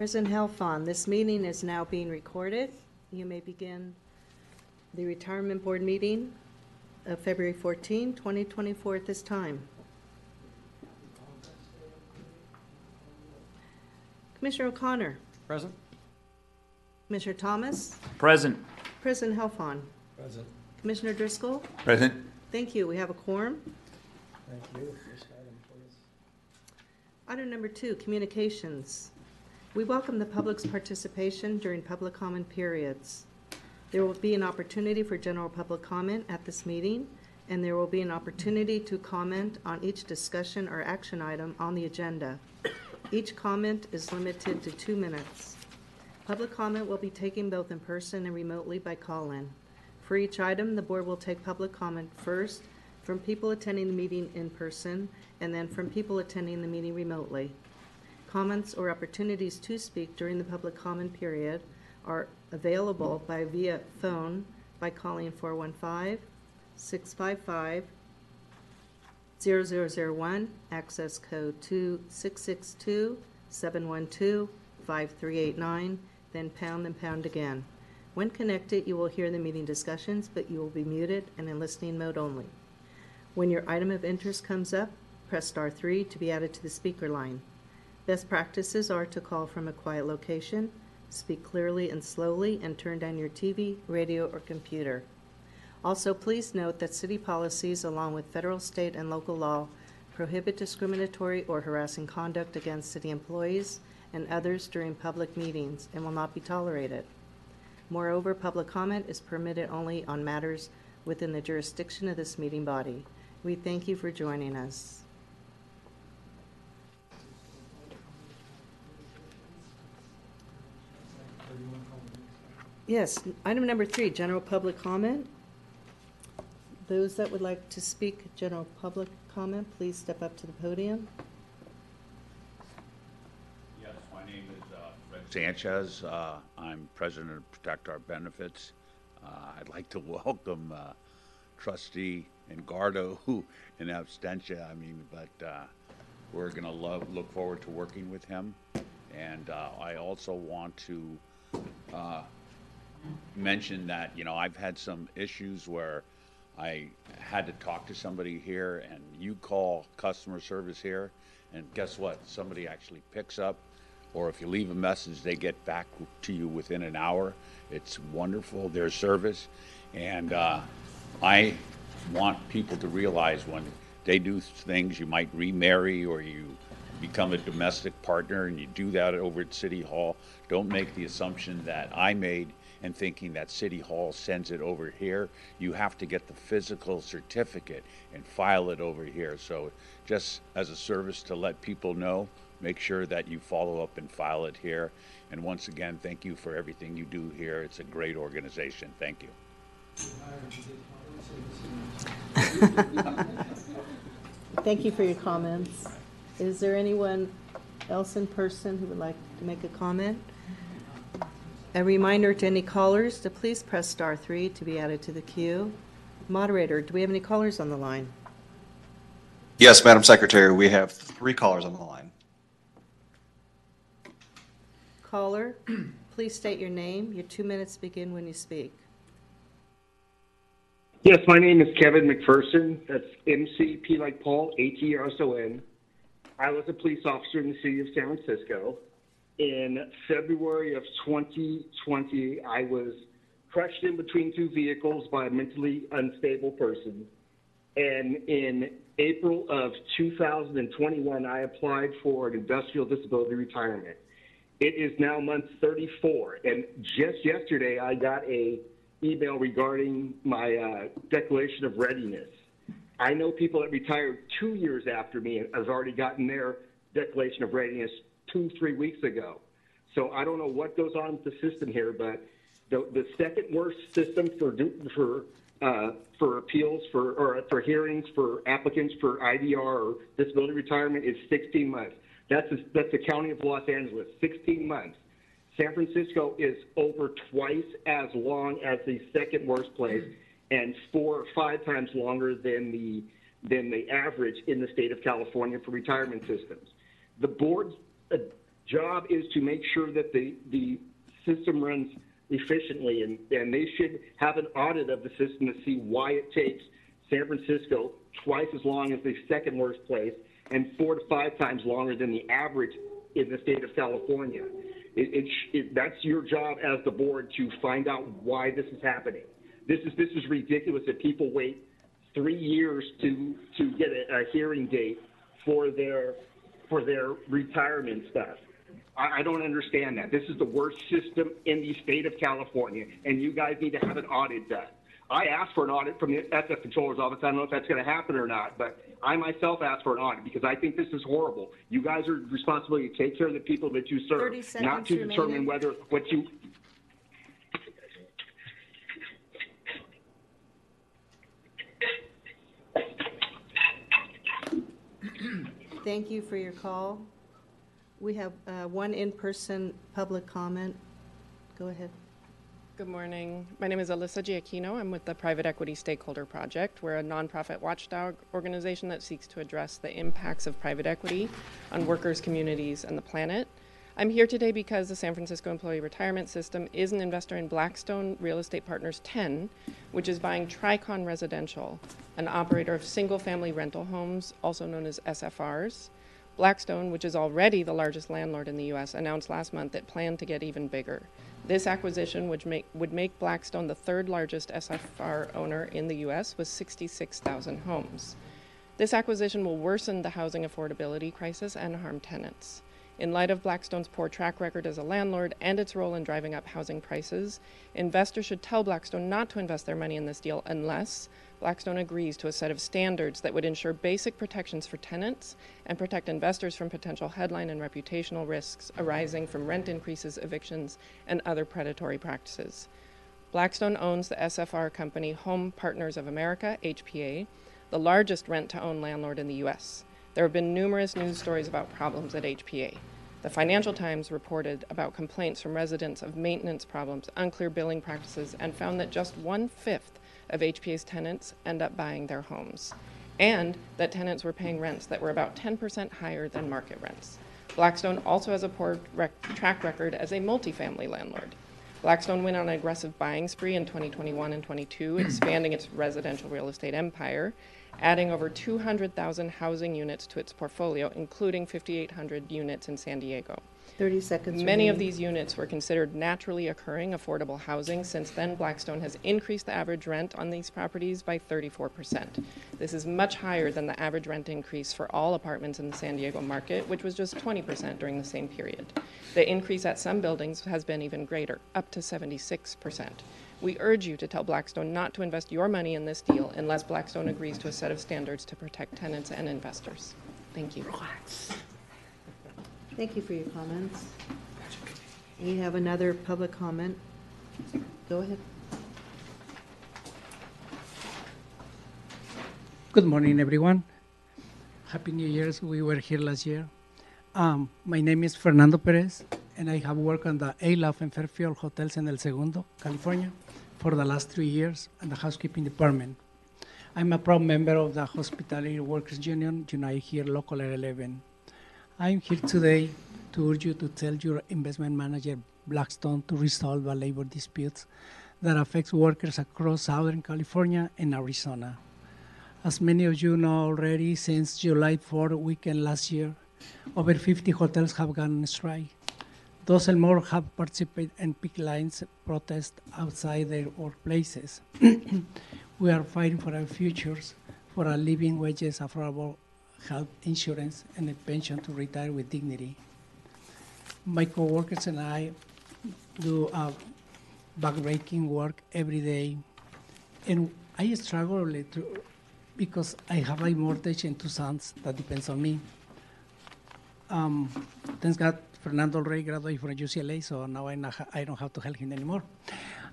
President Heldfond, this meeting is now being recorded. You may begin the Retirement Board meeting of February 14, 2024 at this time. Commissioner O'Connor, Present. Commissioner Thomas, Present. President Heldfond, Present. Commissioner Driscoll, Present. thank you. We have a quorum. Thank you. Item, please. Item number two, communications. We welcome the public's participation during public comment periods. There will be an opportunity for general public comment at this meeting, and there will be an opportunity to comment on each discussion or action item on the agenda. Each comment is limited to two minutes. Public comment will be taken both in person and remotely by call-in. For each item, the board will take public comment first from people attending the meeting in person, and then from people attending the meeting remotely. Comments or opportunities to speak during the public comment period are available by via phone by calling 415-655-0001, access code 2662-712-5389, then pound and pound again. When connected, you will hear the meeting discussions, but you will be muted and in listening mode only. When your item of interest comes up, press star three to be added to the speaker line. Best practices are to call from a quiet location, speak clearly and slowly, and turn down your TV, radio, or computer. Also, please note that city policies, along with federal, state, and local law, prohibit discriminatory or harassing conduct against city employees and others during public meetings and will not be tolerated. Moreover, public comment is permitted only on matters within the jurisdiction of this meeting body. We thank you for joining us. Yes, item number three, general public comment. Those that would like to speak general public comment, please step up to the podium. Yes, my name is uh, Fred Sanchez. Uh, I'm president of Protect Our Benefits. Uh, I'd like to welcome uh, trustee Engardio who in absentia, I mean, but uh, we're going to love, look forward to working with him. And uh, I also want to uh, mention that, you know, I've had some issues where I had to talk to somebody here and you call customer service here and guess what? Somebody actually picks up or if you leave a message, they get back to you within an hour. It's wonderful, their service. And uh, I want people to realize when they do things, you might remarry or you become a domestic partner and you do that over at City Hall, don't make the assumption that I made and thinking that City Hall sends it over here. You have to get the physical certificate and file it over here. So just as a service to let people know, make sure that you follow up and file it here. And once again, thank you for everything you do here. It's a great organization. Thank you. Thank you for your comments. Is there anyone else in person who would like to make a comment? A reminder to any callers to please press star three to be added to the queue. Moderator, do we have any callers on the line? Yes, Madam Secretary, we have three callers on the line. Caller, please state your name. Your two minutes begin when you speak. Yes, my name is Kevin McPherson. That's MCP like Paul, A-T-R-S-O-N. I was a police officer in the city of San Francisco. In February of 2020, I was crushed in between two vehicles by a mentally unstable person. And in April of 2021, I applied for an industrial disability retirement. It is now month 34, and just yesterday I got a email regarding my uh, declaration of readiness. I know people that retired two years after me has already gotten their declaration of readiness two, three weeks ago. So I don't know what goes on with the system here, but the, the second worst system for for uh, for appeals for or for hearings for applicants for IDR or disability retirement is 16 months. That's a, that's the county of Los Angeles, 16 months. San Francisco is over twice as long as the second worst place, and four or five times longer than the than the average in the state of California for retirement systems. The board's uh, job is to make sure that the, the system runs efficiently, and, and they should have an audit of the system to see why it takes San Francisco twice as long as the second worst place and four to five times longer than the average in the state of California. It, it, it, that's your job as the board to find out why this is happening. This is, this is ridiculous that people wait three years to, to get a, a hearing date for their, for their retirement stuff. I, I don't understand that. This is the worst system in the state of California, and you guys need to have an audit done. I asked for an audit from the SF Controller's Office. I don't know if that's going to happen or not, but I myself asked for an audit because I think this is horrible. You guys are responsible to take care of the people that you serve, 30 not to determine whether what you. Thank you for your call. We have uh, one in-person public comment. Go ahead. Good morning. My name is Alyssa Giacchino. I'm with the Private Equity Stakeholder Project. We're a nonprofit watchdog organization that seeks to address the impacts of private equity on workers, communities, and the planet. I'm here today because the San Francisco Employee Retirement System is an investor in Blackstone Real Estate Partners 10, which is buying Tricon Residential, an operator of single family rental homes, also known as SFRs. Blackstone, which is already the largest landlord in the U.S., announced last month it planned to get even bigger. This acquisition would make, would make Blackstone the third largest SFR owner in the U.S. with 66,000 homes. This acquisition will worsen the housing affordability crisis and harm tenants. In light of Blackstone's poor track record as a landlord and its role in driving up housing prices, investors should tell Blackstone not to invest their money in this deal unless Blackstone agrees to a set of standards that would ensure basic protections for tenants and protect investors from potential headline and reputational risks arising from rent increases, evictions, and other predatory practices. Blackstone owns the SFR company Home Partners of America, HPA, the largest rent to own landlord in the U.S. There have been numerous news stories about problems at HPA. The Financial Times reported about complaints from residents of maintenance problems, unclear billing practices, and found that just one fifth of HPA's tenants end up buying their homes, and that tenants were paying rents that were about 10% higher than market rents. Blackstone also has a poor rec- track record as a multifamily landlord. Blackstone went on an aggressive buying spree in 2021 and 22, expanding its residential real estate empire, adding over 200,000 housing units to its portfolio, including 5,800 units in San Diego. 30 seconds Many of these units were considered naturally occurring affordable housing. Since then, Blackstone has increased the average rent on these properties by 34%. This is much higher than the average rent increase for all apartments in the San Diego market, which was just 20% during the same period. The increase at some buildings has been even greater, up to 76%. We urge you to tell Blackstone not to invest your money in this deal unless Blackstone agrees to a set of standards to protect tenants and investors. Thank you. Thank you for your comments. We have another public comment. Go ahead. Good morning, everyone. Happy New Year's. We were here last year. Um, my name is Fernando Perez, and I have worked on the Aloft and Fairfield Hotels in El Segundo, California, for the last three years in the housekeeping department. I'm a proud member of the Hospitality Workers Union, Unite Here, Local 11. I'm here today to urge you to tell your investment manager, Blackstone, to resolve the labor disputes that affects workers across Southern California and Arizona. As many of you know already, since July 4 weekend last year, over 50 hotels have gone on strike. Those and more have participated in peak lines protest outside their workplaces. we are fighting for our futures, for our living wages, affordable health insurance, and a pension to retire with dignity. My coworkers and I do uh, backbreaking work every day, and I struggle to, because I have a mortgage and two sons that depends on me. Um, thanks God, Fernando already graduated from UCLA, so now I, I don't have to help him anymore.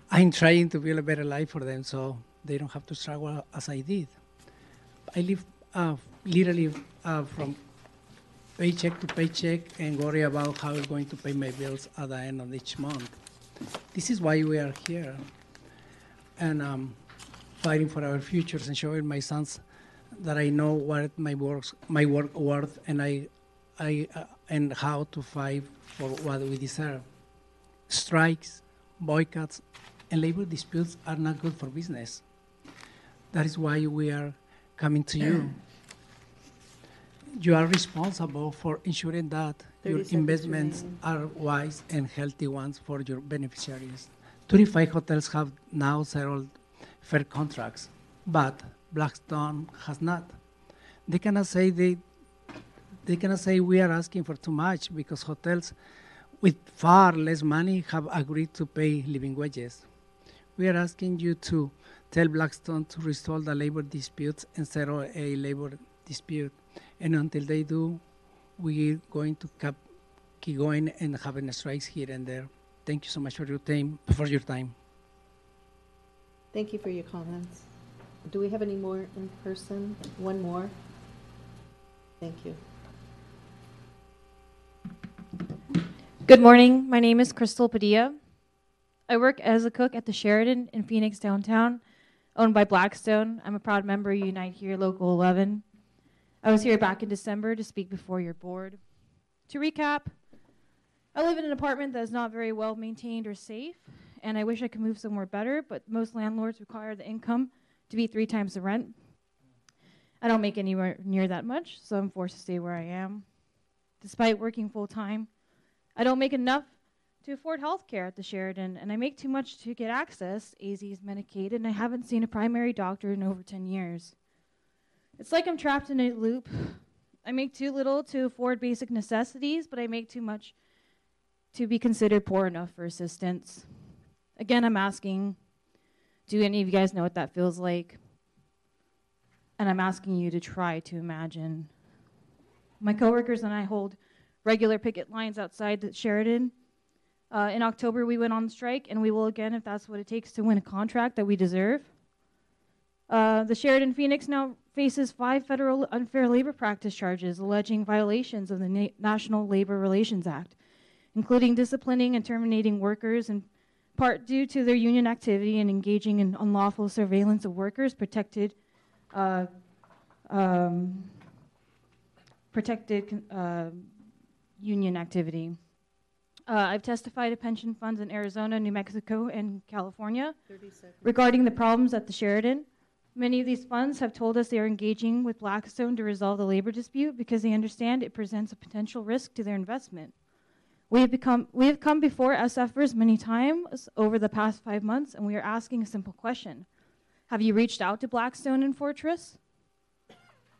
I'm trying to build a better life for them, so they don't have to struggle as I did. I live uh, literally uh, from paycheck to paycheck and worry about how I'm going to pay my bills at the end of each month. This is why we are here, and um, fighting for our futures and showing my sons that I know what my works, my work worth, and I I, uh, and how to fight for what we deserve. Strikes, boycotts, and labor disputes are not good for business. That is why we are coming to you. You are responsible for ensuring that your investments are wise and healthy ones for your beneficiaries. 35 hotels have now settled fair contracts, but Blackstone has not. They cannot say they they cannot say we are asking for too much because hotels with far less money have agreed to pay living wages. We are asking you to tell Blackstone to resolve the labor disputes and settle a labor dispute. And until they do, we're going to keep going and having strikes here and there. Thank you so much for your time. For your time. Thank you for your comments. Do we have any more in person? One more? Thank you. Good morning. My name is Crystal Padilla. I work as a cook at the Sheraton in Phoenix downtown, owned by Blackstone. I'm a proud member of Unite Here Local 11. I was here back in December to speak before your board. To recap, I live in an apartment that is not very well maintained or safe, and I wish I could move somewhere better, but most landlords require the income to be three times the rent. I don't make anywhere near that much, so I'm forced to stay where I am. Despite working full time, I don't make enough to afford health care at the Sheraton, and I make too much to get access. AZ is medicated, and I haven't seen a primary doctor in over 10 years. It's like I'm trapped in a loop. I make too little to afford basic necessities, but I make too much to be considered poor enough for assistance. Again, I'm asking do any of you guys know what that feels like? And I'm asking you to try to imagine. My coworkers and I hold regular picket lines outside the Sheraton. Uh, in October, we went on strike, and we will again if that's what it takes to win a contract that we deserve. Uh, the Sheraton Phoenix now faces five federal unfair labor practice charges alleging violations of the Na- National Labor Relations Act, including disciplining and terminating workers in part due to their union activity and engaging in unlawful surveillance of workers protected. Uh, um, protected uh, union activity. Uh, I've testified to pension funds in Arizona, New Mexico, and California regarding the problems at the Sheraton. Many of these funds have told us they are engaging with Blackstone to resolve the labor dispute because they understand it presents a potential risk to their investment. We have, become, we have come before SFERS many times over the past five months, and we are asking a simple question Have you reached out to Blackstone and Fortress?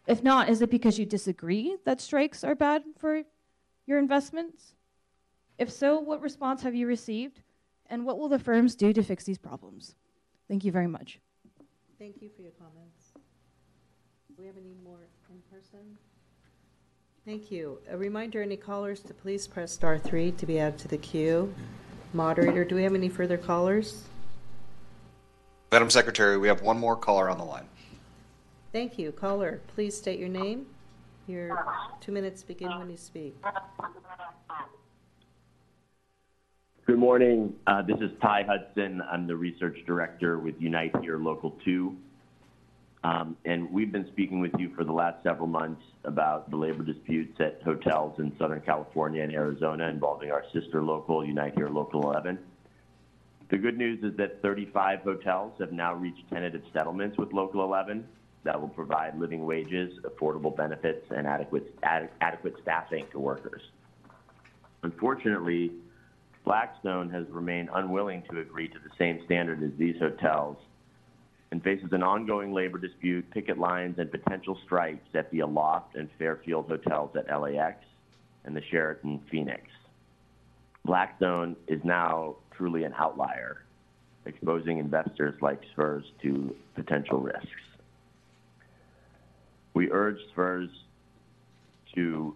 If not, is it because you disagree that strikes are bad for your investments? If so, what response have you received? And what will the firms do to fix these problems? Thank you very much. Thank you for your comments. Do we have any more in person? Thank you. A reminder, any callers to please press star three to be added to the queue. Moderator, do we have any further callers? Madam Secretary, we have one more caller on the line. Thank you. Caller, please state your name. Your two minutes begin when you speak. Good morning. Uh, this is Ty Hudson. I'm the research director with Unite Here Local 2. Um, and we've been speaking with you for the last several months about the labor disputes at hotels in Southern California and Arizona involving our sister local, Unite Here Local 11. The good news is that 35 hotels have now reached tentative settlements with Local 11 that will provide living wages, affordable benefits, and adequate, ad- adequate staffing to workers. Unfortunately, Blackstone has remained unwilling to agree to the same standard as these hotels and faces an ongoing labor dispute, picket lines, and potential strikes at the Aloft and Fairfield hotels at LAX and the Sheraton Phoenix. Blackstone is now truly an outlier, exposing investors like SFERS to potential risks. We urge SFERS to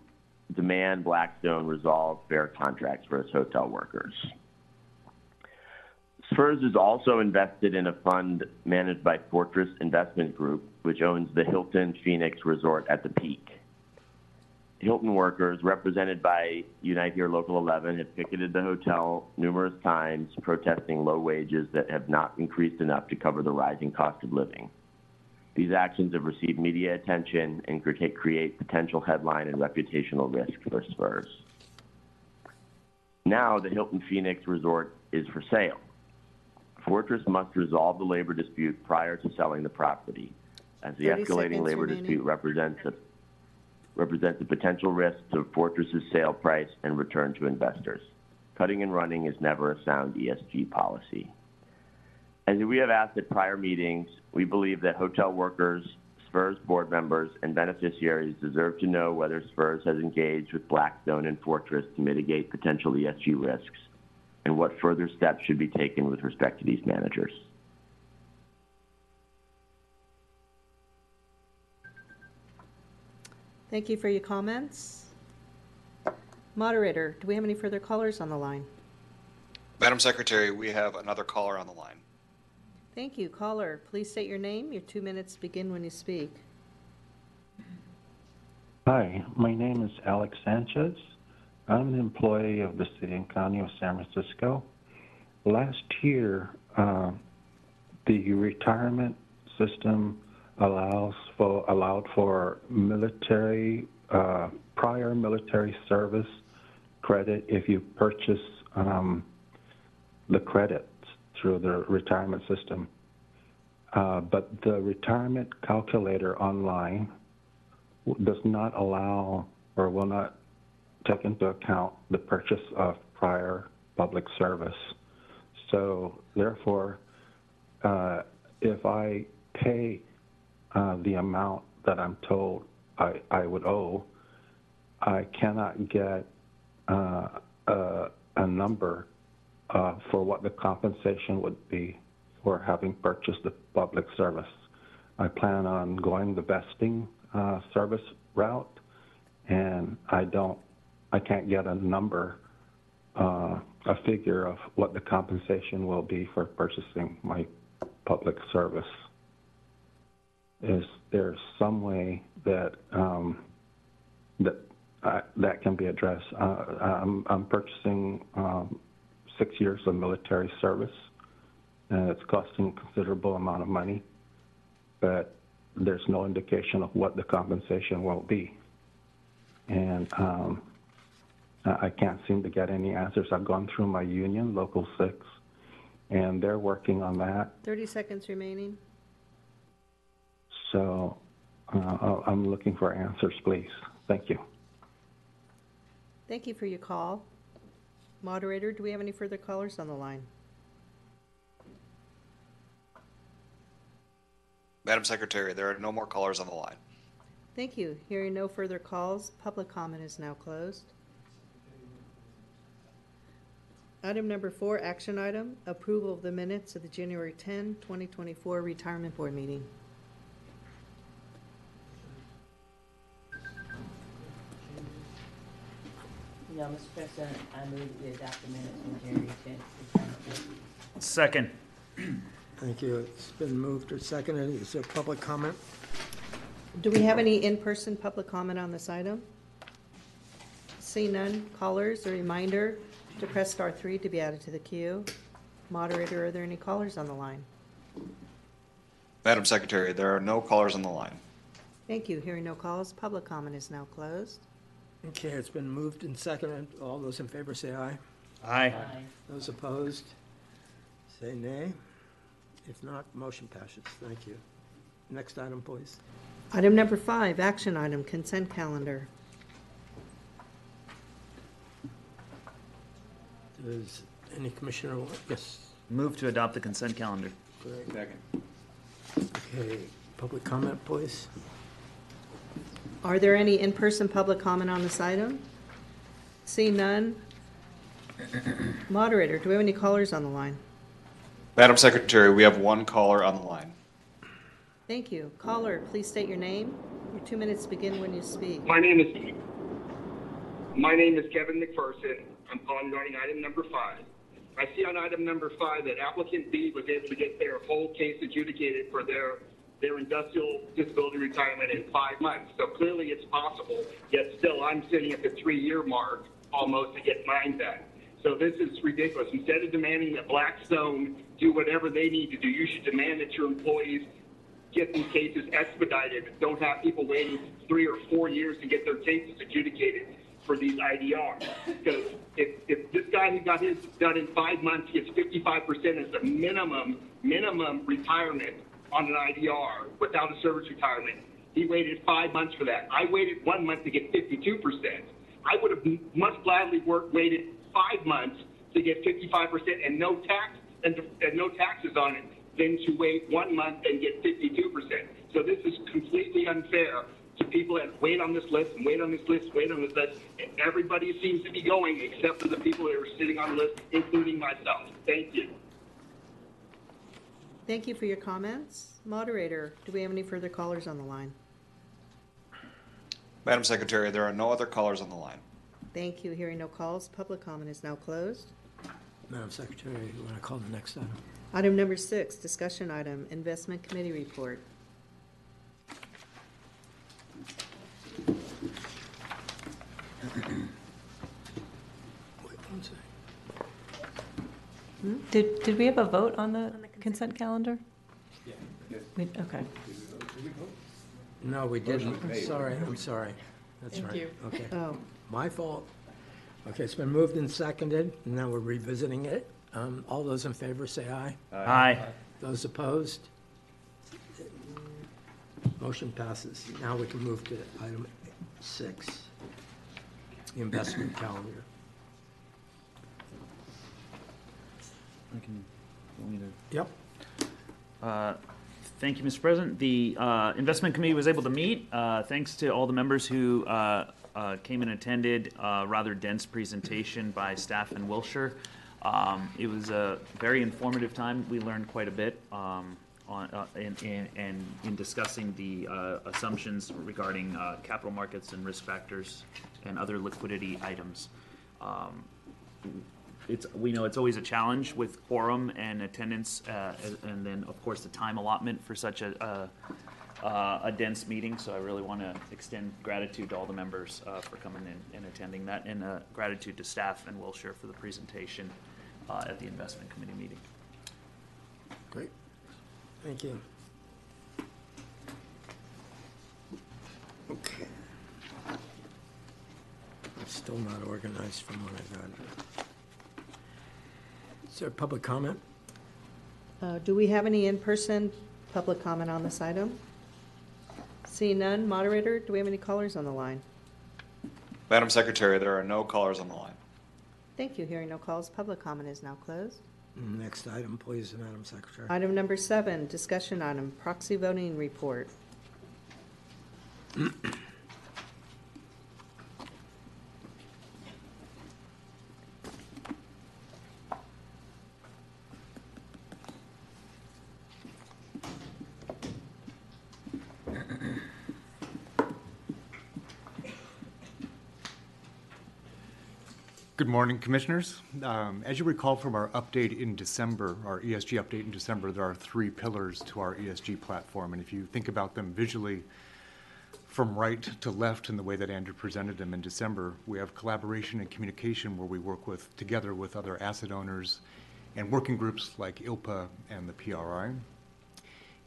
demand Blackstone resolve fair contracts for its hotel workers. SFERS is also invested in a fund managed by Fortress Investment Group, which owns the Hilton Phoenix Resort at the Peak. Hilton workers, represented by Unite Here Local 11, have picketed the hotel numerous times, protesting low wages that have not increased enough to cover the rising cost of living. These actions have received media attention and create potential headline and reputational risk for SFERS. Now, the Hilton Phoenix Resort is for sale. Fortress must resolve the labor dispute prior to selling the property, as the escalating labor remaining. dispute represents a represents a potential risk to Fortress's sale price and return to investors. Cutting and running is never a sound ESG policy. As we have asked at prior meetings, we believe that hotel workers, SFERS board members, and beneficiaries deserve to know whether SFERS has engaged with Blackstone and Fortress to mitigate potential ESG risks and what further steps should be taken with respect to these managers. Thank you for your comments. Moderator, do we have any further callers on the line? Madam Secretary, we have another caller on the line. Thank you. Caller, please state your name. Your two minutes begin when you speak. Hi, my name is Alex Sanchez. I'm an employee of the City and County of San Francisco. Last year, uh, the retirement system allows for allowed for military uh, prior military service credit if you purchase um, the credits through the retirement system. Uh, but the retirement calculator online does not allow or will not take into account the purchase of prior public service. So therefore, uh, if I pay uh, the amount that I'm told I, I would owe, I cannot get uh, a, a number uh, for what the compensation would be for having purchased the public service. I plan on going the vesting uh, service route, and I don't, I can't get a number, uh, a figure of what the compensation will be for purchasing my public service. Is there some way that um, that uh, that can be addressed? Uh, I'm, I'm purchasing um, six years of military service, and it's costing a considerable amount of money, but there's no indication of what the compensation will be. And um, I can't seem to get any answers. I've gone through my union, Local 6, and they're working on that. 30 seconds remaining. So uh, I'm looking for answers, please. Thank you. Thank you for your call. Moderator, do we have any further callers on the line? Madam Secretary, there are no more callers on the line. Thank you. Hearing no further calls, public comment is now closed. Item number four, action item, approval of the minutes of the January 10, 2024 Retirement Board meeting. No, Mr. President, I move we adopt the minutes from January tenth. Second. Thank you. It's been moved or seconded. Is there public comment? Do we have any in-person public comment on this item? See none. Callers, a reminder to press star three to be added to the queue. Moderator, are there any callers on the line? Madam Secretary, there are no callers on the line. Thank you. Hearing no calls, public comment is now closed. Okay, it's been moved and seconded. All those in favor say aye. Aye. Those opposed, say nay. If not, motion passes. Thank you. Next item, please. Item number five, action item, consent calendar. Does any commissioner, want- yes, Move to adopt the consent calendar. Greg. Second. Okay, public comment, please. Are there any in-person public comment on this item? See none. Moderator, do we have any callers on the line? Madam Secretary, we have one caller on the line. Thank you. Caller, please state your name. Your two minutes begin when you speak. My name is my name is Kevin McPherson. I'm calling regarding item number five. I see on item number five that applicant B was able to get their whole case adjudicated for their their industrial disability retirement in five months. So clearly it's possible. Yet still, I'm sitting at the three-year mark almost to get mine done. So this is ridiculous. Instead of demanding that Blackstone do whatever they need to do, you should demand that your employees get these cases expedited, don't have people waiting three or four years to get their cases adjudicated for these IDRs. Because if, if this guy who got his done in five months gets 55% as the minimum, minimum retirement on an IDR without a service retirement, he waited five months for that. I waited one month to get 52%. I would have much gladly worked, waited five months to get 55% and no tax and, and no taxes on it than to wait one month and get 52%. So this is completely unfair to people that wait on this list and wait on this list, wait on this list. Everybody seems to be going except for the people that are sitting on the list, including myself. Thank you. Thank you for your comments. Moderator, do we have any further callers on the line? Madam Secretary, there are no other callers on the line. Thank you. Hearing no calls, public comment is now closed. Madam Secretary, you want to call the next item? Item number six, discussion item, Investment Committee report. Wait one second. Did, did we have a vote on the consent calendar? We- Okay. No, we didn't. I'm Sorry, I'm sorry. That's Thank right. you. Okay. Oh, My fault. Okay, it's been moved and seconded, and now we're revisiting it. Um, All those in favor say aye. Aye. Those opposed? Motion passes. Now we can move to item six, the investment calendar. I can- want me to- Yep. Uh, Thank you, Mr. President. The uh, Investment Committee was able to meet. Uh, Thanks to all the members who uh, came and attended a rather dense presentation by staff in Wilshire. Um, It was a very informative time. We learned quite a bit um, on, in, in, in- in discussing the uh, assumptions regarding uh, capital markets and risk factors and other liquidity items. Um, it's, we know it's always a challenge with quorum and attendance, uh, and- then, of course, the time allotment for such a, a, uh, a dense meeting. So I really want to extend gratitude to all the members uh, for coming in and attending that, and uh, gratitude to staff and Wilshire for the presentation uh, at the investment committee meeting. Great. Thank you. Okay. It's still not organized from what I got. Is there public comment? uh, do we have any in-person public comment on this item? Seeing none, moderator, do we have any callers on the line? Madam Secretary, there are no callers on the line. Thank you. Hearing no calls, public comment is now closed. Next item, please, Madam Secretary. Item number seven, discussion item, proxy voting report. Good morning, Commissioners. Um, As you recall from our update in December, our ESG update in December, there are three pillars to our ESG platform. And if you think about them visually, from right to left in the way that Andrew presented them in December, we have collaboration and communication where we work with, together with other asset owners and working groups like ILPA and the PRI.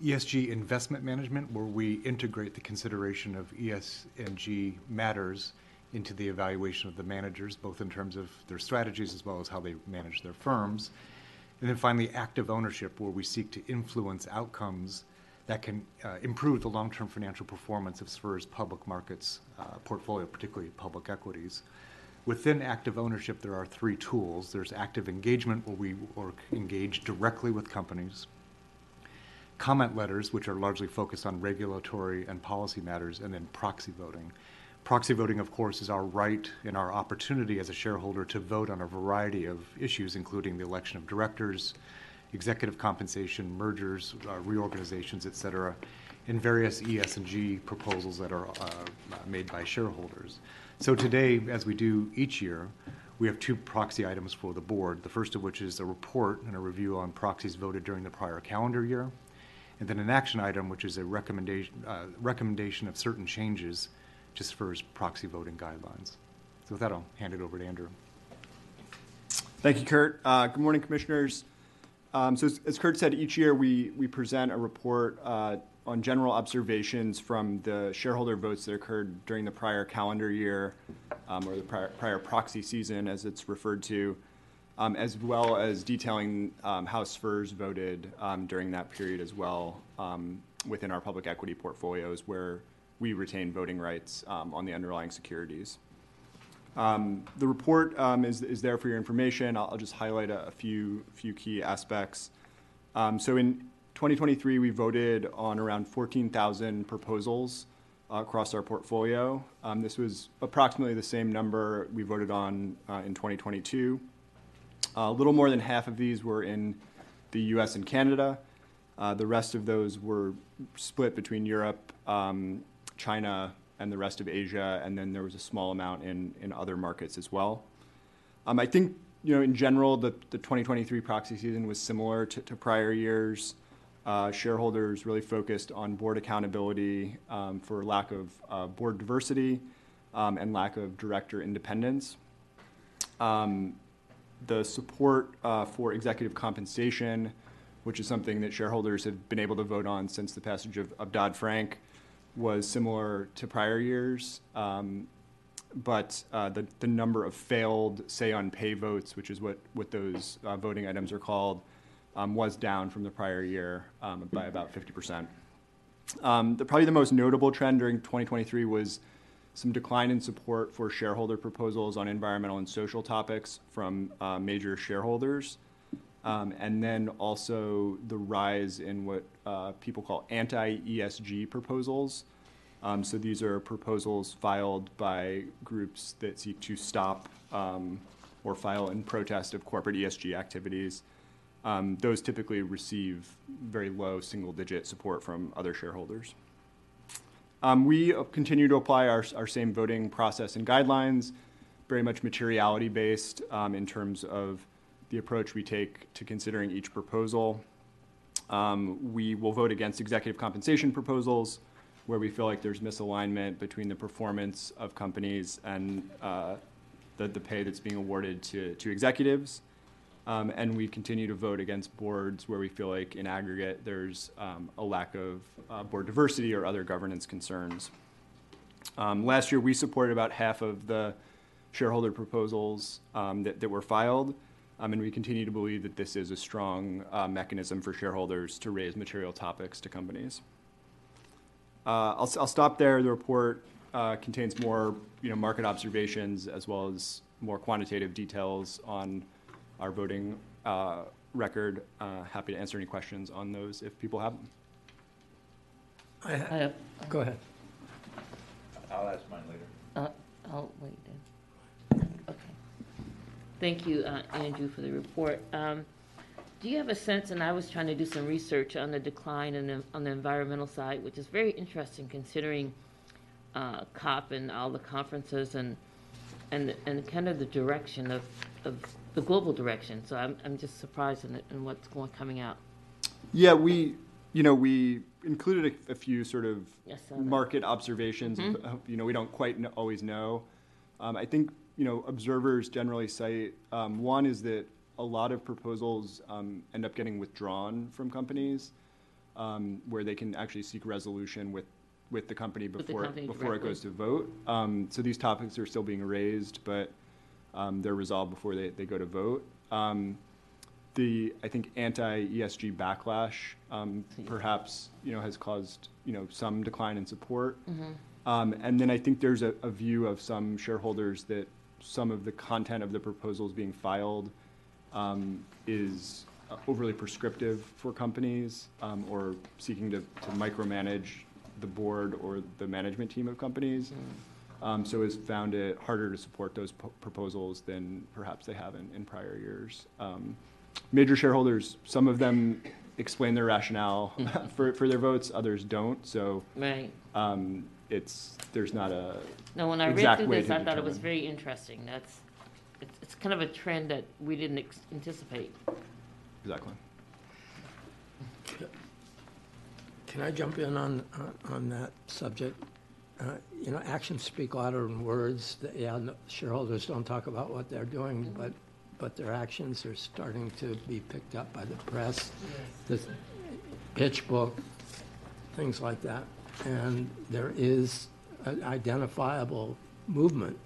ESG investment management, where we integrate the consideration of ESG matters into the evaluation of the managers, both in terms of their strategies as well as how they manage their firms. And then finally, active ownership, where we seek to influence outcomes that can uh, improve the long-term financial performance of SFERS' public markets uh, portfolio, particularly public equities. Within active ownership, there are three tools. There's active engagement, where we work, engage directly with companies comment letters, which are largely focused on regulatory and policy matters, and then proxy voting. Proxy voting, of course, is our right and our opportunity as a shareholder to vote on a variety of issues, including the election of directors, executive compensation, mergers, uh, reorganizations, et cetera, and various ES and G proposals that are uh, made by shareholders. So today, as we do each year, we have two proxy items for the board, the first of which is a report and a review on proxies voted during the prior calendar year, and then an action item, which is a recommendation, uh, recommendation of certain changes to SFERS' proxy voting guidelines. So with that, I'll hand it over to Andrew. Thank you, Kurt. Uh, Good morning, Commissioners. Um, So as- as Kurt said, each year we, we present a report uh, on general observations from the shareholder votes that occurred during the prior calendar year, um, or the prior, prior proxy season, as it's referred to, um, as well as detailing um, how SFERS voted um, during that period as well um, within our public equity portfolios where we retain voting rights um, on the underlying securities. Um, The report um, is, is there for your information. I'll, I'll just highlight a, a few, few key aspects. Um, So in 2023, we voted on around 14,000 proposals uh, across our portfolio. Um, This was approximately the same number we voted on uh, in 2022. A little more than half of these were in the US and Canada. Uh, The rest of those were split between Europe, um, China, and the rest of Asia, and then there was a small amount in, other markets as well. Um, I think, you know, in general, the, the 2023 proxy season was similar to, prior years. Uh, shareholders really focused on board accountability um, for lack of uh, board diversity um, and lack of director independence. The support uh, for executive compensation, which is something that shareholders have been able to vote on since the passage of, of Dodd-Frank, was similar to prior years. Um, but uh, the, the number of failed say on pay votes, which is what, what those uh, voting items are called, um, was down from the prior year um, by about 50%. Um, the, probably the most notable trend during 2023 was some decline in support for shareholder proposals on environmental and social topics from uh, major shareholders. Um, and then also the rise in what uh, people call anti-ESG proposals. Um, so these are proposals filed by groups that seek to stop um, or file in protest of corporate ESG activities. Um, those typically receive very low single-digit support from other shareholders. Um, we uh, continue to apply our, our same voting process and guidelines, very much materiality-based um, in terms of the approach we take to considering each proposal. Um, we will vote against executive compensation proposals where we feel like there's misalignment between the performance of companies and uh, the, the pay that's being awarded to, to executives. Um, and we continue to vote against boards where we feel like in aggregate there's um, a lack of uh, board diversity or other governance concerns. Um, last year, we supported about half of the shareholder proposals um, that, that were filed. Um, and we continue to believe that this is a strong uh, mechanism for shareholders to raise material topics to companies. Uh, I'll, I'll stop there. The report uh, contains more, you know, market observations as well as more quantitative details on our voting uh, record. Uh, happy to answer any questions on those if people have them. I I have, Go ahead. I'll ask mine later. uh, I'll wait then. Okay. Thank you, uh, Andrew, for the report. Um, do you have a sense, and I was trying to do some research on the decline in the, on the environmental side, which is very interesting considering, uh, COP and all the conferences and, and, and kind of the direction of, of the global direction. So I'm, I'm just surprised in, in what's going, coming out. Yeah, we, you know, we included a, a few sort of Yes, I saw that. market observations. Mhm. of- You know, we don't quite always know. Um, I think, you know, observers generally cite, um, one is that a lot of proposals um, end up getting withdrawn from companies um, where they can actually seek resolution with, with the company With the before, company before it goes to vote. Um, So these topics are still being raised, but um, they're resolved before they, they go to vote. Um, the, I think, anti-ESG backlash um, perhaps, you know, has caused, you know, some decline in support. Mhm. Um, And then I think there's a, a view of some shareholders that some of the content of the proposals being filed um, is uh, overly prescriptive for companies um, or seeking to, to micromanage the board or the management team of companies. Um, so has found it harder to support those po- proposals than perhaps they have in, in prior years. Um, major shareholders, some of them explain their rationale for, for their votes, others don't. So Right. um, it's there's not a No, when I read exact through way this, to I thought it was determine. very interesting. That's, it's, it's kind of a trend that we didn't ex- anticipate. exactly. Can I jump in on, on- on that subject? Uh, You know, actions speak louder than words. The- Yeah, no- shareholders don't talk about what they're doing, but, but their actions are starting to be picked up by the press. The pitch book things like that. And there is an identifiable movement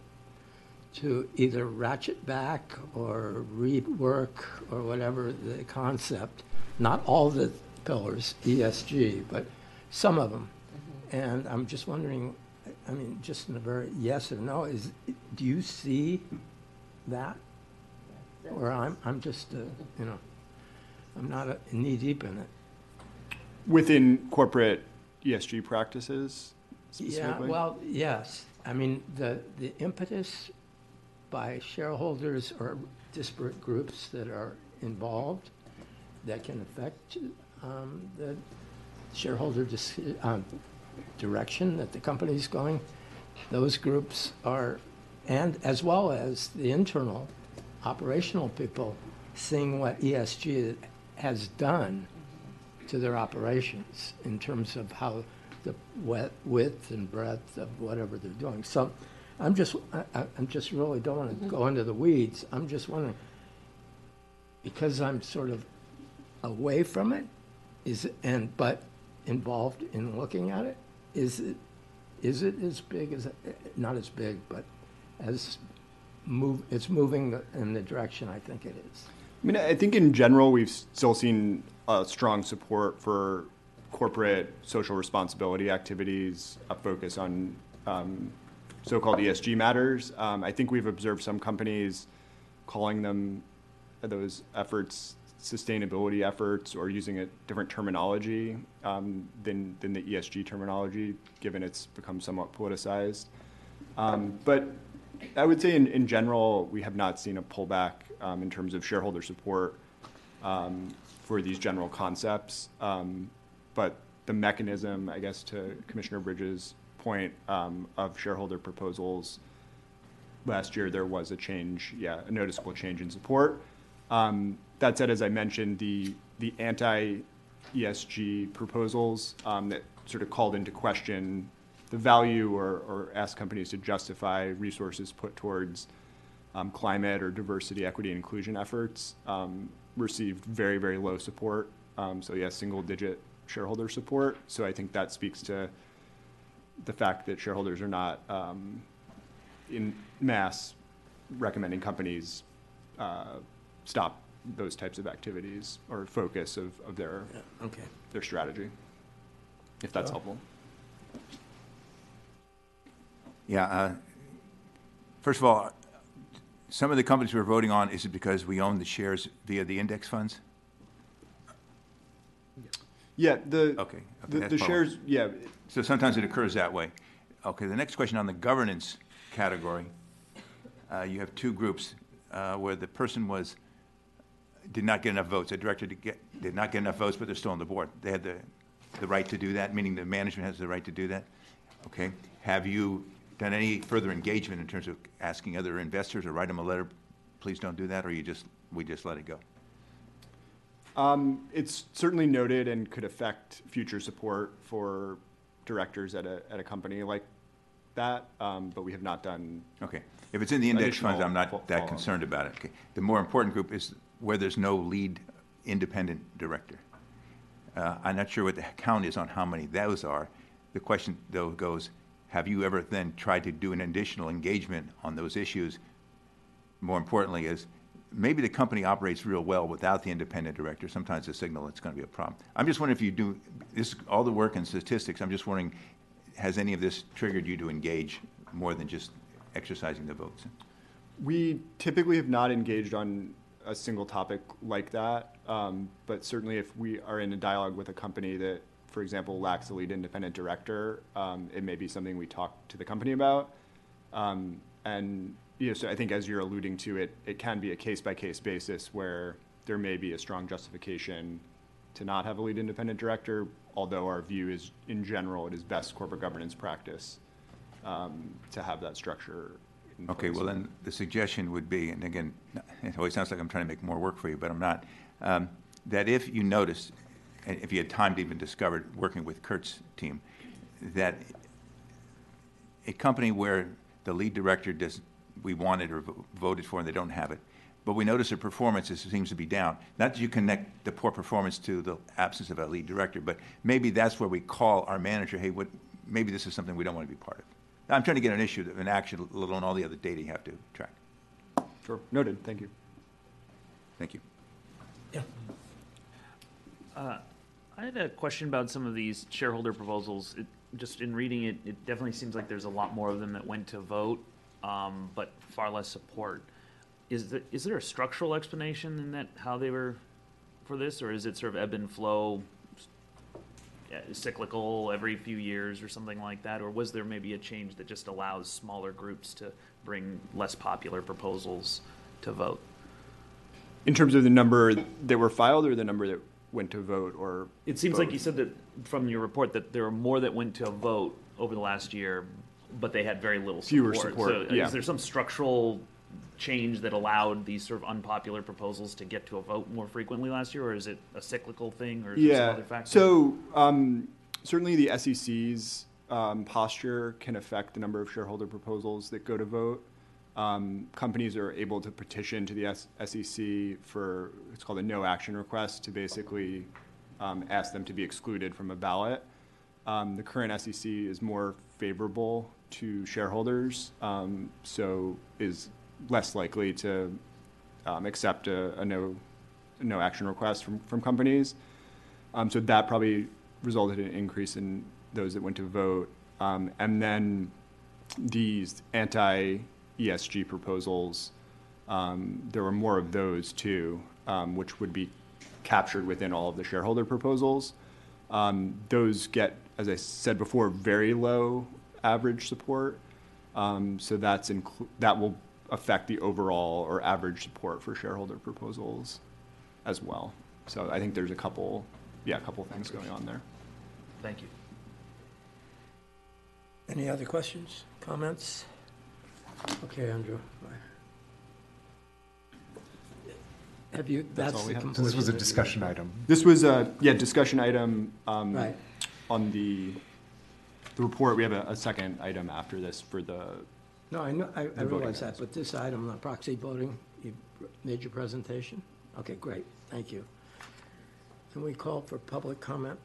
to either ratchet back or rework or whatever the concept, not all the pillars, ESG, but some of them. And I'm just wondering, I mean, just in a very yes or no, is, do you see that? Or I'm, I'm just, uh, you know, I'm not uh, knee-deep in it. Within corporate ESG practices Yeah, well, yes. I mean, the, the impetus by shareholders or disparate groups that are involved that can affect um, the shareholder dis- um, direction that the company's going, those groups are, and as well as the internal operational people seeing what ESG has done to their operations in terms of how the width and breadth of whatever they're doing. So I'm just, I, I'm just really don't want to go into the weeds. I'm just wondering, because I'm sort of away from it, is, and, but involved in looking at it, is it, is it as big as, eh, not as big, but as move, it's moving in the direction I think it is. I mean, I think in general, we've still seen strong support for corporate social responsibility activities, a focus on um, so-called ESG matters. Um, I think we've observed some companies calling them those efforts sustainability efforts or using a different terminology um, than than the ESG terminology, given it's become somewhat politicized. Um, but I would say in, in general, we have not seen a pullback um, in terms of shareholder support um, for these general concepts. Um, but the mechanism, I guess, to Commissioner Bridges' point um, of shareholder proposals, last year there was a change, yeah, a noticeable change in support. Um, that said, as I mentioned, the the anti-ESG proposals um, that sort of called into question the value or, or asked companies to justify resources put towards um, climate or diversity, equity, and inclusion efforts um, received very, very low support. Um, so, yeah, single digit shareholder support. So, I think that speaks to the fact that shareholders are not um, in mass recommending companies uh, stop those types of activities or focus of, of their, okay. their strategy, if that's helpful. Yeah, uh, first of all, some of the companies we're voting on, is it because we own the shares via the index funds? Yeah, the, Okay. the, that's the part- shares, yeah, So sometimes it occurs that way. Okay, the next question on the governance category, uh, you have two groups uh, where the person was, did not get enough votes, the director did get, did not get enough votes, but they're still on the board. They had the, the right to do that, meaning the management has the right to do that? Okay, have you done any further engagement in terms of asking other investors or write them a letter, please don't do that, or you just, we just let it go? Um, it's certainly noted and could affect future support for directors at a, at a company like that, um, but we have not done. Okay. If it's in the index funds, I'm not that follow-up. concerned about it. Okay. The more important group is where there's no lead independent director. Uh, I'm not sure what the count is on how many those are. The question, though, goes, have you ever then tried to do an additional engagement on those issues? More importantly is, maybe the company operates real well without the independent director. Sometimes the signal it's going to be a problem. I'm just wondering if you do, this, all the work in statistics, I'm just wondering, has any of this triggered you to engage more than just exercising the votes? We typically have not engaged on a single topic like that, um, but certainly if we are in a dialogue with a company that, for example, lacks a lead independent director, um, it may be something we talk to the company about. Um, and you know, so I think as you're alluding to it, it can be a case by case basis where there may be a strong justification to not have a lead independent director, although our view is, in general, it is best corporate governance practice um, to have that structure. Okay, place. well, then, the suggestion would be, and again, it always sounds like I'm trying to make more work for you, but I'm not, um, that if you notice, if you had time to even discover, it, working with Kurt's team, that a company where the lead director does, we wanted or vo- voted for and they don't have it, but we notice their performance is, seems to be down. Not that you connect the poor performance to the absence of a lead director, but maybe that's where we call our manager, hey, what, maybe this is something we don't want to be part of. I'm trying to get an issue, an action, let alone all the other data you have to track. Sure, noted, thank you. Thank you. Uh, I had a question about some of these shareholder proposals. It, just in reading it, it definitely seems like there's a lot more of them that went to vote, um, but far less support. Is there, is there a structural explanation in that, how they were for this, or is it sort of ebb and flow, yeah, cyclical every few years or something like that? Or was there maybe a change that just allows smaller groups to bring less popular proposals to vote? In terms of the number that were filed or the number that went to vote or? It seems like you said that from your report that there were more that went to a vote over the last year, but they had very little Fewer support. So yeah. is there some structural change that allowed these sort of unpopular proposals to get to a vote more frequently last year, or is it a cyclical thing, or is there some Yeah, other factor? so um, certainly the SEC's um, posture can affect the number of shareholder proposals that go to vote. Um, Companies are able to petition to the SEC for, it's called a no action request, to basically um, ask them to be excluded from a ballot. Um, The current SEC is more favorable to shareholders, um, so is less likely to um, accept a, a no, no action request from, from companies. Um, so that probably resulted in an increase in those that went to vote. And then these anti-ESG proposals, um, there were more of those too, um, which would be captured within all of the shareholder proposals. Um, those get, as I said before, very low average support. Um, so that's inclu- that will affect the overall or average support for shareholder proposals as well. So I think there's a couple, yeah, a couple things going on there. Thank you. Any other questions, comments? Okay, Andrew. Have you, That's that's all we have. conclusion. This was a discussion report. item. This was a, yeah, discussion item, um, Right. on the, the report. We have a, a second item after this for the, No, I know, I, I The voting realize that, but this item, the proxy voting, you made your presentation? Okay, great, thank you. Can we call for public comment?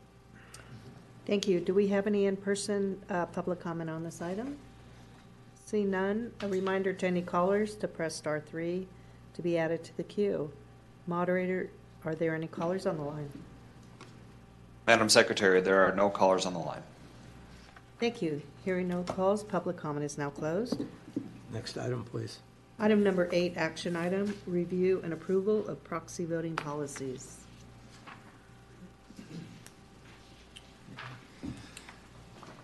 Thank you. Do we have any in-person uh, public comment on this item? See none. A reminder to any callers to press star three to be added to the queue. Moderator, are there any callers on the line? Madam Secretary, there are no callers on the line. Thank you. Hearing no calls, public comment is now closed. Next item, please. Item number eight, action item, review and approval of proxy voting policies.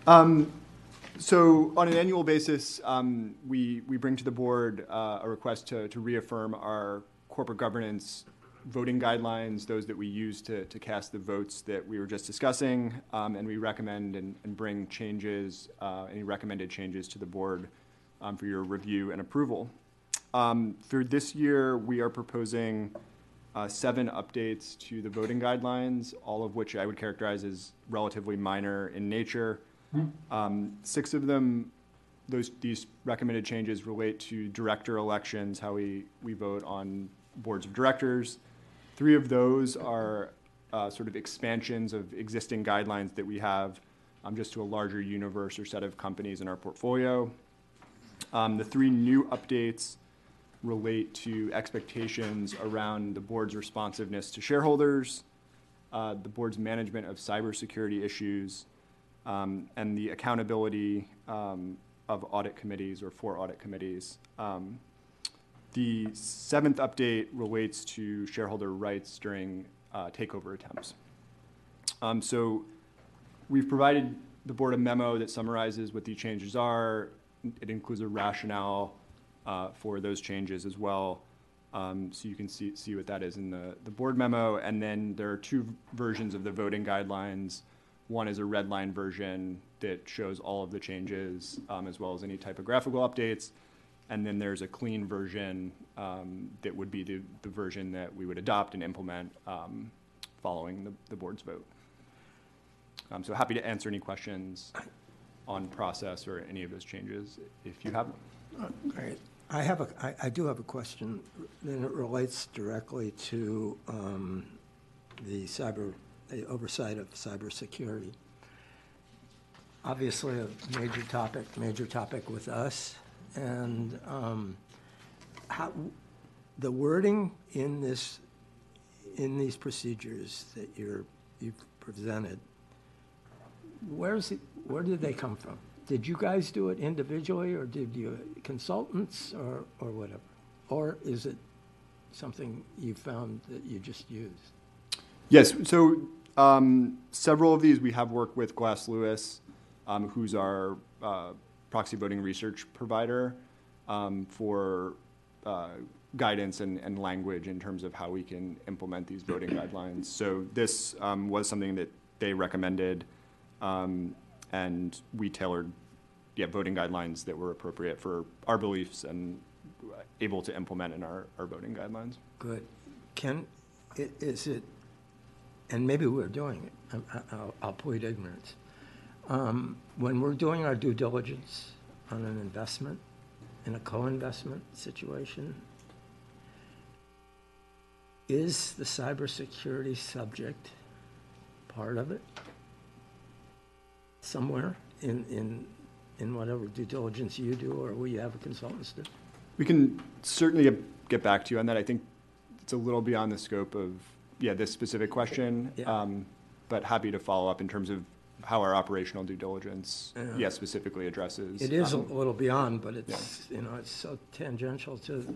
Um, so on an annual basis, um, we, we bring to the board, uh, a request to, to reaffirm our corporate governance voting guidelines, those that we use to, to cast the votes that we were just discussing, um, and we recommend and, and bring changes, uh, any recommended changes to the board, um, for your review and approval. Um, for this year, we are proposing, uh, seven updates to the voting guidelines, all of which I would characterize as relatively minor in nature. Um, Six of them, those, these recommended changes relate to director elections, how we, we vote on boards of directors. Three of those are uh, sort of expansions of existing guidelines that we have, um, just to a larger universe or set of companies in our portfolio. Um, The three new updates relate to expectations around the board's responsiveness to shareholders, uh, the board's management of cybersecurity issues, um, and the accountability um, of audit committees or for audit committees. Um, The seventh update relates to shareholder rights during uh, takeover attempts. Um, So we've provided the board a memo that summarizes what these changes are. It includes a rationale uh, for those changes as well. Um, So you can see, see what that is in the, the board memo. And then there are two versions of the voting guidelines. One is a red line version that shows all of the changes, um, as well as any typographical updates. And then there's a clean version um, that would be the, the version that we would adopt and implement um, following the, the board's vote. Um, So happy to answer any questions on process or any of those changes if you have them. Great. I have a, I, I do have a question, and it relates directly to um, the cyber, the oversight of cybersecurity. Obviously, a major topic, major topic with us, and um, how, the wording in this, in these procedures that you're, you've presented, where's it, where did they come from? Did you guys do it individually, or did you, consultants, or, or whatever? Or is it something you found that you just used? Yes, so um, several of these we have worked with Glass Lewis, um, who's our uh, proxy voting research provider, um, for uh, guidance and, and language in terms of how we can implement these voting guidelines. So this um, was something that they recommended, um, and we tailored yeah, voting guidelines that were appropriate for our beliefs and able to implement in our, our voting guidelines. Good. Can, i- is it, and maybe we're doing it, I- I'll, I'll plead ignorance. Um, When we're doing our due diligence on an investment, in a co-investment situation, is the cybersecurity subject part of it? Somewhere in, in, in whatever due diligence you do, or we have a consultants do? We can certainly get back to you on that. I think it's a little beyond the scope of, yeah, this specific question. Um, But happy to follow up in terms of how our operational due diligence, Yeah. yeah, specifically addresses. It is a um, little beyond, but it's, you know, it's so tangential to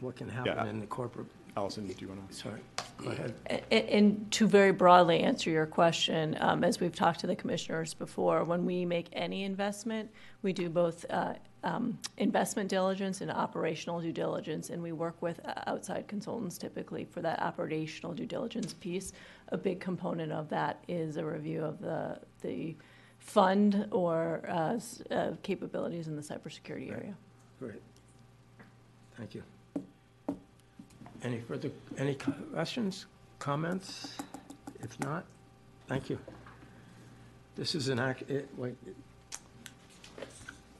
what can happen Yeah. in the corporate. Allison, do you want to? Sorry, go ahead. A- And to very broadly answer your question, um, as we've talked to the commissioners before, when we make any investment, we do both uh, um, investment diligence and operational due diligence, and we work with uh, outside consultants typically for that operational due diligence piece. A big component of that is a review of the, the fund or uh, uh, capabilities in the cybersecurity area. Great. Thank you. Any further, any questions, comments? If not, thank you. This is an act, it, wait.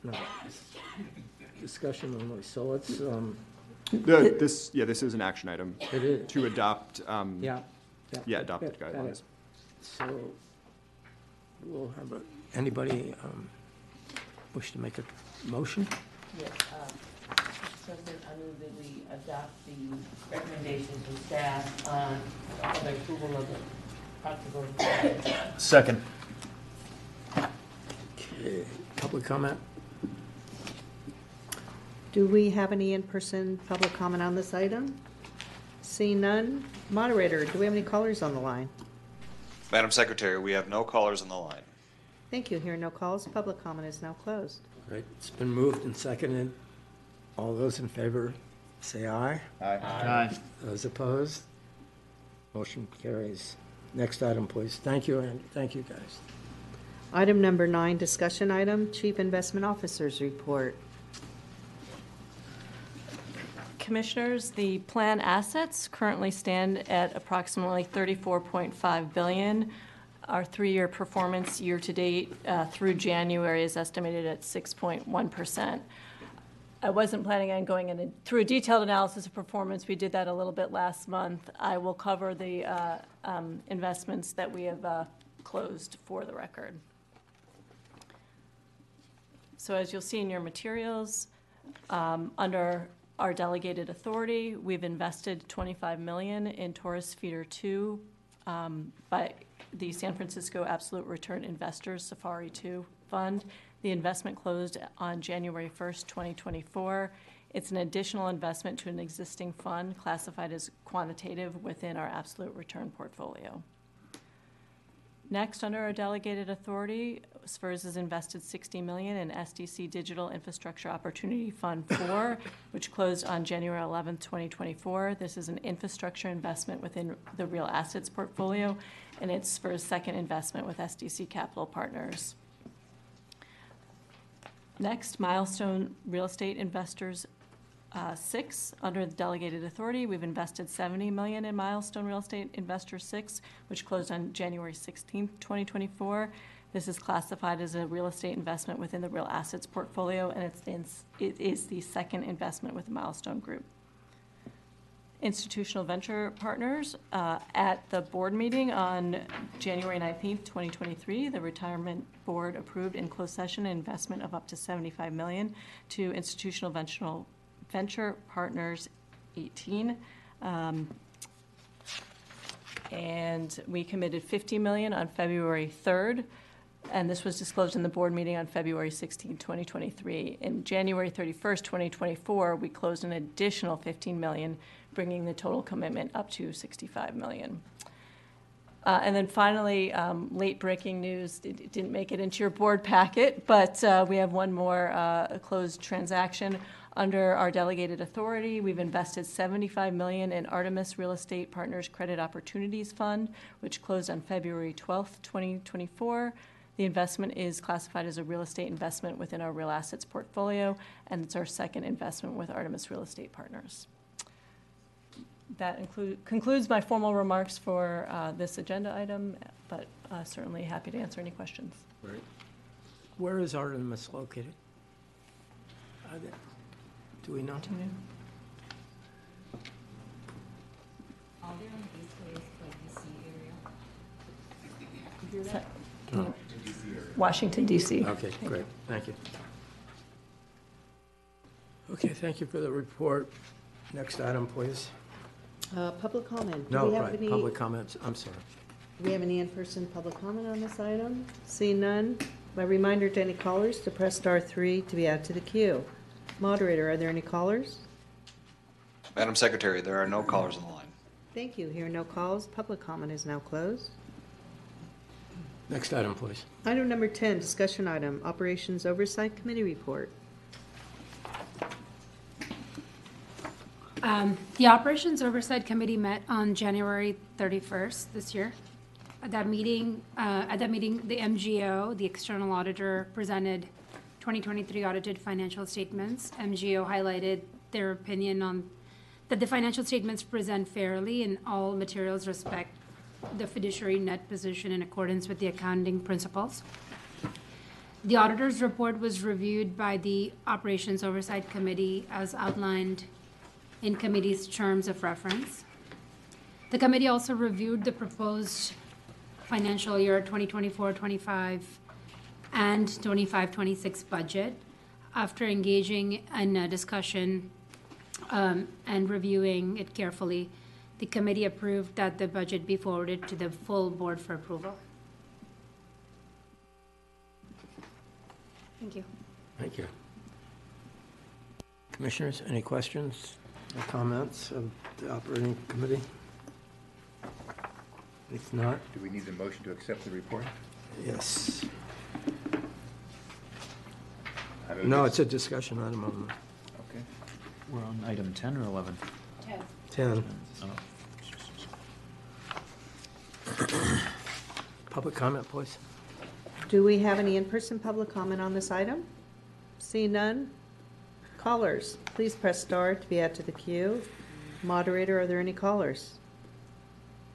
It- No. Discussion only, so let's, um, The- This, yeah, this is an action item. It is. To adopt, um, Yeah, yeah. Yeah, adopted Got it, guidelines. so we'll have, a- anybody um, wish to make a motion? Yes, uh, Mr. President, I move that we adopt the recommendations of staff on the approval of the proxy voting. Second. Okay, Public comment? Do we have any in-person public comment on this item? Seeing none. Moderator, do we have any callers on the line? Madam Secretary, we have no callers on the line. Thank you. Hearing no calls, public comment is now closed. Right, it's been moved and seconded. All those in favor, say aye. Aye. Aye. Those opposed? Motion carries. Next item, please. Thank you, and thank you, guys. Item number nine, discussion item, Chief Investment Officer's Report. Commissioners, the plan assets currently stand at approximately 34.5 billion. Our three-year performance year-to-date uh, through January is estimated at 6.1%. I wasn't planning on going in through a detailed analysis of performance. We did that a little bit last month. I will cover the uh, um, investments that we have uh, closed for the record. So as you'll see in your materials, um, under our delegated authority, we've invested 25 million in Taurus Feeder 2 um, by the San Francisco Absolute Return Investors Safari 2 Fund. The investment closed on January 1st, 2024. It's an additional investment to an existing fund classified as quantitative within our absolute return portfolio. Next, under our delegated authority, SFERS has invested 60 million in SDC Digital Infrastructure Opportunity Fund 4, which closed on January 11th, 2024. This is an infrastructure investment within the real assets portfolio, and it's a second investment with SDC Capital Partners. Next, Milestone Real Estate Investors uh, Six, under the delegated authority, we've invested 70 million in Milestone Real Estate Investor Six, which closed on January 16th, 2024. This is classified as a real estate investment within the real assets portfolio, and it stands, it is the second investment with the Milestone Group. Institutional Venture Partners, uh, at the board meeting on January 19th, 2023, the retirement board approved in closed session an investment of up to 75 million to Institutional Venture, Venture Partners 18. Um, And we committed 50 million on February 3rd, and this was disclosed in the board meeting on February 16, 2023. In January 31st, 2024, we closed an additional 15 million, bringing the total commitment up to 65 million. Uh, And then finally, um, late-breaking news, it it didn't make it into your board packet, but uh, we have one more uh, closed transaction. Under our delegated authority, we've invested 75 million in Artemis Real Estate Partners Credit Opportunities Fund, which closed on February 12, 2024. The investment is classified as a real estate investment within our real assets portfolio, and it's our second investment with Artemis Real Estate Partners. That include, concludes my formal remarks for uh, this agenda item, but uh, certainly happy to answer any questions. Right. Where is Artemis located? Are they- Do we know? Oh. Washington DC. Okay, great, thank you. Okay, thank you for the report. Next item, please. Uh, Public comment. Do No, we have right, any- public comments, I'm sorry. Do we have any in-person public comment on this item? Seeing none, my reminder to any callers to press star three to be added to the queue. Moderator, are there any callers? Madam Secretary, there are no callers on the line. Thank you. Here are no calls. Public comment is now closed. Next item, please. Item number 10, discussion item, Operations Oversight Committee Report. Um, The Operations Oversight Committee met on January 31st this year. At that meeting, uh, at that meeting, the MGO, the external auditor, presented 2023 audited financial statements. MGO highlighted their opinion on, that the financial statements present fairly in all materials respect the fiduciary net position in accordance with the accounting principles. The auditor's report was reviewed by the Operations Oversight Committee as outlined in committee's terms of reference. The committee also reviewed the proposed financial year 2024-25 and 25-26 budget. After engaging in a discussion um, and reviewing it carefully, the committee approved that the budget be forwarded to the full board for approval. Thank you. Thank you. Commissioners, any questions or comments of the operating committee? If not, Do we need the motion to accept the report? yes. I move No, it's a discussion item on Okay. We're on item 10 or 11? 10. Oh. Public comment, please. Do we have any in-person public comment on this item? See none? Callers, please press star to be added to the queue. Moderator, are there any callers?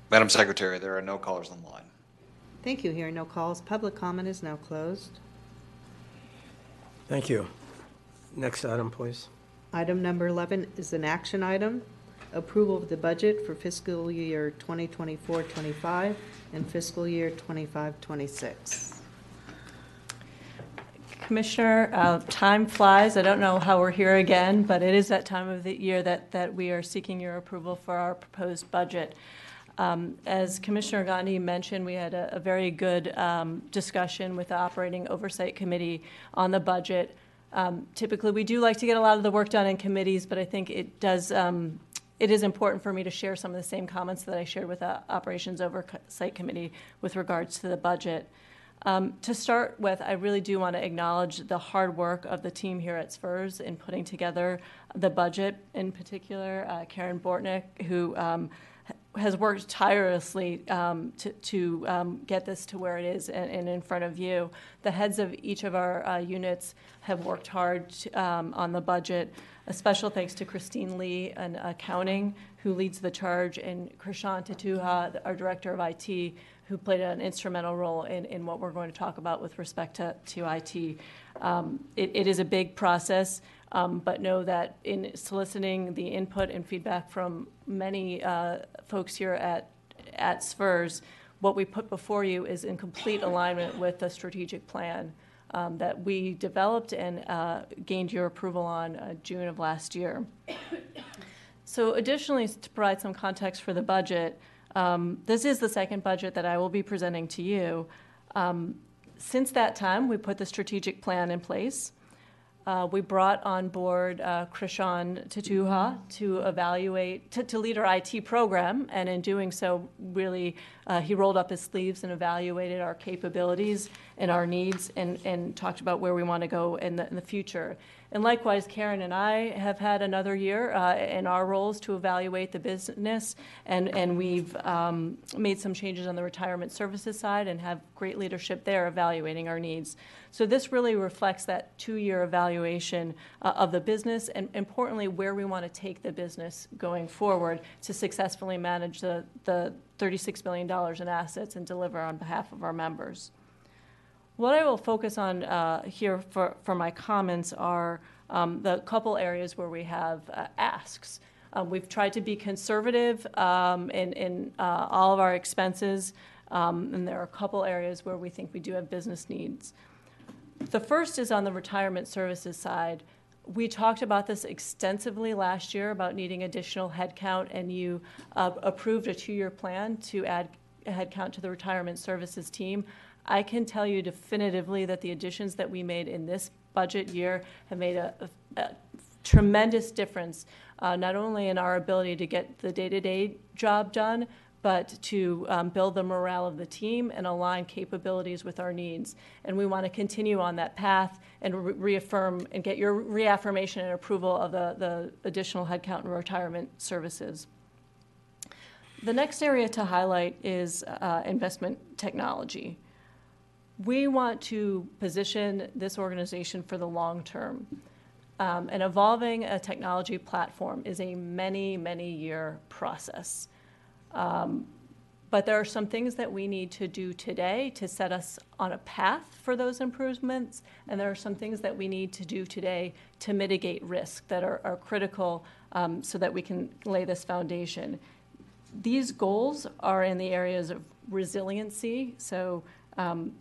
Madam Secretary, there are no callers on the line. Thank you. Hearing no calls, public comment is now closed. Thank you. Next item, please. Item number 11 is an action item, approval of the budget for fiscal year 2024-25 and fiscal year 25-26. Commissioner, uh, time flies. I don't know how we're here again, but it is that time of the year that, that we are seeking your approval for our proposed budget. Um, As Commissioner Gandhi mentioned, we had a, a very good um, discussion with the Operating Oversight Committee on the budget. Um, Typically, we do like to get a lot of the work done in committees, but I think it does, um, it is important for me to share some of the same comments that I shared with the Operations Oversight Committee with regards to the budget. Um, to start with, I really do want to acknowledge the hard work of the team here at SFERS in putting together the budget, in particular, uh, Karen Bortnick, who um, has worked tirelessly um, to, to um, get this to where it is and, and in front of you. The heads of each of our uh, units have worked hard to, um, on the budget. A special thanks to Christine Lee in accounting, who leads the charge, and Krishan Tatuha, our director of IT, who played an instrumental role in, in what we're going to talk about with respect to, to IT. Um, it, it is a big process. Um, but know that in soliciting the input and feedback from many uh, folks here at, at SFERS, what we put before you is in complete alignment with the strategic plan um, that we developed and uh, gained your approval on uh, June of last year. So additionally, to provide some context for the budget, um, this is the second budget that I will be presenting to you. Um, since that time, we put the strategic plan in place. Uh, we brought on board uh, Krishan Tatuha to evaluate, to, to lead our IT program, and in doing so, really, uh, he rolled up his sleeves and evaluated our capabilities and our needs and, and talked about where we want to go in the, in the future. And likewise, Karen and I have had another year uh, in our roles to evaluate the business, and, and we've um, made some changes on the retirement services side and have great leadership there evaluating our needs. So this really reflects that two-year evaluation uh, of the business and importantly, where we want to take the business going forward to successfully manage the, the $36 billion in assets and deliver on behalf of our members. What I will focus on uh, here for, for my comments are um, the couple areas where we have uh, asks. Um, we've tried to be conservative um, in, in uh, all of our expenses, um, and there are a couple areas where we think we do have business needs. The first is on the retirement services side. We talked about this extensively last year about needing additional headcount, and you uh, approved a two year plan to add headcount to the retirement services team. I can tell you definitively that the additions that we made in this budget year have made a, a, a tremendous difference, uh, not only in our ability to get the day to day job done, but to um, build the morale of the team and align capabilities with our needs. And we want to continue on that path and re- reaffirm and get your reaffirmation and approval of the, the additional headcount and retirement services. The next area to highlight is uh, investment technology. We want to position this organization for the long term. Um, and evolving a technology platform is a many, many year process. Um, but there are some things that we need to do today to set us on a path for those improvements, and there are some things that we need to do today to mitigate risk that are, are critical um, so that we can lay this foundation. These goals are in the areas of resiliency, so um,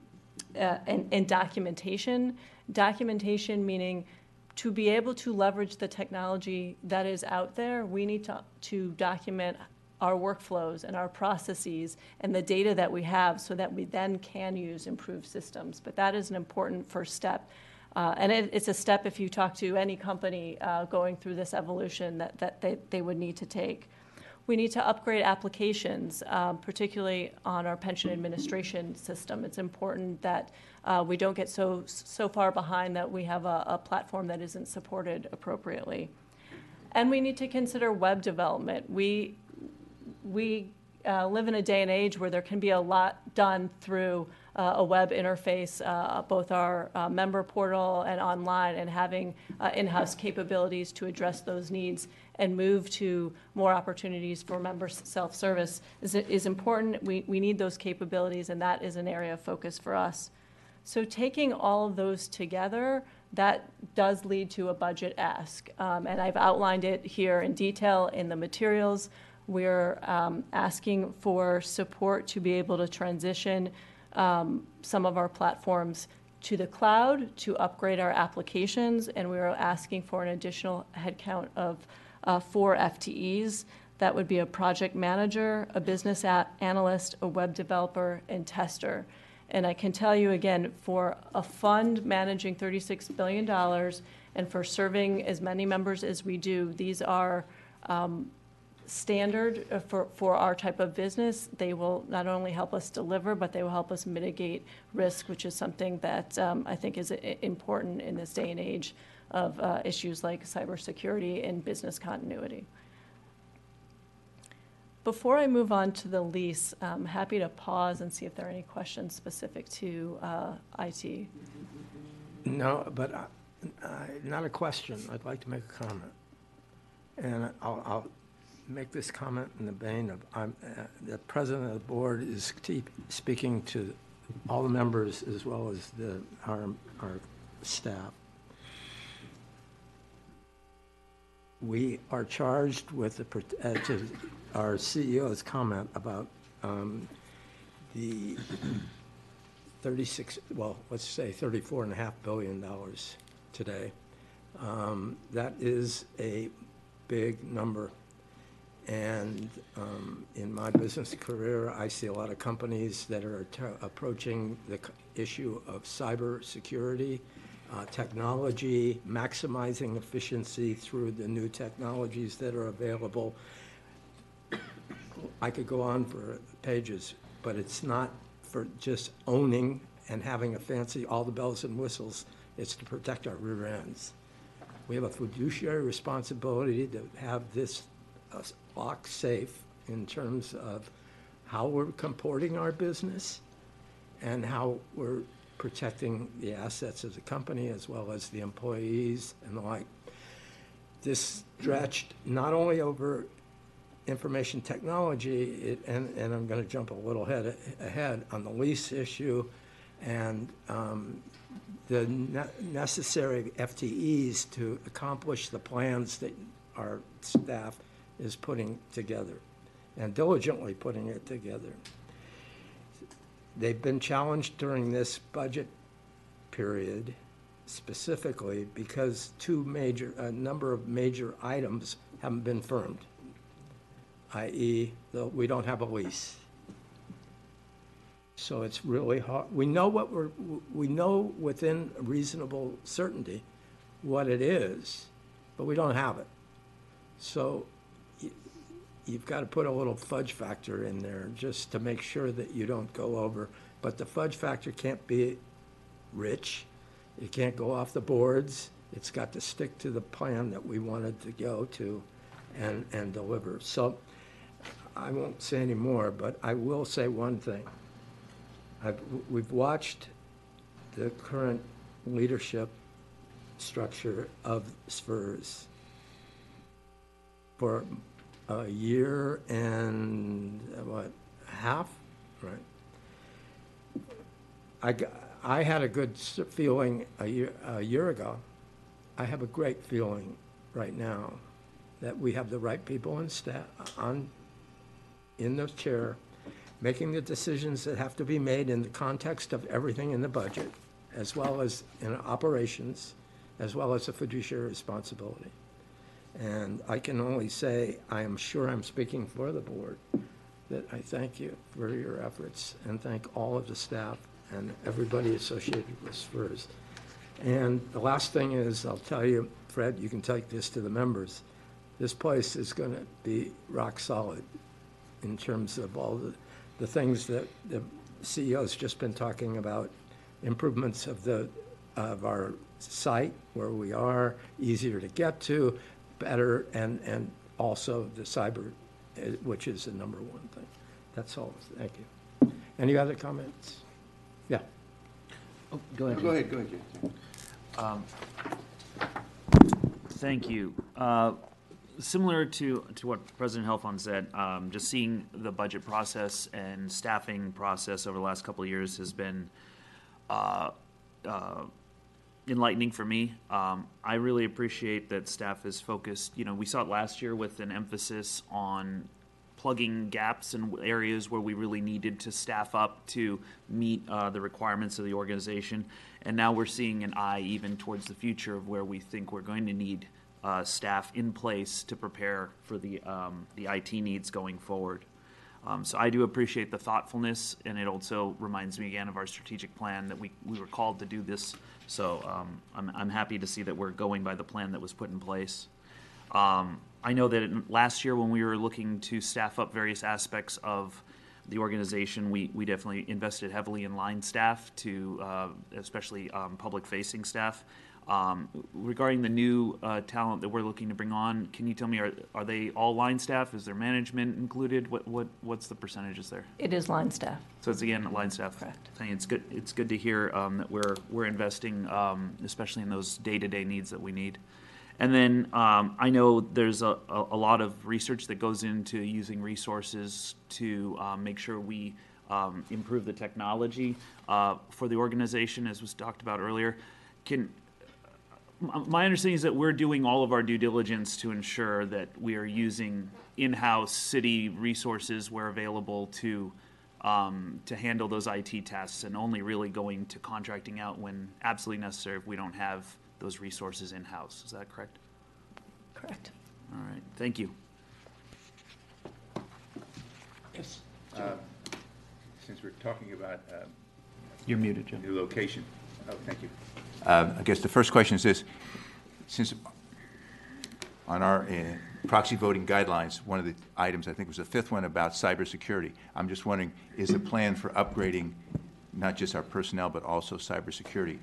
uh, and, and documentation. Documentation meaning to be able to leverage the technology that is out there, we need to, to document our workflows and our processes and the data that we have so that we then can use improved systems. But that is an important first step. Uh, and it, it's a step if you talk to any company uh, going through this evolution that, that they, they would need to take. We need to upgrade applications, um, particularly on our pension administration system. It's important that uh, we don't get so, so far behind that we have a, a platform that isn't supported appropriately. And we need to consider web development. We we uh, live in a day and age where there can be a lot done through uh, a web interface, uh, both our uh, member portal and online, and having uh, in house capabilities to address those needs and move to more opportunities for member self service is, is important. We, we need those capabilities, and that is an area of focus for us. So, taking all of those together, that does lead to a budget ask. Um, and I've outlined it here in detail in the materials. We're um, asking for support to be able to transition um, some of our platforms to the cloud to upgrade our applications, and we are asking for an additional headcount of uh, four FTEs. That would be a project manager, a business analyst, a web developer, and tester. And I can tell you again, for a fund managing $36 billion and for serving as many members as we do, these are um, standard uh, for, for our type of business. They will not only help us deliver, but they will help us mitigate risk, which is something that um, I think is important in this day and age of uh, issues like cybersecurity and business continuity. Before I move on to the lease, I'm happy to pause and see if there are any questions specific to uh, IT. No, but not a question. I'd like to make a comment. And I'll, I'll make this comment in the vein of, I'm, uh, the president of the board is speaking to all the members as well as the, our, our staff. We are charged with, the uh, to our CEO's comment about um, the 36, well, let's say 34 and a half billion dollars today. Um, That is a big number. And um, in my business career, I see a lot of companies that are approaching the issue of cybersecurity, uh, technology, maximizing efficiency through the new technologies that are available. I could go on for pages, but it's not for just owning and having a fancy, all the bells and whistles. It's to protect our rear ends. We have a fiduciary responsibility to have this uh, lock safe in terms of how we're comporting our business and how we're protecting the assets of the company as well as the employees and the like. This stretched not only over information technology, it, and, and I'm going to jump a little head, ahead on the lease issue and um, the ne- necessary FTEs to accomplish the plans that our staff is putting together and diligently putting it together. They've been challenged during this budget period specifically because two major, a number of major items haven't been firmed, i.e., we don't have a lease. So it's really hard, we know what we're, we know within reasonable certainty what it is, but we don't have it. So you've got to put a little fudge factor in there just to make sure that you don't go over. But the fudge factor can't be rich. It can't go off the boards. It's got to stick to the plan that we wanted to go to and, and deliver. So I won't say any more, but I will say one thing. I've, we've watched the current leadership structure of SFERS for a year and, what, half, right? I, had a good feeling a year, a year ago. I have a great feeling right now that we have the right people in staff, on, in the chair, making the decisions that have to be made in the context of everything in the budget, as well as in operations, as well as a fiduciary responsibility. And I can only say, I am sure I'm speaking for the board, that I thank you for your efforts and thank all of the staff and everybody associated with SFERS. And the last thing is, I'll tell you, Fred, you can take this to the members. This place is going to be rock solid in terms of all the, the things that the CEO's just been talking about, improvements of the, of our site, where we are, easier to get to, better, and, and also the cyber, uh, which is the number one thing. That's all. Thank you. Any other comments? Yeah. Oh, Go ahead. Go ahead, go ahead, Jay. Um, Thank you. Uh, Similar to, to what President Heldfond said, um, just seeing the budget process and staffing process over the last couple of years has been uh, uh, enlightening for me. Um, I really appreciate that staff is focused. You know, we saw it last year with an emphasis on plugging gaps in areas where we really needed to staff up to meet uh, the requirements of the organization. And now we're seeing an eye even towards the future of where we think we're going to need uh, staff in place to prepare for the, um, the IT needs going forward. Um, so I do appreciate the thoughtfulness, and it also reminds me again of our strategic plan that we, we were called to do this. So um, I'm, I'm happy to see that we're going by the plan that was put in place. Um, I know that in- last year when we were looking to staff up various aspects of the organization, we, we definitely invested heavily in line staff to, uh, especially um, public-facing staff. Um, regarding the new uh, talent that we're looking to bring on, can you tell me are are they all line staff? Is there management included? What what what's the percentages there? It is line staff. So it's again line staff. Correct. Thing. It's good. It's good to hear um, that we're we're investing, um, especially in those day to day needs that we need. And then um, I know there's a, a, a lot of research that goes into using resources to um, make sure we um, improve the technology uh, for the organization, as was talked about earlier. Can my understanding is that we're doing all of our due diligence to ensure that we are using in-house city resources where available to um, to handle those IT tests, and only really going to contracting out when absolutely necessary if we don't have those resources in-house. Is that correct? Correct. All right. Thank you. Yes. Uh, Since we're talking about uh, You're muted, Jim. new location, oh, thank you. Uh, I guess the first question is this, since on our uh, proxy voting guidelines, one of the items, I think was the fifth one about cybersecurity, I'm just wondering, is the plan for upgrading not just our personnel, but also cybersecurity?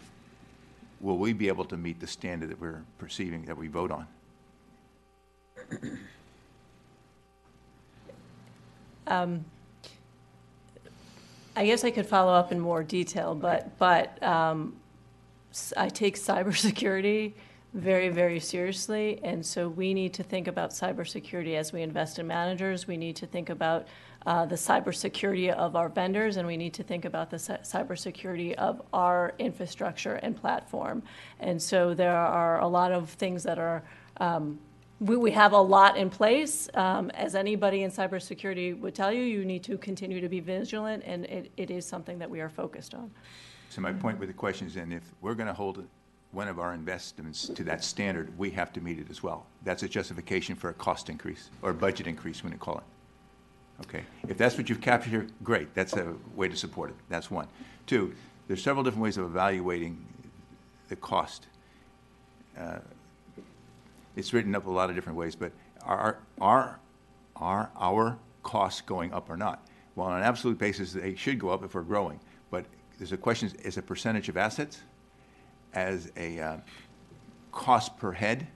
Will we be able to meet the standard that we're perceiving, that we vote on? Um, I guess I could follow up in more detail, but, but um, s- I take cybersecurity very, very seriously, and so we need to think about cybersecurity as we invest in managers. We need to think about uh, the cybersecurity of our vendors, and we need to think about the cy- cybersecurity of our infrastructure and platform. And so there are a lot of things that are um, we, we have a lot in place. Um, as anybody in cybersecurity would tell you, you need to continue to be vigilant, and it, it is something that we are focused on. So my point with the question is then, if we're going to hold one of our investments to that standard, we have to meet it as well. That's a justification for a cost increase, or a budget increase, when you call it. Okay? If that's what you've captured here, great, that's a way to support it, that's one. Two, there's several different ways of evaluating the cost. Uh, It's written up a lot of different ways, but are, are, are our costs going up or not? Well, on an absolute basis, they should go up if we're growing, but there's a question, is a percentage of assets? As a uh, cost per head?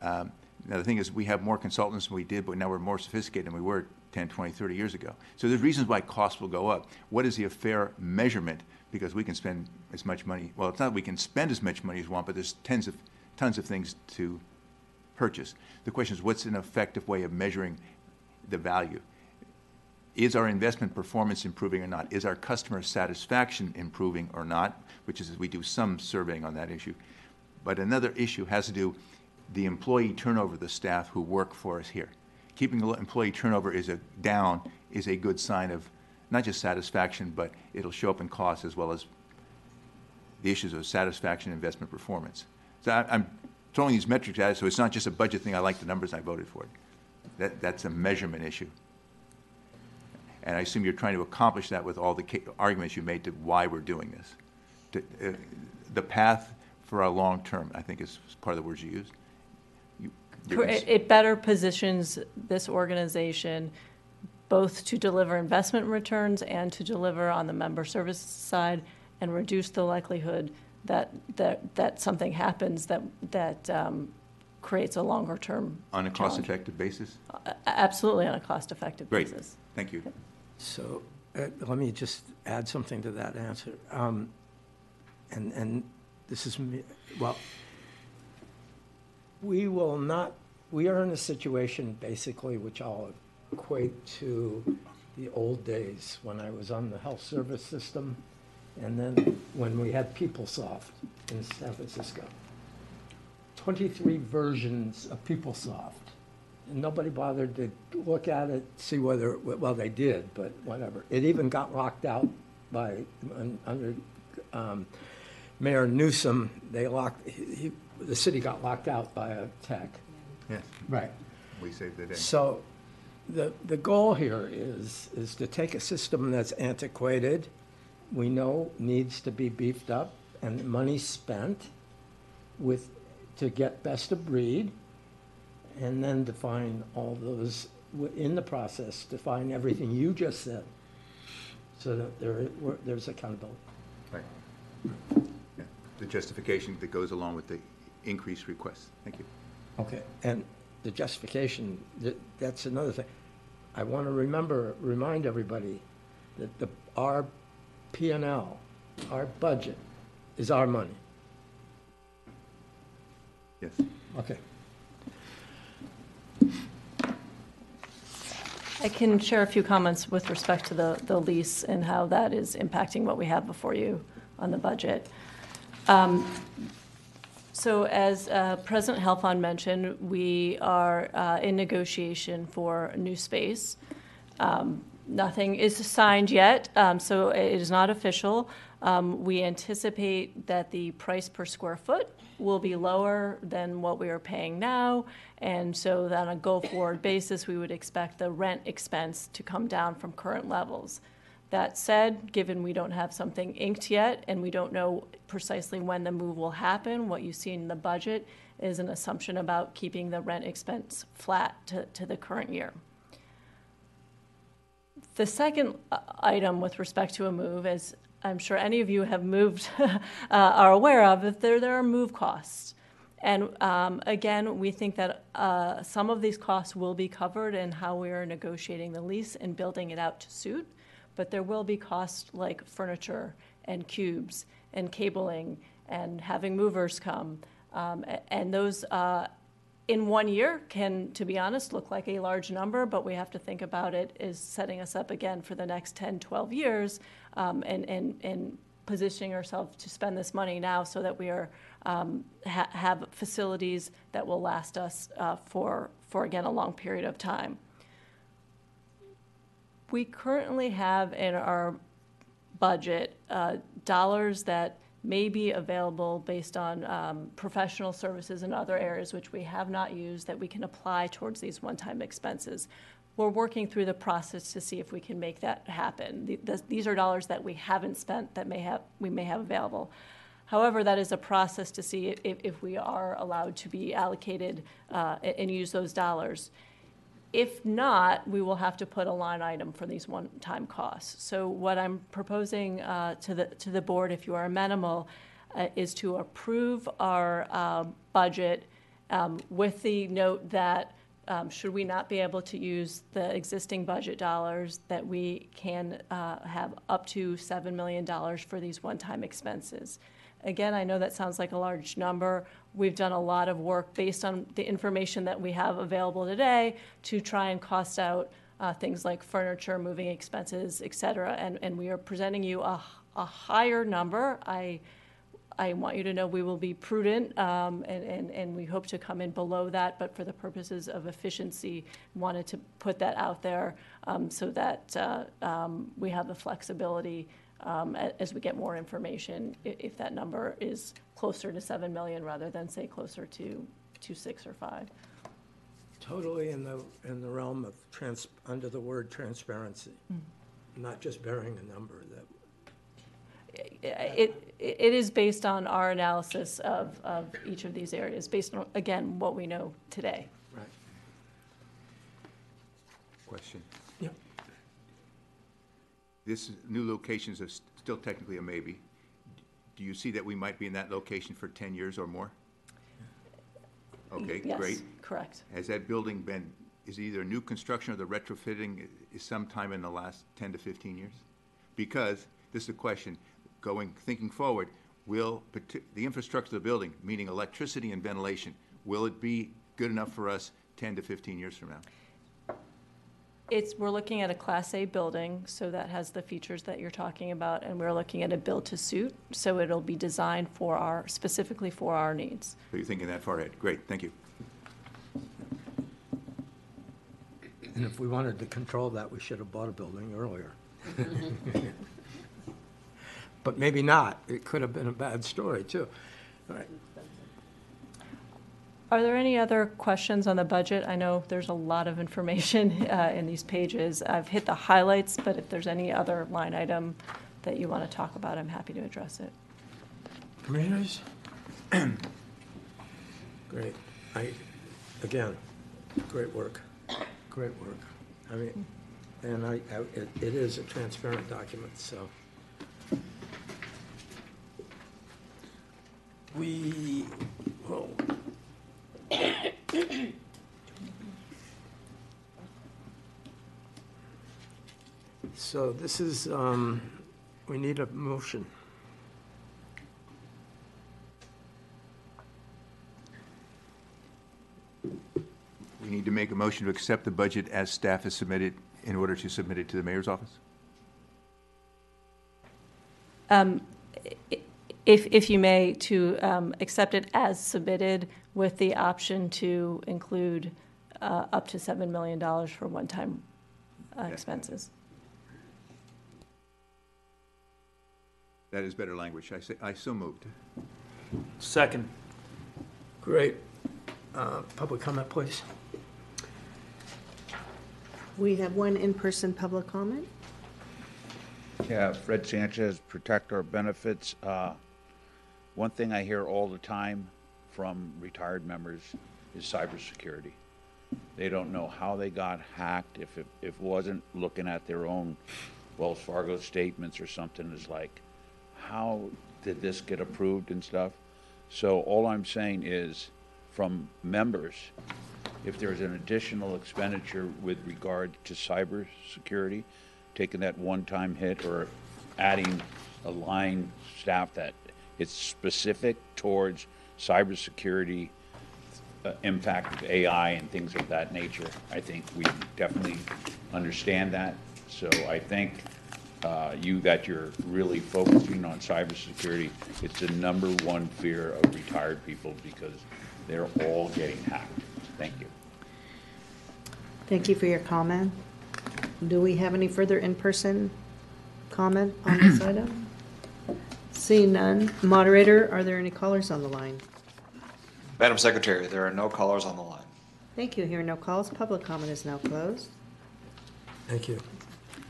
Um, Now, the thing is, we have more consultants than we did, but now we're more sophisticated than we were 10, 20, 30 years ago. So there's reasons why costs will go up. What is the fair measurement? Because we can spend as much money, well, it's not we can spend as much money as we want, but there's tens of, tons of things to purchase. The question is, what's an effective way of measuring the value? Is our investment performance improving or not? Is our customer satisfaction improving or not? Which is, we do some surveying on that issue. But another issue has to do the employee turnover the staff who work for us here. Keeping employee turnover is a down is a good sign of not just satisfaction, but it'll show up in costs as well as the issues of satisfaction, investment performance. So I, I'm throwing these metrics at it, so it's not just a budget thing. I like the numbers. I voted for it. That, that's a measurement issue. And I assume you're trying to accomplish that with all the arguments you made to why we're doing this. To, uh, the path for our long term, I think, is part of the words you used. You, you're Cor- cons- It, it better positions this organization both to deliver investment returns and to deliver on the member service side and reduce the likelihood that, that, that something happens that, that um, creates a longer term. on a challenge. cost-effective basis? A- Absolutely on a cost-effective Great. basis. Thank you. So uh, let me just add something to that answer. Um, And, and this is, me- well, we will not, we are in a situation basically which I'll equate to the old days when I was on the health service system and then when we had PeopleSoft in San Francisco. 23 versions of PeopleSoft. And nobody bothered to look at it, see whether, well, they did, but whatever. It even got locked out by, under um, Mayor Newsom, they locked, he, he- the city got locked out by a tech. Yes. Right. We saved the day. So the, the goal here is, is to take a system that's antiquated, we know needs to be beefed up, and money spent with, to get best of breed, and then define all those, in the process, define everything you just said, so that there, there's accountability. Right. the justification that goes along with the increased request. Thank you. Okay, and the justification, that, that's another thing. I want to remember, remind everybody that the, our P and L, our budget is our money. Yes. Okay. I can share a few comments with respect to the, the lease and how that is impacting what we have before you on the budget. Um, So as uh, President Heldfond mentioned, we are uh, in negotiation for new space. Um, Nothing is signed yet, um, so it is not official. Um, We anticipate that the price per square foot will be lower than what we are paying now, and so that on a go-forward basis, we would expect the rent expense to come down from current levels. That said, given we don't have something inked yet, and we don't know precisely when the move will happen, what you see in the budget is an assumption about keeping the rent expense flat to, to the current year. The second uh, item with respect to a move, as I'm sure any of you have moved, uh, are aware of, that there, there are move costs. And um, again, we think that uh, some of these costs will be covered in how we are negotiating the lease and building it out to suit. But there will be costs like furniture and cubes and cabling and having movers come. Um, and those uh, in one year can, to be honest, look like a large number, but we have to think about it as setting us up again for the next 10, 12 years um, and, and, and positioning ourselves to spend this money now so that we are, um, ha- have facilities that will last us uh, for, for, again, a long period of time. We currently have in our budget uh, dollars that may be available based on um, professional services and other areas which we have not used that we can apply towards these one-time expenses. We're working through the process to see if we can make that happen. The- the- These are dollars that we haven't spent that may have, we may have available. However, that is a process to see if, if we are allowed to be allocated uh, and and use those dollars. If not, we will have to put a line item for these one-time costs. So what I'm proposing uh, to the, to the board, if you are amenable, uh, is to approve our uh, budget um, with the note that um, should we not be able to use the existing budget dollars, that we can uh, have up to $7 million for these one-time expenses. Again, I know that sounds like a large number. We've done a lot of work based on the information that we have available today to try and cost out uh, things like furniture, moving expenses, et cetera. And, and we are presenting you a, a higher number. I, I want you to know we will be prudent, um, and, and, and we hope to come in below that, but for the purposes of efficiency, wanted to put that out there um, so that uh, um, we have the flexibility um, as we get more information, i- if that number is closer to 7 million rather than, say, closer to, to 6 or 5. Totally in the, in the realm of trans, under the word transparency, not just bearing a number that, It, it is based on our analysis of, of each of these areas, based on, again, what we know today. right. Question. This new location is still technically a maybe. Do you see that we might be in that location for 10 years or more? Okay, Yes, great. correct. Has that building been, is it either new construction or the retrofitting is sometime in the last 10 to 15 years? Because, this is a question, going, thinking forward, will, the infrastructure of the building, meaning electricity and ventilation, will it be good enough for us 10 to 15 years from now? It's, we're looking at a Class A building, so that has the features that you're talking about, and we're looking at a build-to-suit, so it'll be designed for our, specifically for our needs. So you're thinking that far ahead. Great, thank you. And if we wanted to control that, we should have bought a building earlier. But maybe not. It could have been a bad story, too. All right. Are there any other questions on the budget? I know there's a lot of information uh, in these pages. I've hit the highlights, but if there's any other line item that you want to talk about, I'm happy to address it. Commissioners? Great. I, again, great work. Great work. I mean, and I, I- it it is a transparent document, so. we, well, so this is, um, we need a motion. We need to make a motion to accept the budget as staff has submitted in order to submit it to the mayor's office? Um, i- If, if you may, to um, accept it as submitted with the option to include uh, up to $7 million for one-time uh, expenses. That is better language. I say, I so moved. Second. Great. Uh, Public comment, please. We have one in-person public comment. Yeah, Fred Sanchez, Protect Our Benefits. Uh, One thing I hear all the time from retired members is cybersecurity. They don't know how they got hacked, if it, if it wasn't looking at their own Wells Fargo statements or something, is like, how did this get approved and stuff? So all I'm saying is, from members, if there's an additional expenditure with regard to cybersecurity, taking that one-time hit or adding a line staff that it's specific towards cybersecurity, uh, impact of AI and things of that nature. I think we definitely understand that. So I think uh, you that you're really focusing on cybersecurity. It's the number one fear of retired people because they're all getting hacked. Thank you. Thank you for your comment. Do we have any further in-person comment on this item? Seeing none. Moderator, are there any callers on the line? Madam Secretary, there are no callers on the line. Thank you. Hearing no calls, public comment is now closed. Thank you.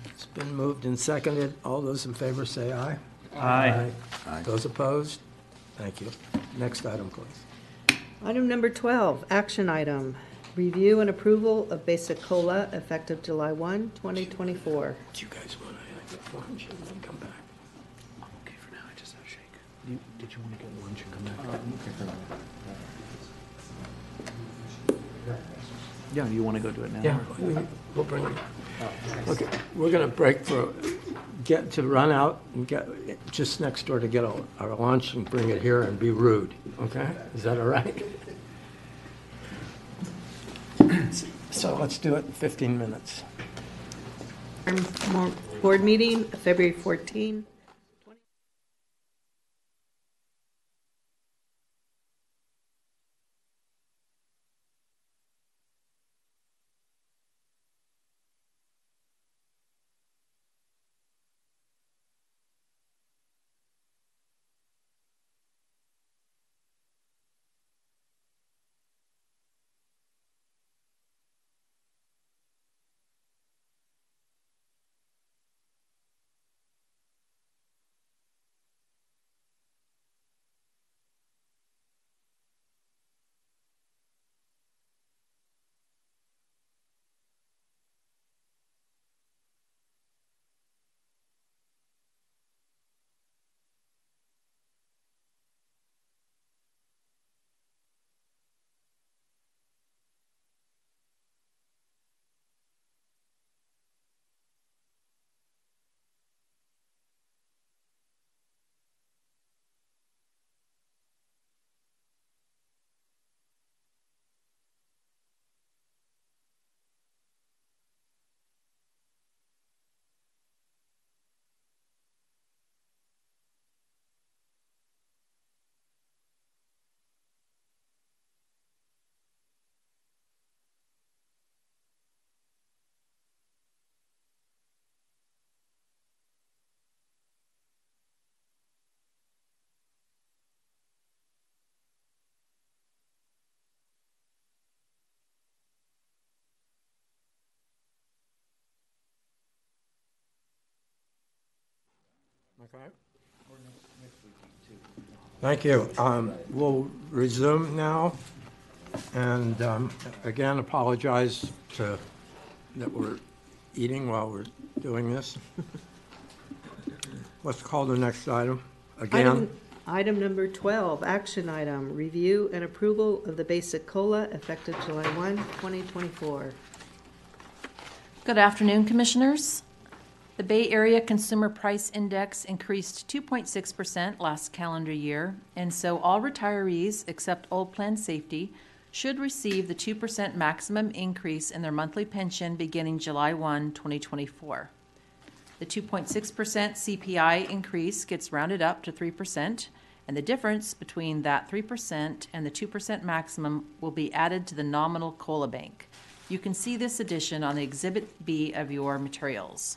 It's been moved and seconded. All those in favor say aye. Aye. Aye. Those opposed? Thank you. Next item, please. Item number 12, action item. Review and approval of basic COLA effective July 1, 2024. Do you guys want to have lunch and then come back? Okay, for now, I just have shake. You, did you want to get lunch and come back? Uh, yeah, you want to go do it now? Yeah, we- we'll bring it. Oh. Okay, we're going to break for, get, to run out and get, just next door to get our our lunch and bring it here and be rude, okay? Is that all right? So let's do it in 15 minutes. More- Board meeting, February 14. Okay. Thank you. Um, We'll resume now. And um, again, apologize to, that we're eating while we're doing this. Let's call the next item. Again, Item- Item number 12, action item, review and approval of the basic COLA effective July 1, 2024. Good afternoon, Commissioners. The Bay Area Consumer Price Index increased 2.6% last calendar year, and so all retirees, except Old Plan Safety, should receive the 2% maximum increase in their monthly pension beginning July 1, 2024. The 2.6% CPI increase gets rounded up to 3%, and the difference between that 3% and the 2% maximum will be added to the nominal COLA bank. You can see this addition on the Exhibit B of your materials.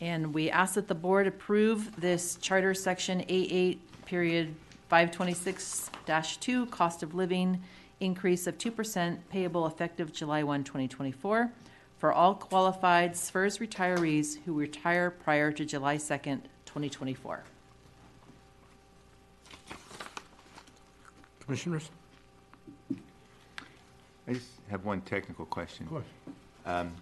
And we ask that the board approve this Charter Section A8, period 526-2, cost of living increase of 2% payable effective July 1, 2024, for all qualified SFERS retirees who retire prior to July 2nd, 2024. Commissioners? I just have one technical question. Of course. Um,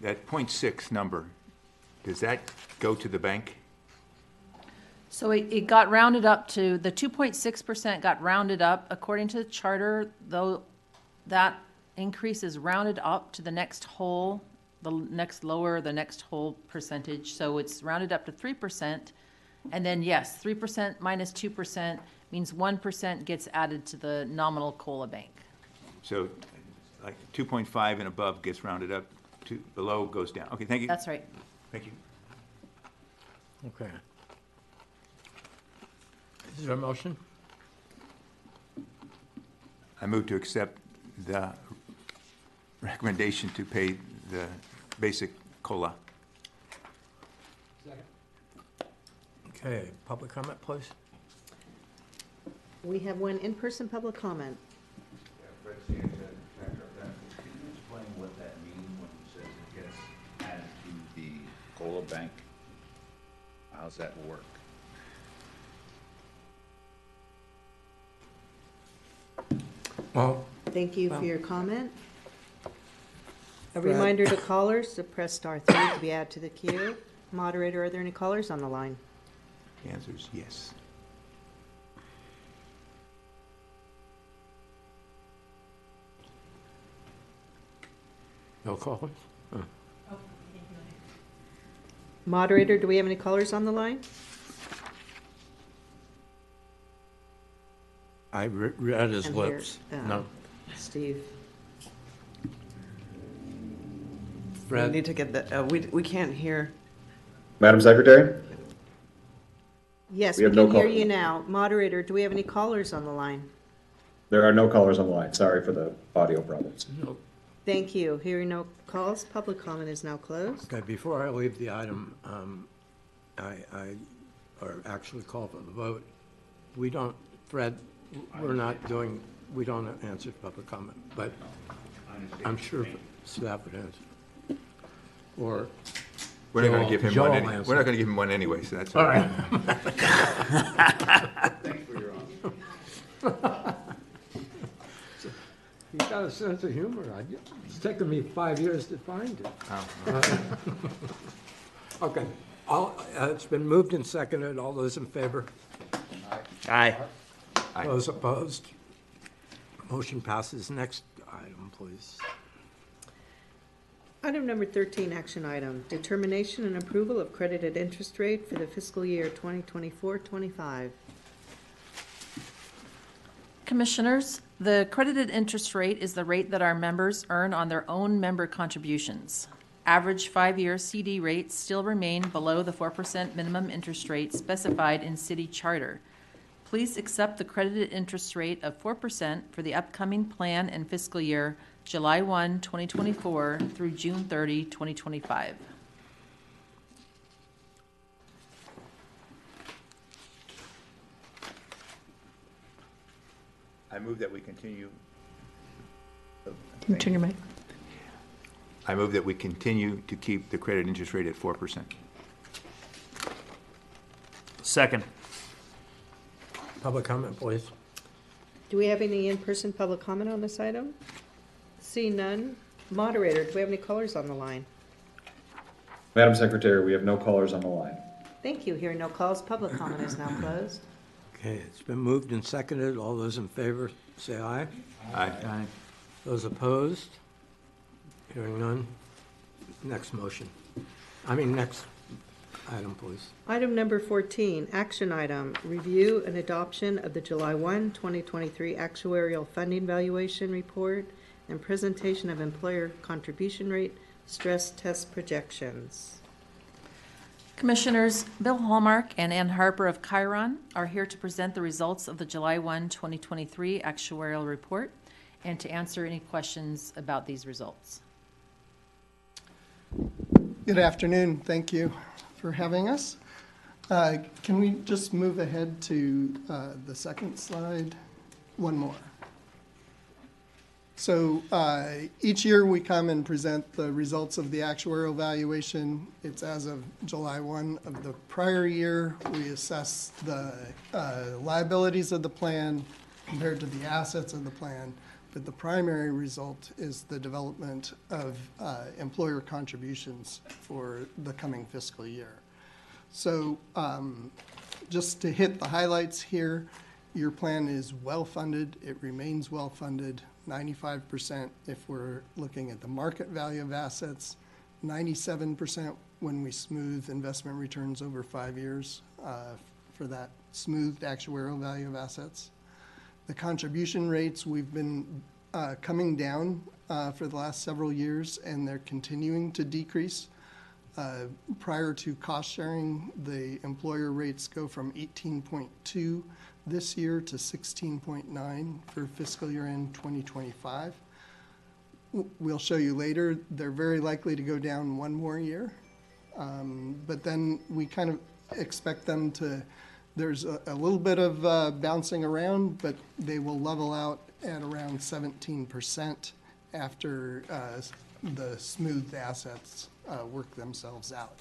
That point six number, does that go to the bank? So it, it got rounded up to, the 2.6% got rounded up according to the charter, though that increase is rounded up to the next whole, the next lower, the next whole percentage. So it's rounded up to 3%. And then, yes, 3% minus 2% means 1% gets added to the nominal COLA bank. So like 2.5 and above gets rounded up, to, below goes down. Okay, thank you. That's right. Thank you. Okay. Is there a motion? I move to accept the recommendation to pay the basic COLA. Second. Okay, public comment, please. We have one in-person public comment. The COLA bank? How's that work? Well, Thank you Well- for your comment. A Fred. reminder to callers to press star three to be added to the queue. Moderator, are there any callers on the line? The answer is yes. no callers? Oh. Moderator, do we have any callers on the line? I re- read his And here, lips. uh, No. Steve. We Fred? need to get the, uh, we, we can't hear. Madam Secretary? Yes, We we have no can hear call- you now. Moderator, do we have any callers on the line? There are no callers on the line. Sorry for the audio problems. No. Thank you. Hearing no calls, public comment is now closed. Okay, before I leave the item, um, I, I, or actually call for the vote, we don't, Fred, we're not doing, we don't answer public comment, but I'm sure staff would answer. Or. We're not going Joel- to give him Joel one, any- we're not going to give him one anyway, so that's All all right. right. Thanks for your honesty. He's got a sense of humor. I- It's taken me five years to find it. Oh. Okay, all, uh, it's been moved and seconded. All those in favor? Aye. Those opposed? Motion passes. Next item, please. Item number 13, action item, determination and approval of credited interest rate for the fiscal year 2024-25. Commissioners, the credited interest rate is the rate that our members earn on their own member contributions. Average five-year CD rates still remain below the 4% minimum interest rate specified in city charter. Please accept the credited interest rate of 4% for the upcoming plan and fiscal year July 1, 2024 through June 30, 2025. I move that we continue. Can you turn your mic? I move that we continue to keep the credit interest rate at 4%. Second. Public comment, please. Do we have any in-person public comment on this item? See none. Moderator, do we have any callers on the line? Madam Secretary, we have no callers on the line. Thank you. Hearing no calls, public comment is now closed. Okay, it's been moved and seconded. All those in favor, say aye. Aye. Aye. Those opposed? Hearing none. Next motion. I mean, next item, please. Item number 14, action item, review and adoption of the July 1, 2023 actuarial funding valuation report and presentation of employer contribution rate stress test projections. Commissioners, Bill Hallmark and Ann Harper of Cheiron are here to present the results of the July 1, 2023 actuarial report and to answer any questions about these results. Good afternoon. Thank you for having us. Uh, Can we just move ahead to uh, the second slide? One more. So uh, each year, we come and present the results of the actuarial valuation. It's as of July 1 of the prior year. We assess the uh, liabilities of the plan compared to the assets of the plan. But the primary result is the development of uh, employer contributions for the coming fiscal year. So um, just to hit the highlights here, your plan is well-funded. It remains well-funded, 95% if we're looking at the market value of assets, 97% when we smooth investment returns over five years uh, for that smoothed actuarial value of assets. The contribution rates, we've been uh, coming down uh, for the last several years, and they're continuing to decrease. Uh, Prior to cost sharing, the employer rates go from 18.2 this year to 16.9 for fiscal year end 2025. W- We'll show you later, they're very likely to go down one more year. Um, But then we kind of expect them to, there's a, a little bit of uh, bouncing around, but they will level out at around 17% after uh, the smoothed assets uh, work themselves out.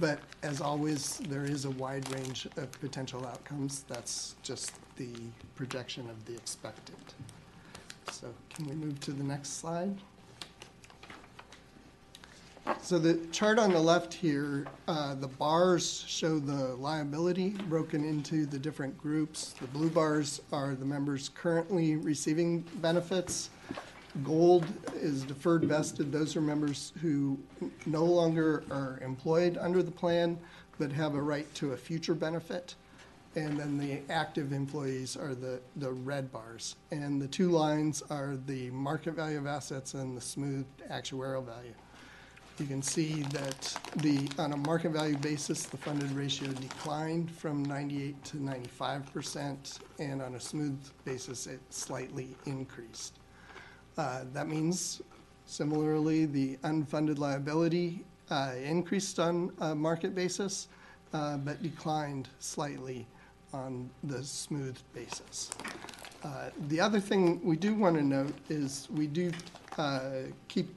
But as always, there is a wide range of potential outcomes. That's just the projection of the expected. So can we move to the next slide? So the chart on the left here, uh, the bars show the liability broken into the different groups. The blue bars are the members currently receiving benefits. Gold is deferred vested. Those are members who no longer are employed under the plan, but have a right to a future benefit. And then the active employees are the, the red bars. And the two lines are the market value of assets and the smooth actuarial value. You can see that the, on a market value basis, the funded ratio declined from 98 to 95 percent, and on a smooth basis, it slightly increased. Uh, That means similarly, the unfunded liability uh, increased on a market basis, uh, but declined slightly on the smooth basis. Uh, The other thing we do want to note is we do uh, keep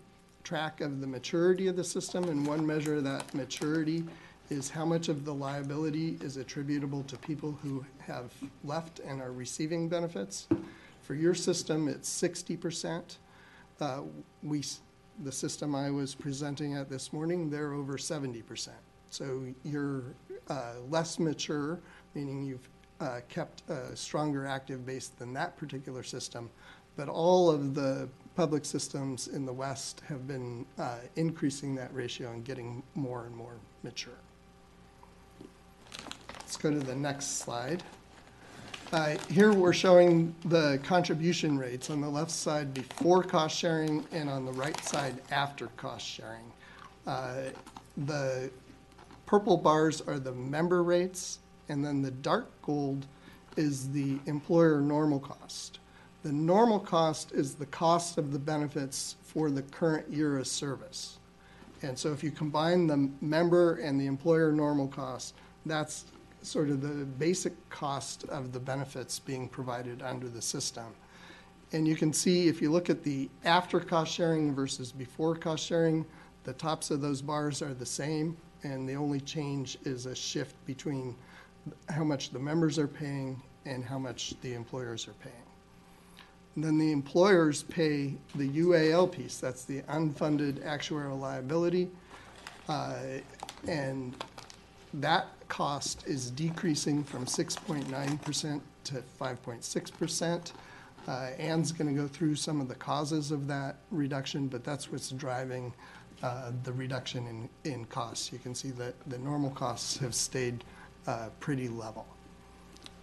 track of the maturity of the system, and one measure of that maturity is how much of the liability is attributable to people who have left and are receiving benefits. For your system, it's sixty percent. Uh, We, the system I was presenting at this morning, they're over seventy percent. So you're uh, less mature, meaning you've uh, kept a stronger active base than that particular system. But all of the public systems in the West have been uh, increasing that ratio and getting more and more mature. Let's go to the next slide. Uh, Here, we're showing the contribution rates on the left side before cost sharing and on the right side after cost sharing. Uh, The purple bars are the member rates, and then the dark gold is the employer normal cost. The normal cost is the cost of the benefits for the current year of service. And so if you combine the member and the employer normal cost, that's sort of the basic cost of the benefits being provided under the system. And you can see, if you look at the after cost sharing versus before cost sharing, the tops of those bars are the same, and the only change is a shift between how much the members are paying and how much the employers are paying. And then the employers pay the UAL piece, that's the unfunded actuarial liability. Uh, And that cost is decreasing from 6.9% to 5.6%. Uh, Ann's going to go through some of the causes of that reduction, but that's what's driving uh, the reduction in, in costs. You can see that the normal costs have stayed uh, pretty level.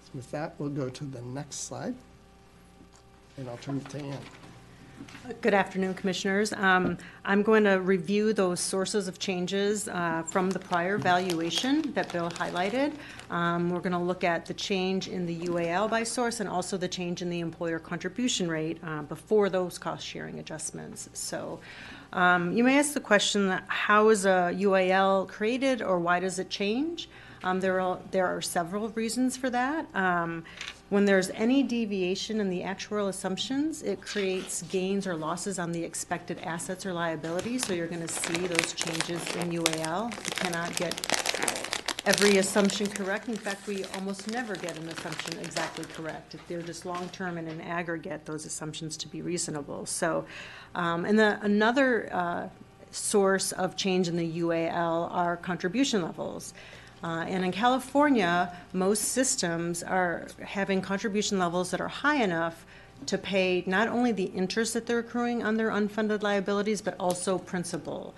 So with that, we'll go to the next slide, and I'll turn it to Ann. Good afternoon, Commissioners. Um, I'm going to review those sources of changes uh, from the prior valuation that Bill highlighted. Um, We're going to look at the change in the UAL by source and also the change in the employer contribution rate uh, before those cost-sharing adjustments. So um, you may ask the question, how is a UAL created or why does it change? Um, There are, there are several reasons for that. Um, when there's any deviation in the actuarial assumptions, it creates gains or losses on the expected assets or liabilities, so you're gonna see those changes in UAL. You cannot get every assumption correct. In fact, we almost never get an assumption exactly correct. If they're just long-term and in aggregate, those assumptions to be reasonable. So, um, and the, another, uh, source of change in the UAL are contribution levels. Uh, and in California, most systems are having contribution levels that are high enough to pay not only the interest that they're accruing on their unfunded liabilities, but also principal.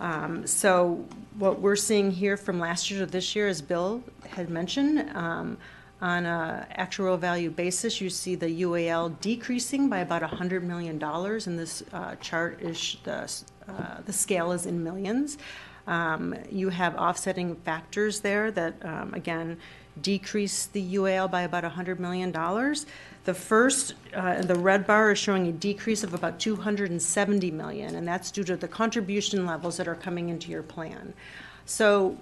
Um, so what we're seeing here from last year to this year, as Bill had mentioned, um, on an actual value basis, you see the UAL decreasing by about $100 million, and this uh, chart is the, uh, the scale is in millions. Um, You have offsetting factors there that, um, again, decrease the UAL by about $100 million. The first, uh, the red bar is showing a decrease of about 270 million, and that's due to the contribution levels that are coming into your plan. So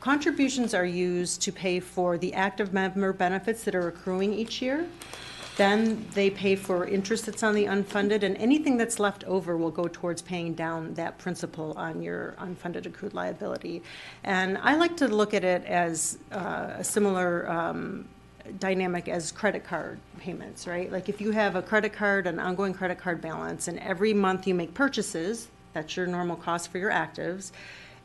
contributions are used to pay for the active member benefits that are accruing each year. Then they pay for interest that's on the unfunded, and anything that's left over will go towards paying down that principal on your unfunded accrued liability. And I like to look at it as uh, a similar um, dynamic as credit card payments, right? Like if you have a credit card, an ongoing credit card balance, and every month you make purchases, that's your normal cost for your actives,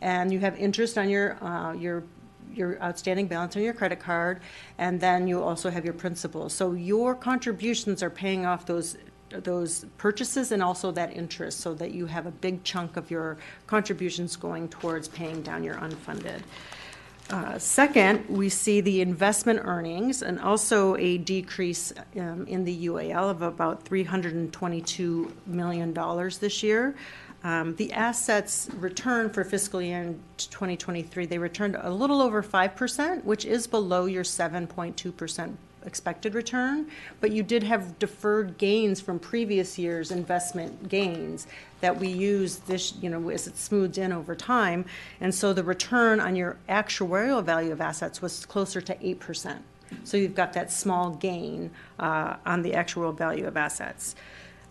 and you have interest on your uh, your your outstanding balance on your credit card, and then you also have your principal. So your contributions are paying off those those purchases and also that interest, so that you have a big chunk of your contributions going towards paying down your unfunded. Uh, Second, we see the investment earnings and also a decrease um, in the UAL of about $322 million this year. Um, The assets return for fiscal year 2023, they returned a little over 5%, which is below your 7.2% expected return, but you did have deferred gains from previous years' investment gains that we use this, you know, as it smooths in over time. And so the return on your actuarial value of assets was closer to 8%. So you've got that small gain uh, on the actual value of assets.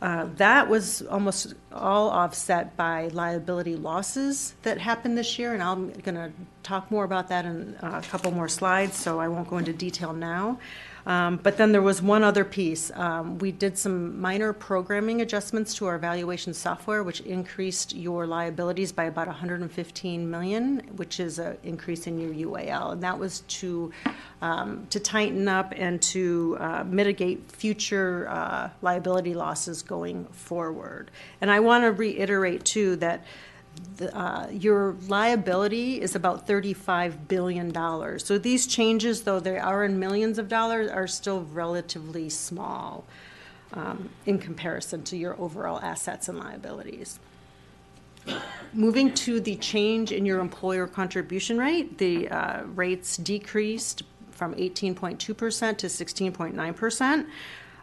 Uh, That was almost all offset by liability losses that happened this year, and I'm going to talk more about that in a couple more slides, so I won't go into detail now. Um, But then there was one other piece. Um, We did some minor programming adjustments to our valuation software, which increased your liabilities by about 115 million, which is an increase in your UAL. And that was to, um, to tighten up and to uh, mitigate future uh, liability losses going forward. And I want to reiterate, too, that the, uh, your liability is about $35 billion. So these changes, though they are in millions of dollars, are still relatively small um, in comparison to your overall assets and liabilities. Moving to the change in your employer contribution rate, the uh, rates decreased from 18.2% to 16.9%.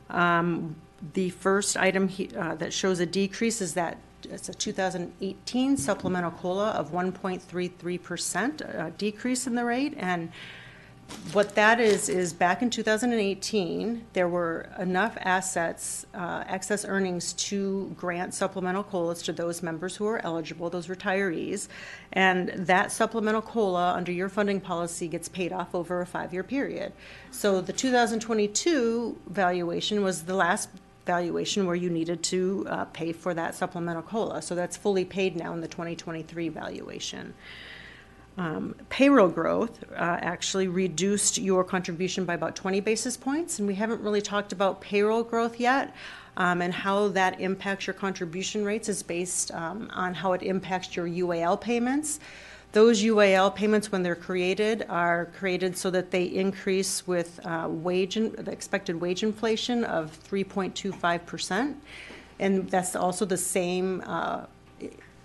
Um, The first item he- uh, that shows a decrease is that it's a 2018 supplemental COLA of 1.33%, a decrease in the rate. And what that is, is back in 2018, there were enough assets, uh, excess earnings to grant supplemental COLAs to those members who are eligible, those retirees. And that supplemental COLA under your funding policy gets paid off over a five-year period. So the 2022 valuation was the last valuation where you needed to uh, pay for that supplemental COLA. So that's fully paid now in the 2023 valuation. Um, Payroll growth uh, actually reduced your contribution by about 20 basis points, and we haven't really talked about payroll growth yet. um, And how that impacts your contribution rates is based um, on how it impacts your UAL payments. Those UAL payments, when they're created, are created so that they increase with uh, wage, in- the expected wage inflation of 3.25%. And that's also the same uh,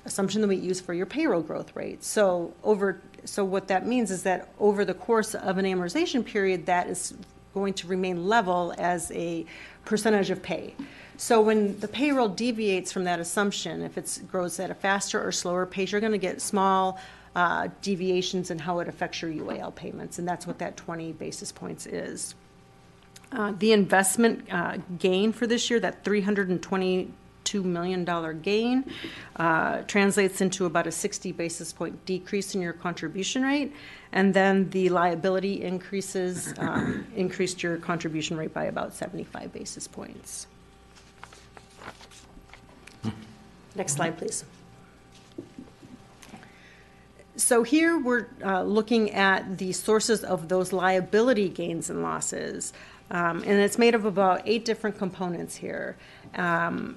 assumption that we use for your payroll growth rate. So over, so what that means is that over the course of an amortization period, that is going to remain level as a percentage of pay. So when the payroll deviates from that assumption, if it grows at a faster or slower pace, you're going to get small uh, deviations and how it affects your UAL payments, and that's what that 20 basis points is. Uh, The investment uh, gain for this year, that $322 million gain, uh, translates into about a 60 basis point decrease in your contribution rate. And then the liability increases, um, increased your contribution rate by about 75 basis points. Next slide, please. So here we're uh, looking at the sources of those liability gains and losses. Um, And it's made of about eight different components here. Um,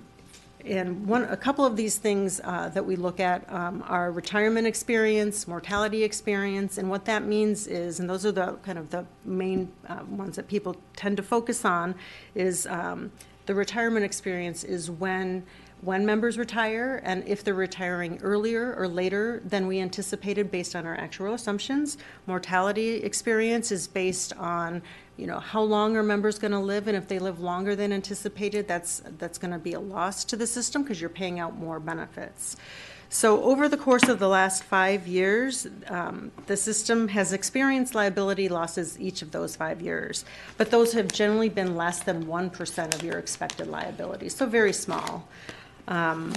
And one, a couple of these things uh, that we look at um, are retirement experience, mortality experience, and what that means is, and those are the kind of the main uh, ones that people tend to focus on, is um, the retirement experience is when when members retire and if they're retiring earlier or later than we anticipated based on our actual assumptions. Mortality experience is based on, you know, how long are members going to live and if they live longer than anticipated, that's that's going to be a loss to the system because you're paying out more benefits. So over the course of the last five years, um, the system has experienced liability losses each of those five years, but those have generally been less than 1% of your expected liability, so very small. Um,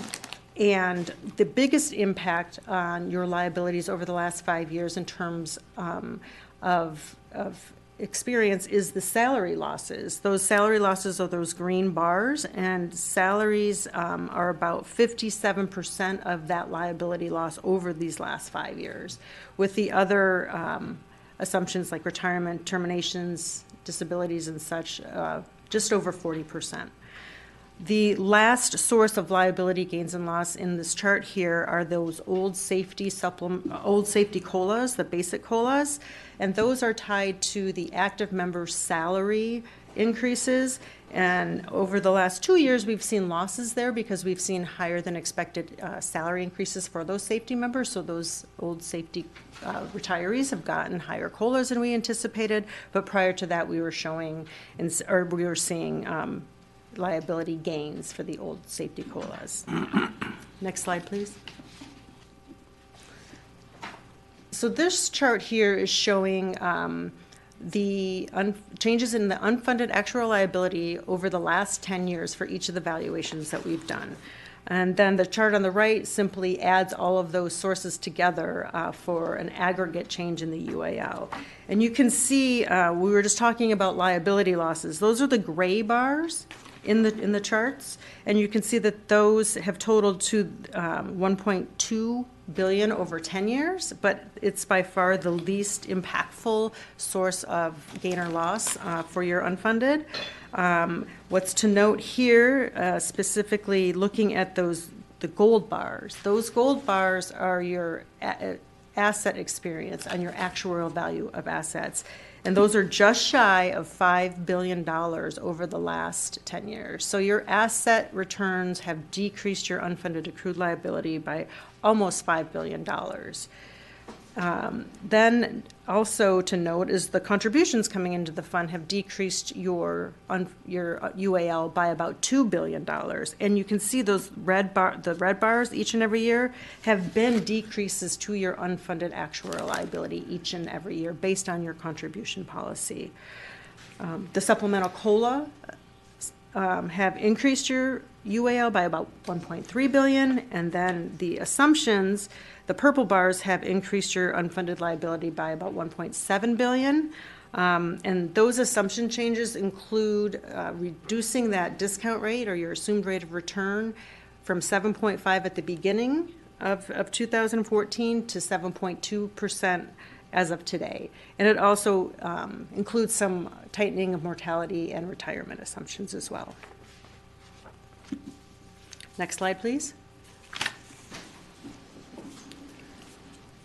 And the biggest impact on your liabilities over the last five years in terms um, of, of experience is the salary losses. Those salary losses are those green bars, and salaries um, are about 57% of that liability loss over these last five years. With the other um, assumptions like retirement, terminations, disabilities, and such, uh, just over 40%. The last source of liability gains and loss in this chart here are those old safety supplement, old safety COLAs, the basic COLAs, and those are tied to the active member's salary increases. And over the last two years, we've seen losses there because we've seen higher than expected uh, salary increases for those safety members. So those old safety uh, retirees have gotten higher COLAs than we anticipated. But prior to that, we were showing, or we were seeing um, liability gains for the old safety COLAs. Next slide, please. So this chart here is showing um, the changes in the unfunded actual liability over the last 10 years for each of the valuations that we've done. And then the chart on the right simply adds all of those sources together uh, for an aggregate change in the UAL. And you can see, uh, we were just talking about liability losses. Those are the gray bars in the, in the charts. And you can see that those have totaled to um, 1.2 billion over 10 years, but it's by far the least impactful source of gain or loss uh, for your unfunded. Um, What's to note here, uh, specifically looking at those, the gold bars, those gold bars are your a- asset experience and your actuarial value of assets. And those are just shy of $5 billion over the last 10 years. So your asset returns have decreased your unfunded accrued liability by almost $5 billion. Um, Then also to note is the contributions coming into the fund have decreased your, un- your uh, UAL by about $2 billion. And you can see those red bar, the red bars each and every year have been decreases to your unfunded actuarial liability each and every year based on your contribution policy. Um, The supplemental COLA um, have increased your UAL by about 1.3 billion, and then the assumptions, the purple bars have increased your unfunded liability by about 1.7 billion. Um, and those assumption changes include uh, reducing that discount rate or your assumed rate of return from 7.5 at the beginning of, of 2014 to 7.2% as of today. And it also um, includes some tightening of mortality and retirement assumptions as well. Next slide, please.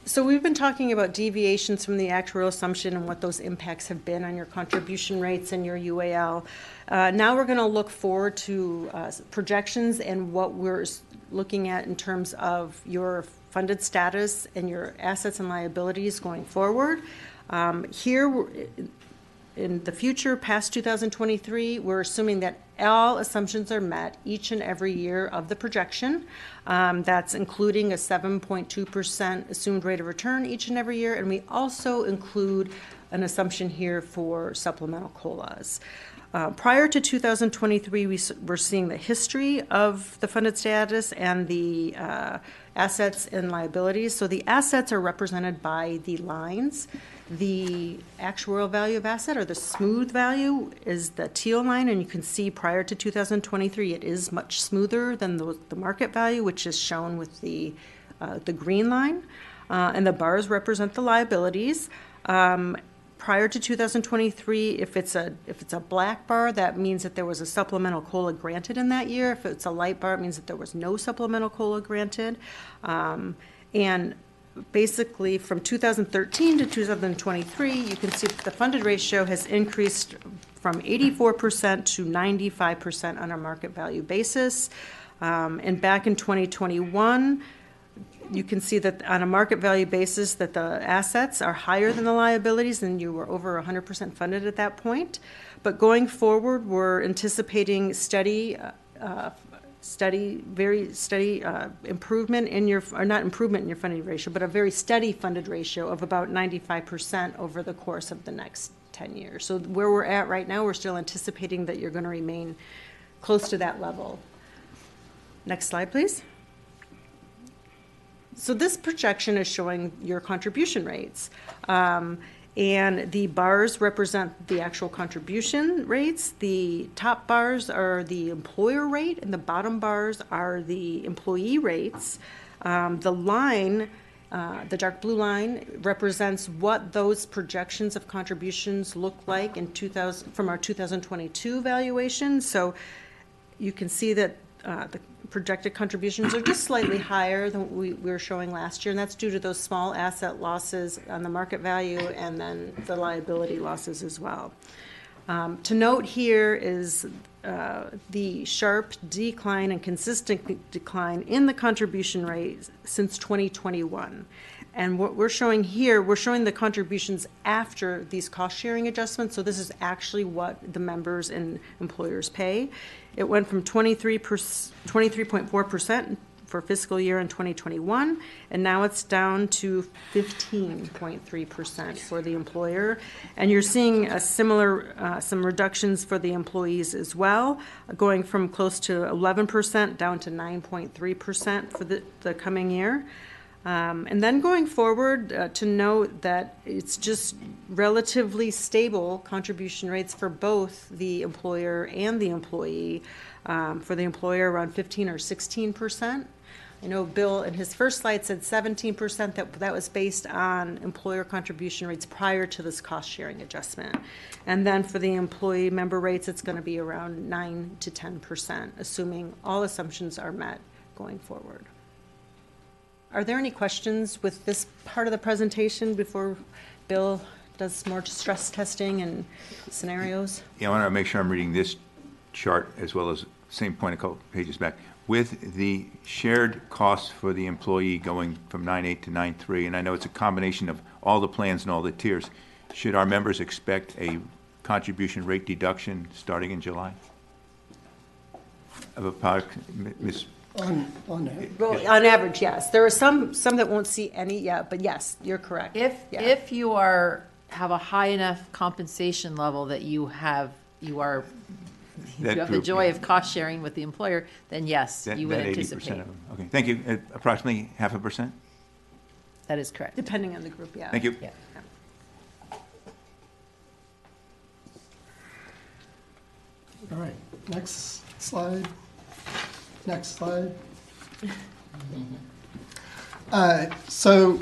So we've been talking about deviations from the actuarial assumption and what those impacts have been on your contribution rates and your UAL. Uh, now we're going to look forward to uh, projections and what we're looking at in terms of your funded status and your assets and liabilities going forward. Um, here, in the future, past 2023, we're assuming that all assumptions are met each and every year of the projection. Um, That's including a 7.2% assumed rate of return each and every year, and we also include an assumption here for supplemental COLAs. Uh, Prior to 2023, we were seeing the history of the funded status and the uh, assets and liabilities. So the assets are represented by the lines. The actuarial value of asset, or the smooth value, is the teal line, and you can see prior to 2023, it is much smoother than the, the market value, which is shown with the, uh, the green line. Uh, and the bars represent the liabilities. Um, prior to 2023, if it's a, if it's a black bar, that means that there was a supplemental COLA granted in that year. If it's a light bar, it means that there was no supplemental COLA granted. Um, and basically, from 2013 to 2023, you can see that the funded ratio has increased from 84% to 95% on a market value basis. Um, and back in 2021, you can see that on a market value basis, that the assets are higher than the liabilities, and you were over 100% funded at that point. But going forward, we're anticipating steady, uh, steady, very steady uh, improvement in your, or not improvement in your funding ratio, but a very steady funded ratio of about 95% over the course of the next 10 years. So where we're at right now, we're still anticipating that you're going to remain close to that level. Next slide, please. So this projection is showing your contribution rates. Um, and the bars represent the actual contribution rates. The top bars are the employer rate, and the bottom bars are the employee rates. Um, the line, uh, the dark blue line, represents what those projections of contributions look like in 2000 from our 2022 valuation. So you can see that uh, the projected contributions are just slightly higher than what we we were showing last year, and that's due to those small asset losses on the market value and then the liability losses as well. Um, To note here is uh, the sharp decline and consistent decline in the contribution rate since 2021. And what we're showing here, we're showing the contributions after these cost-sharing adjustments, so this is actually what the members and employers pay. It went from 23 23.4% for fiscal year in 2021, and now it's down to 15.3% for the employer. And you're seeing a similar, uh, some reductions for the employees as well, going from close to 11% down to 9.3% for the, the coming year. Um, And then going forward, uh, to note that it's just relatively stable contribution rates for both the employer and the employee. Um, For the employer, around 15 or 16 percent. I know Bill, in his first slide, said 17 percent, that, that was based on employer contribution rates prior to this cost-sharing adjustment. And then for the employee member rates, it's going to be around 9 to 10 percent, assuming all assumptions are met going forward. Are there any questions with this part of the presentation before Bill does more stress testing and scenarios? Yeah, I want to make sure I'm reading this chart as well as, same point a couple pages back. With the shared costs for the employee going from 9.8 to 9.3, and I know it's a combination of all the plans and all the tiers, should our members expect a contribution rate deduction starting in July? Of about, Ms. On, on that. Well, on average, yes. There are some, some that won't see any yet, but yes, you're correct. If, Yeah. if you are, have a high enough compensation level that you have, you are, you That have the group, joy yeah. of cost sharing with the employer, then yes, that you would that 80% anticipate. of them? Okay, thank you. Uh, Approximately half a percent? That is correct. Depending on the group, yeah. Thank you. Yeah. All right, next slide. Next slide. Uh, So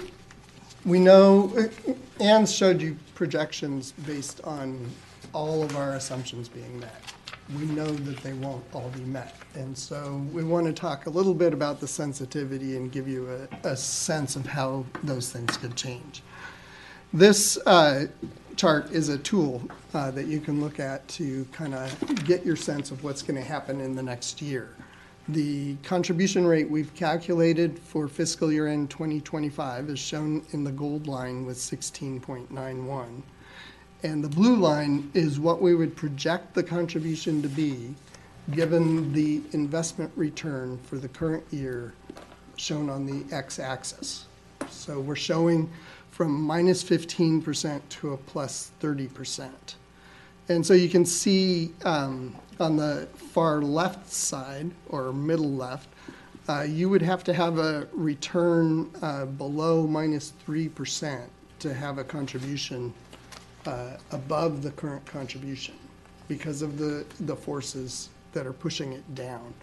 we know, Anne showed you projections based on all of our assumptions being met. We know that they won't all be met. And so we want to talk a little bit about the sensitivity and give you a, a sense of how those things could change. This uh, chart is a tool uh, that you can look at to kind of get your sense of what's going to happen in the next year. The contribution rate we've calculated for fiscal year end 2025 is shown in the gold line with 16.91. And the blue line is what we would project the contribution to be, given the investment return for the current year shown on the x-axis. So we're showing from minus 15% to a plus 30%. And so you can see um, on the far left side, or middle left, uh, you would have to have a return uh, below minus 3% to have a contribution uh, above the current contribution because of the, the forces that are pushing it down.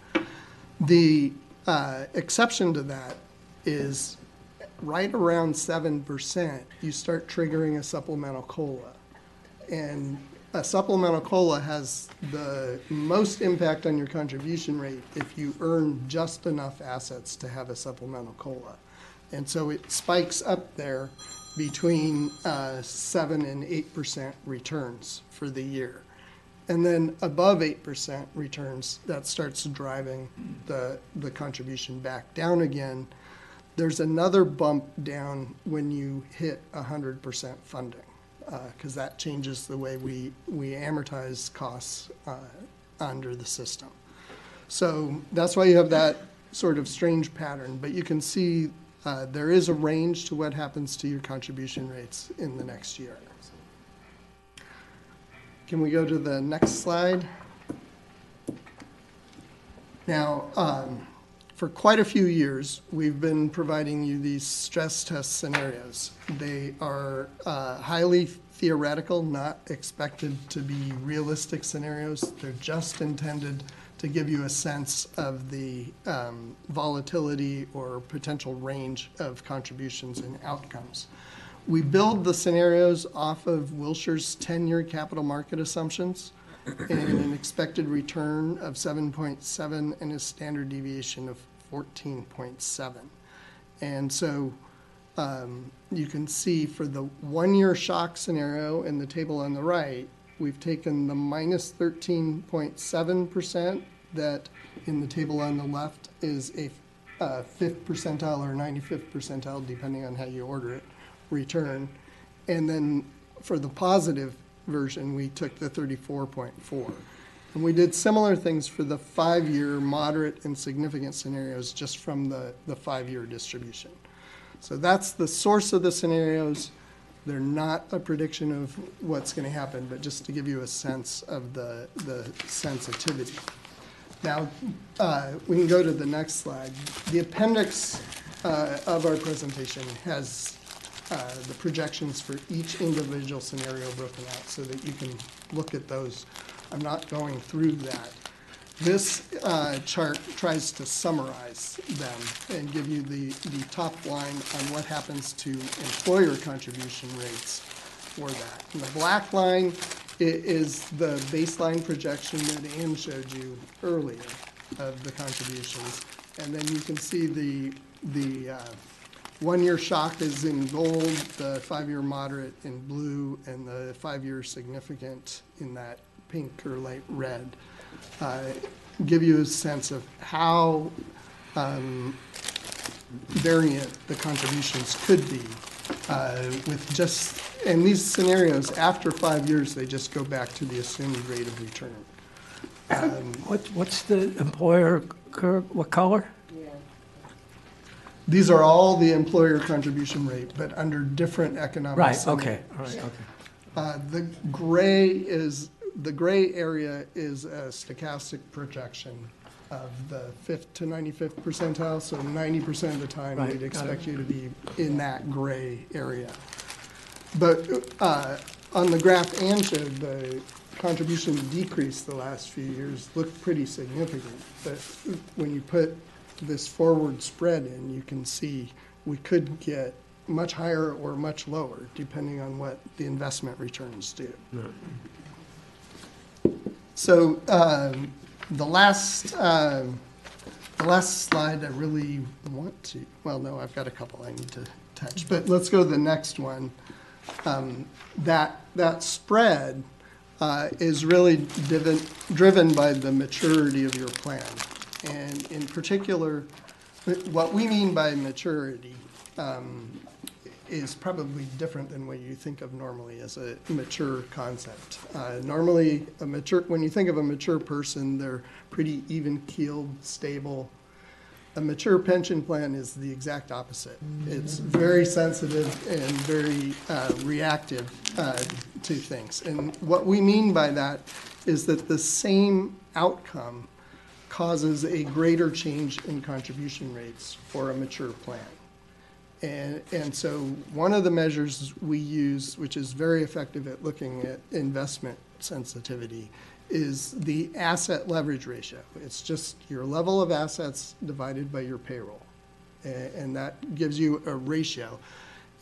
The uh, exception to that is right around 7%, you start triggering a supplemental COLA. And a supplemental COLA has the most impact on your contribution rate if you earn just enough assets to have a supplemental COLA. And so it spikes up there between uh, 7 and 8% returns for the year. And then above 8% returns, that starts driving the, the contribution back down again. There's another bump down when you hit 100% funding, because that changes the way we, we amortize costs uh, under the system. So that's why you have that sort of strange pattern, but you can see uh, there is a range to what happens to your contribution rates in the next year. Can we go to the next slide? Now, um, for quite a few years, we've been providing you these stress test scenarios. They are uh, highly theoretical, not expected to be realistic scenarios. They're just intended to give you a sense of the um, volatility or potential range of contributions and outcomes. We build the scenarios off of Wilshire's 10-year capital market assumptions and an expected return of 7.7 and a standard deviation of 14.7. And so um, you can see for the one-year shock scenario in the table on the right, we've taken the minus 13.7% that in the table on the left is a uh, fifth percentile or 95th percentile, depending on how you order it, return. And then for the positive version, we took the 34.4. And we did similar things for the five-year moderate and significant scenarios just from the, the five-year distribution. So that's the source of the scenarios. They're not a prediction of what's going to happen, but just to give you a sense of the, the sensitivity. Now, uh, we can go to the next slide. The appendix uh, of our presentation has uh, the projections for each individual scenario broken out so that you can look at those. I'm not going through that. This uh, chart tries to summarize them and give you the, the top line on what happens to employer contribution rates for that. And the black line is the baseline projection that Ann showed you earlier of the contributions. And then you can see the, the uh, one-year shock is in gold, the five-year moderate in blue, and the five-year significant in that pink or light red. Uh, Give you a sense of how um, variant the contributions could be uh, with just, and these scenarios, after five years, they just go back to the assumed rate of return. Um, What, what's the employer curve, what color? These are all the employer contribution rate, but under different economic Right, scenarios. okay, all right, okay. Uh, The gray is, the gray area is a stochastic projection of the fifth to 95th percentile, so 90% of the time, Right, we'd got expect you to be in that gray area. But uh, on the graph Ann showed, the contribution decrease the last few years looked pretty significant. But when you put this forward spread in, you can see we could get much higher or much lower, depending on what the investment returns do. So um, the last, um, the last slide I really want to, well, no, I've got a couple I need to touch, but let's go to the next one. Um, That, that spread uh, is really driven, driven by the maturity of your plan. And in particular, what we mean by maturity um, is probably different than what you think of normally as a mature concept. Uh, normally, a mature, when you think of a mature person, they're pretty even keeled, stable. A mature pension plan is the exact opposite. It's very sensitive and very uh, reactive uh, to things. And what we mean by that is that the same outcome causes a greater change in contribution rates for a mature plan. And, and so one of the measures we use, which is very effective at looking at investment sensitivity, is the asset leverage ratio. It's just your level of assets divided by your payroll. A- And, that gives you a ratio.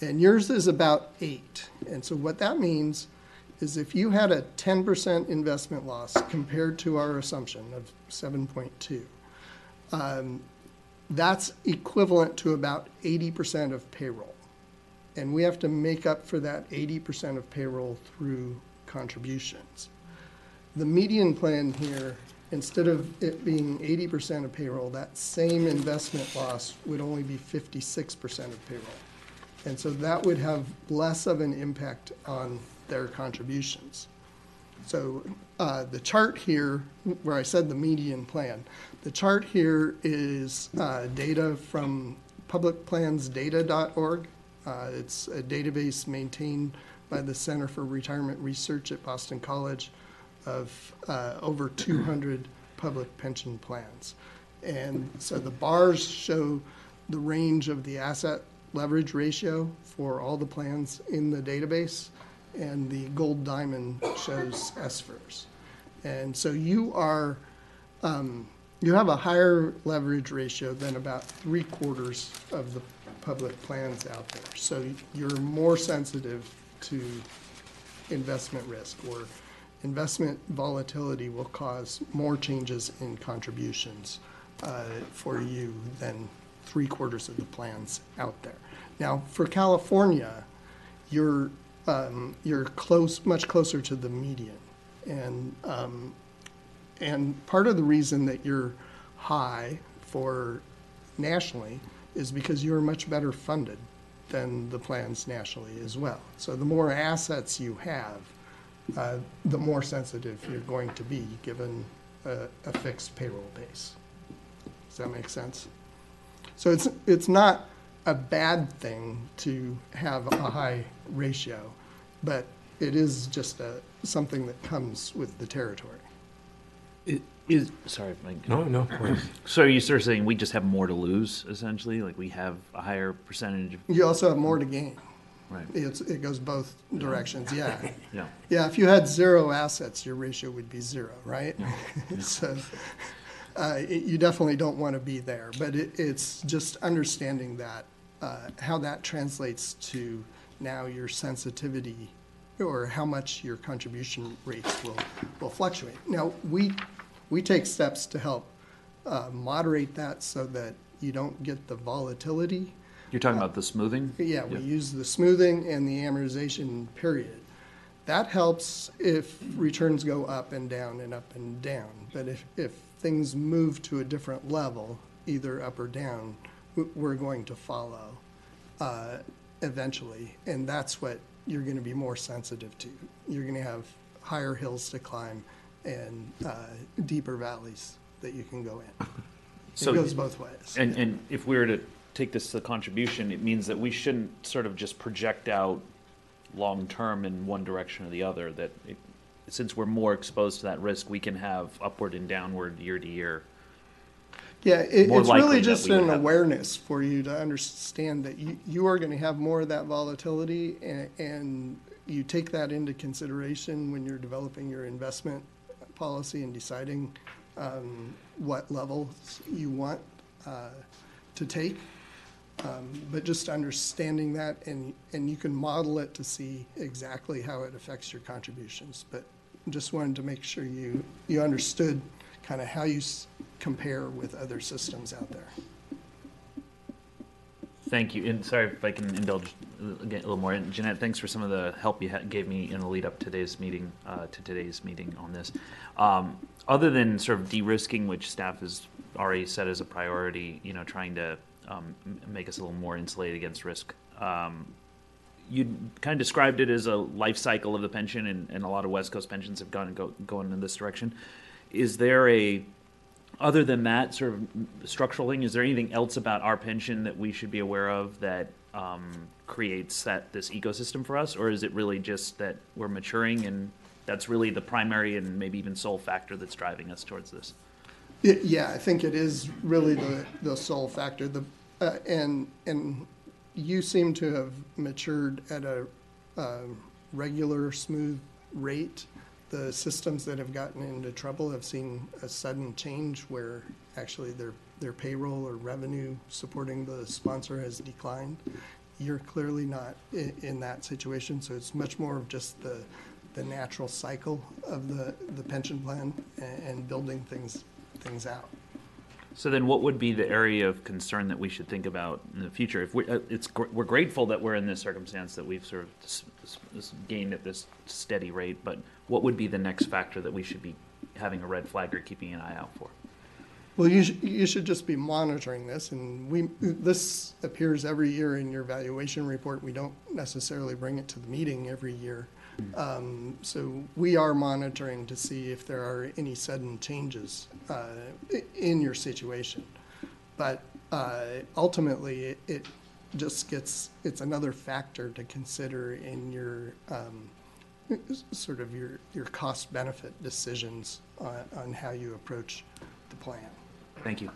And yours is about eight. And so what that means is if you had a 10% investment loss compared to our assumption of 7.2, um, that's equivalent to about 80% of payroll. And we have to make up for that 80% of payroll through contributions. The median plan here, instead of it being 80% of payroll, that same investment loss would only be 56% of payroll. And so that would have less of an impact on their contributions. So uh, the chart here, where I said the median plan, the chart here is uh, data from publicplansdata.org. Uh, It's a database maintained by the Center for Retirement Research at Boston College of uh, over 200 public pension plans. And so the bars show the range of the asset leverage ratio for all the plans in the database, and the gold diamond shows SFERS. And so you are, um, you have a higher leverage ratio than about three quarters of the public plans out there. So you're more sensitive to investment risk or investment volatility will cause more changes in contributions uh, for you than three quarters of the plans out there. Now, for California, you're, um, you're close, much closer to the median. And, um, and part of the reason that you're high for nationally is because you're much better funded than the plans nationally as well. So the more assets you have, uh, the more sensitive you're going to be given a, a fixed payroll base. Does that make sense? So it's, it's not a bad thing to have a high ratio, but it is just a, something that comes with the territory. It is, sorry, Mike. No, no, please. So are you sort of saying we just have more to lose, essentially? Like we have a higher percentage of, You also have more to gain. right? It's, it goes both directions, yeah. Yeah. Yeah, if you had zero assets, your ratio would be zero, right? Yeah. So, uh, it- you definitely don't want to be there, but it, it's just understanding that, uh, how that translates to now your sensitivity or how much your contribution rates will, will fluctuate. Now, we, we take steps to help, uh, moderate that so that you don't get the volatility. You're talking about the smoothing? Yeah, we use the smoothing and the amortization period. That helps if returns go up and down and up and down. But if, if things move to a different level, either up or down, w- we're going to follow uh, eventually. And that's what you're going to be more sensitive to. You're going to have higher hills to climb and uh, deeper valleys that you can go in. So- It goes both ways. And, and if we were to take this to contribution, it means that we shouldn't sort of just project out long-term in one direction or the other, that it, since we're more exposed to that risk, we can have upward and downward year to year. Yeah, it, More it's likely really that just we would an have- awareness for you to understand that you, you are going to have more of that volatility and, and you take that into consideration when you're developing your investment policy and deciding um, what levels you want uh, to take. Um, But just understanding that, and, and you can model it to see exactly how it affects your contributions. But just wanted to make sure you, you understood kind of how you compare with other systems out there. Thank you, and sorry if I can indulge uh, again a little more. And Jeanette, thanks for some of the help you gave me in the lead up to today's meeting, uh, to today's meeting on this. Um, other than sort of de-risking, which staff has already set as a priority, you know, trying to um, make us a little more insulated against risk. Um, you kind of described it as a life cycle of the pension, and, and a lot of West Coast pensions have gone go, going in this direction. Is there a other than that sort of structural thing, is there anything else about our pension that we should be aware of that um, creates that this ecosystem for us, or is it really just that we're maturing and that's really the primary and maybe even sole factor that's driving us towards this? Y- Yeah, I think it is really the, the sole factor. The, uh, and, and you seem to have matured at a, uh regular, smooth rate. The systems that have gotten into trouble have seen a sudden change where actually their, their payroll or revenue supporting the sponsor has declined. You're clearly not in, in that situation, so it's much more of just the, the natural cycle of the, the pension plan and, and building things, things out. So then, what would be the area of concern that we should think about in the future? If we, uh, it's we're grateful that we're in this circumstance that we've sort of gained at this steady rate, but what would be the next factor that we should be having a red flag or keeping an eye out for? Well, you should, you should just be monitoring this, and we, this appears every year in your valuation report. We don't necessarily bring it to the meeting every year. Um, so we are monitoring to see if there are any sudden changes, uh, in your situation. But, uh, ultimately, it, it just gets, it's another factor to consider in your, um, sort of your, your cost benefit decisions on, on how you approach the plan. Thank you.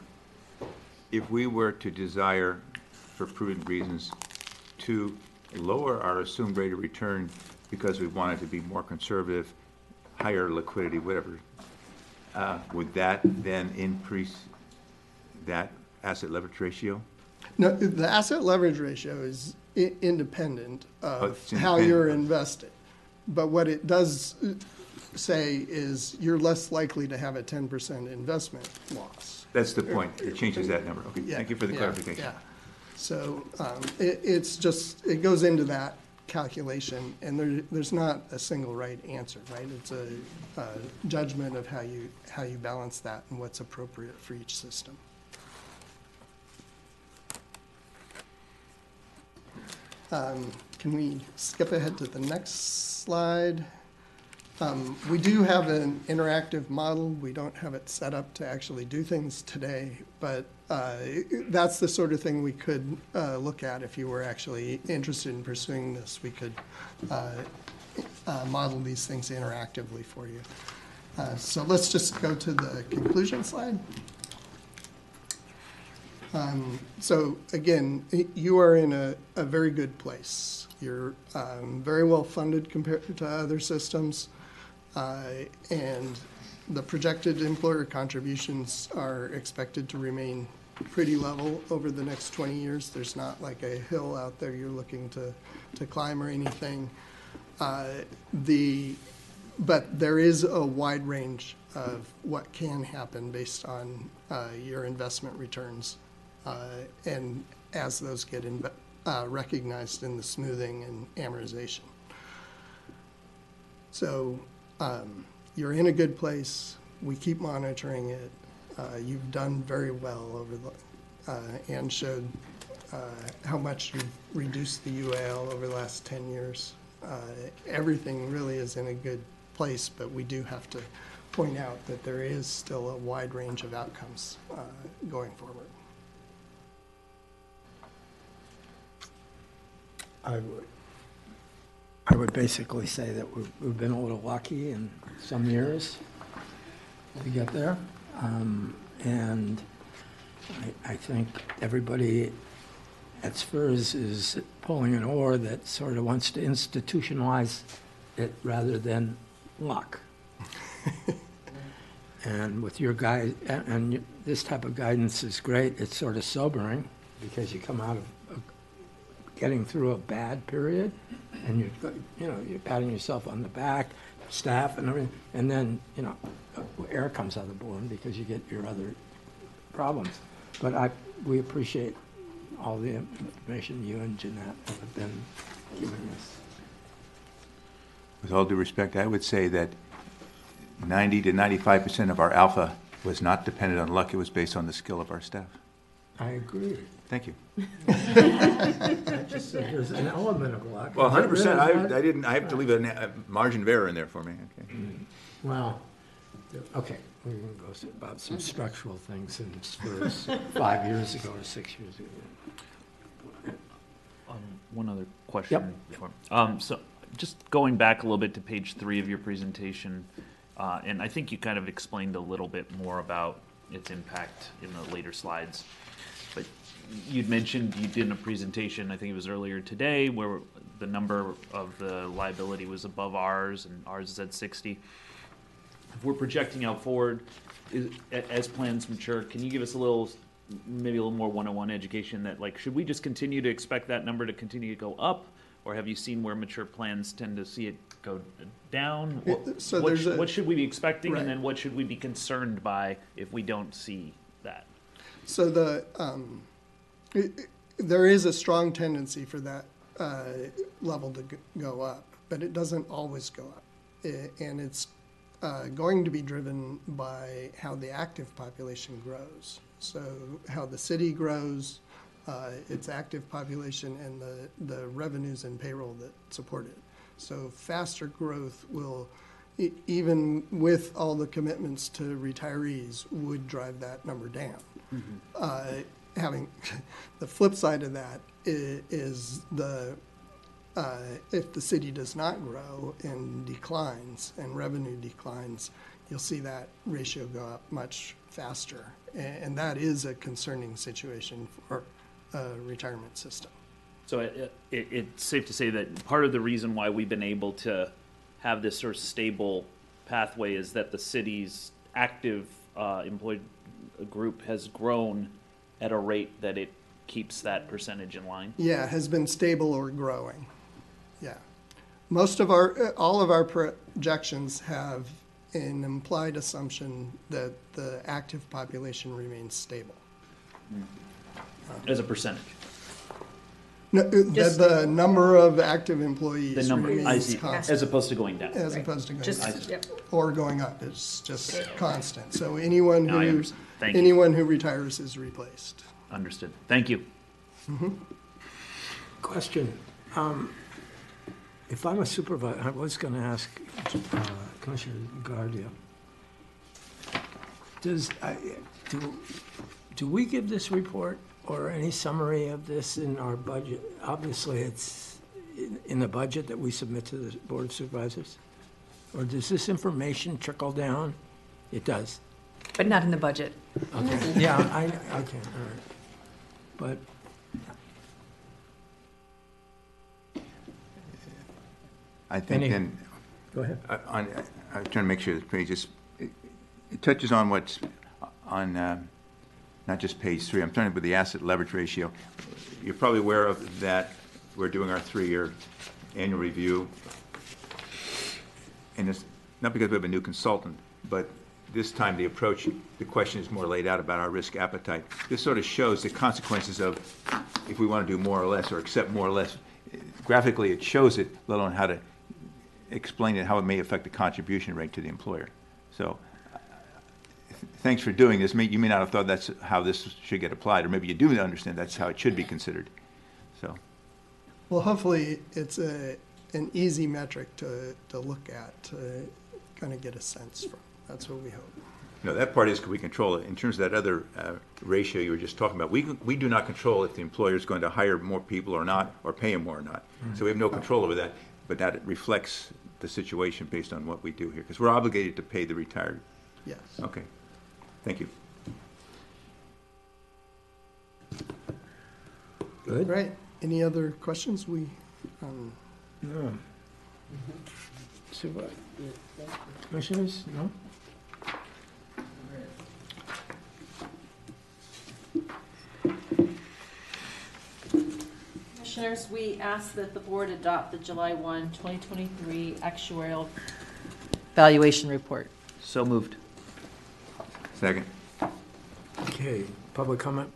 If we were to desire, for prudent reasons, to lower our assumed rate of return because we wanted to be more conservative, higher liquidity, whatever, uh, would that then increase that asset leverage ratio? No, the asset leverage ratio is i- independent Oh, of it's how you're independent. invested. But what it does say is you're less likely to have a ten percent investment loss. That's the point. It changes that number. Okay, Yeah, thank you for the yeah, clarification. Yeah. So um, it, it's just, it goes into that calculation, and there, there's not a single right answer, right? It's a uh, judgment of how you, how you balance that and what's appropriate for each system. Um, Can we skip ahead to the next slide? Um, We do have an interactive model. We don't have it set up to actually do things today, but uh, that's the sort of thing we could uh, look at if you were actually interested in pursuing this. We could uh, uh, model these things interactively for you. Uh, So let's just go to the conclusion slide. Um, So again, you are in a, a very good place. You're um, very well funded compared to other systems. uh, And the projected employer contributions are expected to remain pretty level over the next 20 years. There's not like a hill out there you're looking to, to climb or anything. Uh, The, but there is a wide range of what can happen based on uh, your investment returns. uh, And as those get inve- uh, recognized in the smoothing and amortization. So um, you're in a good place. We keep monitoring it. Uh, You've done very well over the, uh, and showed uh, how much you've reduced the UAL over the last 10 years. Uh, Everything really is in a good place, but we do have to point out that there is still a wide range of outcomes uh, going forward. I would, I would basically say that we've, we've been a little lucky in some years to get there. Um, And I, I think everybody at SFERS is pulling an oar that sort of wants to institutionalize it rather than luck. And with your guy, and, and this type of guidance is great, it's sort of sobering. because you come out of getting through a bad period, and you're, you know, you're patting yourself on the back, staff and everything, and then, you know, air comes out of the balloon because you get your other problems. But I, we appreciate all the information you and Jeanette have been giving us. With all due respect, I would say that 90 to 95% of our alpha was not dependent on luck, it was based on the skill of our staff. I agree. Thank you. I just said there's an element of luck. Well, 100%, I. I didn't, I have to leave a na- a margin of error in there for me, okay? Well, okay, we can go s- about some structural things in SFERS five years ago or six years ago. Um, One other question. before- Um, so, just going back a little bit to page three of your presentation, uh, and I think you kind of explained a little bit more about its impact in the later slides. You'd mentioned you did a presentation, I think it was earlier today, where the number of the liability was above ours, and ours is at sixty. If we're projecting out forward, is, as plans mature, can you give us a little, maybe a little more one-on-one education that, like, should we just continue to expect that number to continue to go up? Or have you seen where mature plans tend to see it go down? What- so what sh- a- What should we be expecting, Right. and then what should we be concerned by if we don't see that? So the, um, it- it- there is a strong tendency for that, uh, level to g- go up, but it doesn't always go up. I- And it's, uh, going to be driven by how the active population grows. So how the city grows, uh, its active population and the, the revenues and payroll that support it. So faster growth will, e- even with all the commitments to retirees, would drive that number down. Uh, Having, the flip side of that is the, uh, if the city does not grow and declines and revenue declines, you'll see that ratio go up much faster. A- And that is a concerning situation for a retirement system. So it, it, it's safe to say that part of the reason why we've been able to have this sort of stable pathway is that the city's active uh, employed group has grown at a rate that it keeps that percentage in line. Yeah, has been stable or growing. Yeah. Most of our, uh, all of our projections have an implied assumption that the active population remains stable. As a percentage. No, uh, That Just- the number of active employees The number, I remains see, constant. as opposed to going down. As opposed to going Just- down. yep. Or going up, it's just constant. So anyone Now I who, understand. Thank you. anyone who retires is replaced. Understood. Thank you. Question, um, if I'm a supervisor, I was gonna ask, uh, Commissioner Engardio, does, I, do, do we give this report or any summary of this in our budget? Obviously, it's in, in the budget that we submit to the Board of Supervisors? Or does this information trickle down? It does. But not in the budget. Okay, yeah, I, okay, all right. But I think Any- then. Go ahead. I- On, I'm trying to make sure the page is, it it touches on what's on, uh, not just page three, I'm talking about the asset leverage ratio. You're probably aware of that, we're doing our three-year annual review. And it's not because we have a new consultant, but this time the approach, the question is more laid out about our risk appetite. This sort of shows the consequences of if we want to do more or less or accept more or less. Graphically, it shows it, let alone how to explain it, how it may affect the contribution rate to the employer. So, thanks for doing this. You may not have thought that's how this should get applied, or maybe you do understand that's how it should be considered. So, Well, hopefully, it's a, an easy metric to, to look at, to kind of get a sense from. That's what we hope. no, that part is, could we control it. In terms of that other uh, ratio you were just talking about, we, we do not control if the employer is going to hire more people or not, or pay them more or not. So we have no control over that, but that reflects the situation based on what we do here, because we're obligated to pay the retired. Yes. Okay, thank you. Good. Right. Any other questions? We, um, No. Super- Commissioners, no? Commissioners, we ask that the board adopt the July 1, 2023 actuarial valuation report. So moved. Second. Okay, public comment?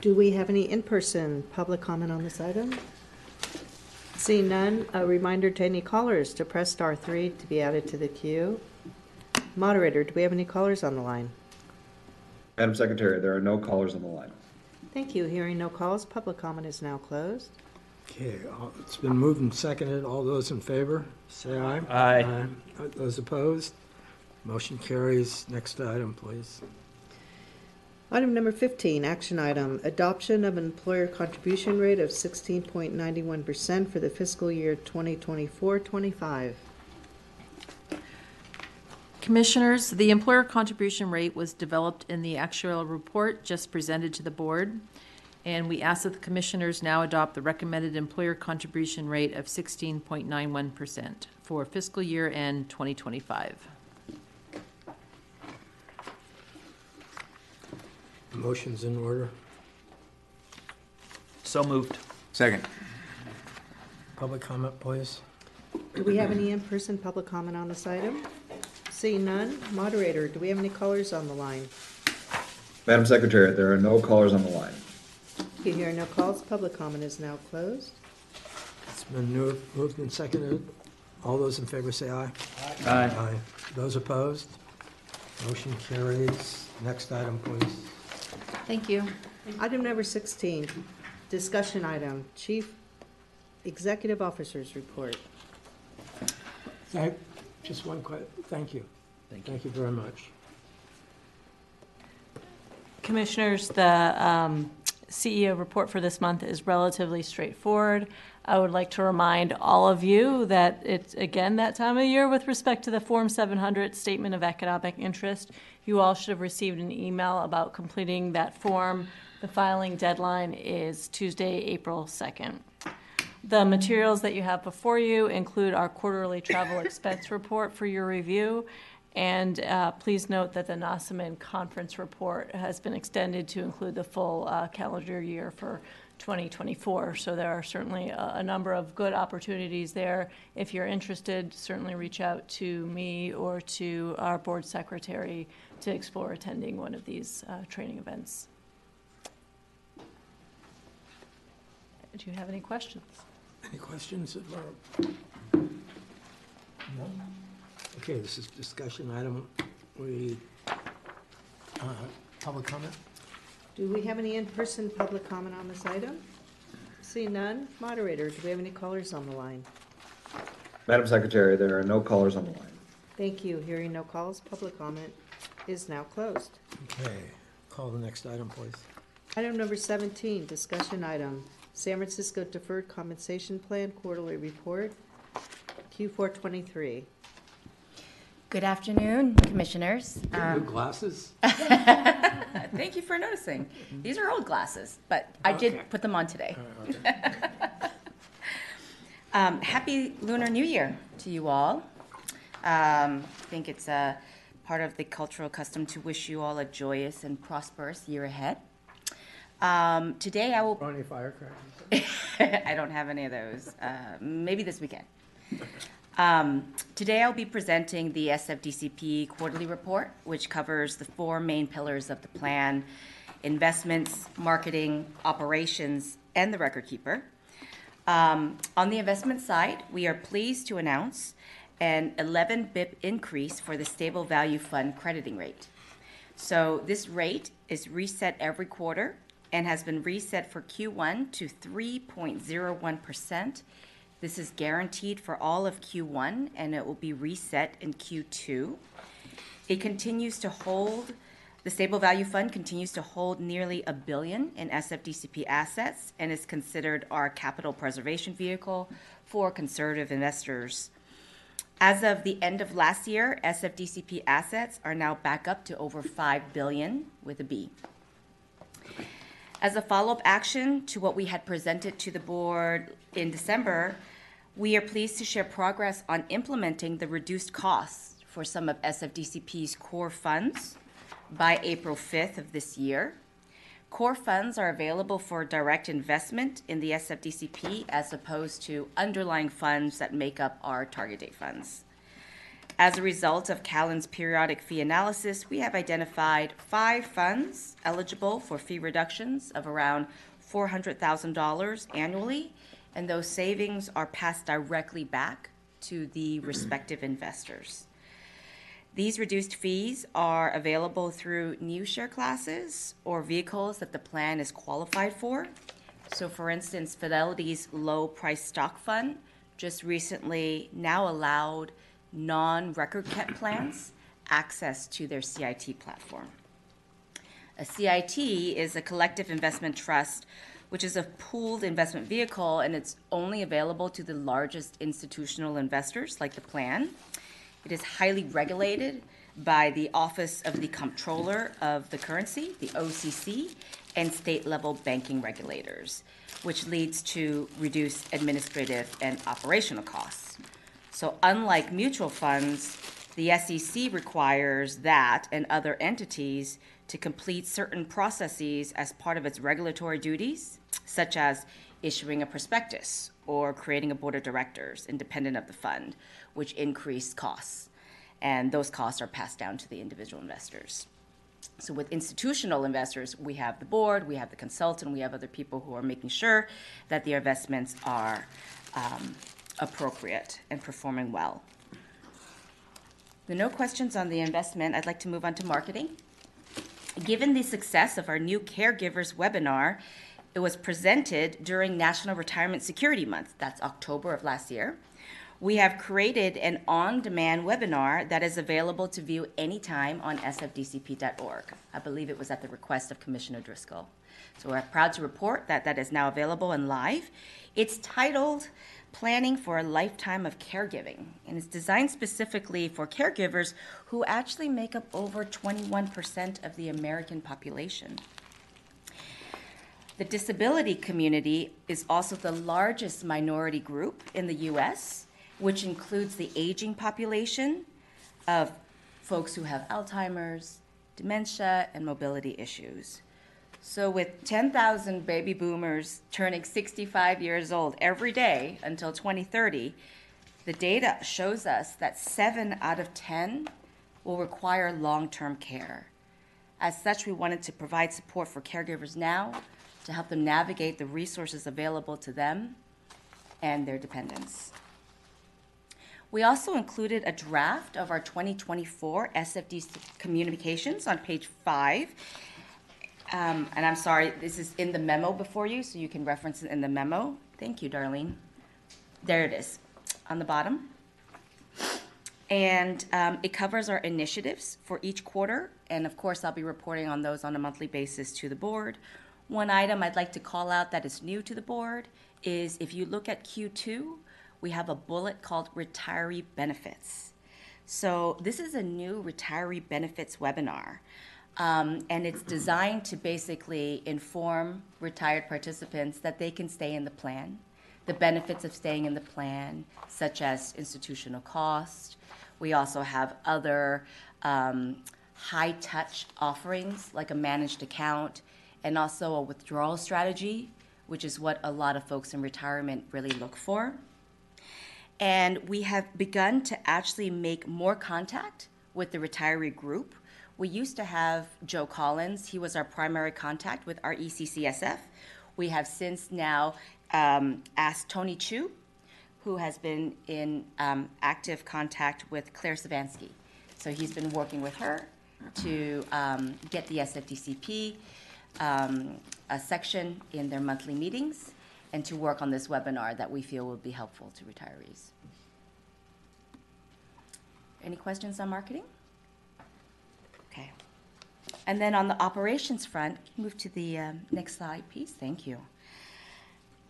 Do we have any in-person public comment on this item? Seeing none, a reminder to any callers to press star three to be added to the queue. Moderator, do we have any callers on the line? Madam Secretary, there are no callers on the line. Thank you. Hearing no calls, public comment is now closed. Okay, all- it's been moved and seconded. All those in favor, say aye. Aye. Uh, Those opposed? Motion carries. Next item, please. Item number 15, action item, adoption of an employer contribution rate of 16.91% for the fiscal year 2024-25. Commissioners, the employer contribution rate was developed in the actuarial report just presented to the board, and we ask that the commissioners now adopt the recommended employer contribution rate of 16.91% for fiscal year end 2025. Motion's in order. So moved. Second. Public comment, please. Do we have any in-person public comment on this item? Seeing none, moderator, do we have any callers on the line? Madam Secretary, there are no callers on the line. You hear no calls, public comment is now closed. It's been moved moved and seconded. All those in favor say aye. Aye. Aye. Those opposed? Motion carries. Next item, please. Thank you. Item number 16, discussion item, Chief Executive Officers Report. Thank, just one quick, thank you. Thank you very much. Commissioners, the um, CEO report for this month is relatively straightforward. I would like to remind all of you that it's, again, that time of year with respect to the Form 700 Statement of Economic Interest. You all should have received an email about completing that form. The filing deadline is Tuesday, April 2nd. The materials that you have before you include our quarterly travel expense report for your review. And uh, please note that the NASAMIN conference report has been extended to include the full uh, calendar year for 2024. So there are certainly a, a number of good opportunities there. If you're interested, certainly reach out to me or to our board secretary to explore attending one of these uh, training events. Do you have any questions? Any questions of our? No? Okay, this is discussion item. We, uh, public comment? Do we have any in-person public comment on this item? See none, moderator, do we have any callers on the line? Madam Secretary, there are no callers on the line. Thank you. Hearing no calls, public comment is now closed. Okay, call the next item, please. Item number 17, discussion item, San Francisco Deferred Compensation Plan Quarterly Report, Q423. Good afternoon, Commissioners. New Um, glasses? Thank you for noticing. These are old glasses, but I Okay. did put them on today. Um, Happy Lunar New Year to you all. Um, I think it's a part of the cultural custom to wish you all a joyous and prosperous year ahead. Um, Today I will Any firecrackers? I don't have any of those. Uh, maybe this weekend. Um, today I'll be presenting the SFDCP quarterly report, which covers the four main pillars of the plan investments, marketing, operations, and the record keeper. Um, on the investment side, we are pleased to announce an 11 BIP increase for the stable value fund crediting rate. So this rate is reset every quarter and has been reset for Q1 to 3.01%. This is guaranteed for all of Q1 and it will be reset in Q2. It continues to hold, the stable value fund continues to hold nearly a billion in SFDCP assets and is considered our capital preservation vehicle for conservative investors. As of the end of last year, SFDCP assets are now back up to over 5 billion with a B. As a follow-up action to what we had presented to the board in December, we are pleased to share progress on implementing the reduced costs for some of SFDCP's core funds by April 5th of this year. Core funds are available for direct investment in the SFDCP as opposed to underlying funds that make up our target date funds. As a result of Callan's periodic fee analysis, we have identified five funds eligible for fee reductions of around $400,000 annually, and those savings are passed directly back to the mm-hmm. respective investors. These reduced fees are available through new share classes or vehicles that the plan is qualified for. So, for instance, Fidelity's low price stock fund just recently now allowed non record kept plans access to their CIT platform. A CIT is a collective investment trust, which is a pooled investment vehicle, and it's only available to the largest institutional investors, like the plan. It is highly regulated by the Office of the Comptroller of the Currency, the OCC, and state level banking regulators, which leads to reduced administrative and operational costs. So, unlike mutual funds, the SEC requires that and other entities to complete certain processes as part of its regulatory duties, such as issuing a prospectus or creating a board of directors independent of the fund, which increase costs. And those costs are passed down to the individual investors. So, with institutional investors, we have the board, we have the consultant, we have other people who are making sure that the investments are um, appropriate and performing well. Are no questions on the investment. I'd like to move on to marketing. Given the success of our new caregivers webinar, it was presented during National Retirement Security Month. That's October of last year. We have created an on demand webinar that is available to view anytime on sfdcp.org. I believe it was at the request of Commissioner Driscoll. So we're proud to report that that is now available and live. It's titled Planning for a Lifetime of Caregiving, and it's designed specifically for caregivers who actually make up over 21% of the American population. The disability community is also the largest minority group in the US, which includes the aging population of folks who have Alzheimer's, dementia, and mobility issues. So, with 10,000 baby boomers turning 65 years old every day until 2030, the data shows us that 7 out of 10 will require long term care. As such, we wanted to provide support for caregivers now to help them navigate the resources available to them and their dependents. We also included a draft of our 2024 SFD communications on page five. Um, and I'm sorry, this is in the memo before you, so you can reference it in the memo. Thank you, Darlene. There it is on the bottom. And um, it covers our initiatives for each quarter. And of course, I'll be reporting on those on a monthly basis to the board. One item I'd like to call out that is new to the board is if you look at Q2, we have a bullet called retiree benefits. So, this is a new retiree benefits webinar. Um, and it's designed to basically inform retired participants that they can stay in the plan, the benefits of staying in the plan, such as institutional cost. We also have other um, high touch offerings like a managed account and also a withdrawal strategy, which is what a lot of folks in retirement really look for. And we have begun to actually make more contact with the retiree group we used to have Joe Collins. He was our primary contact with our ECCSF. We have since now um, asked Tony Chu, who has been in um, active contact with Claire Savansky. So he's been working with her to um, get the SFDCP um, a section in their monthly meetings and to work on this webinar that we feel will be helpful to retirees. Any questions on marketing? Okay. And then on the operations front, move to the um, next slide, please. Thank you.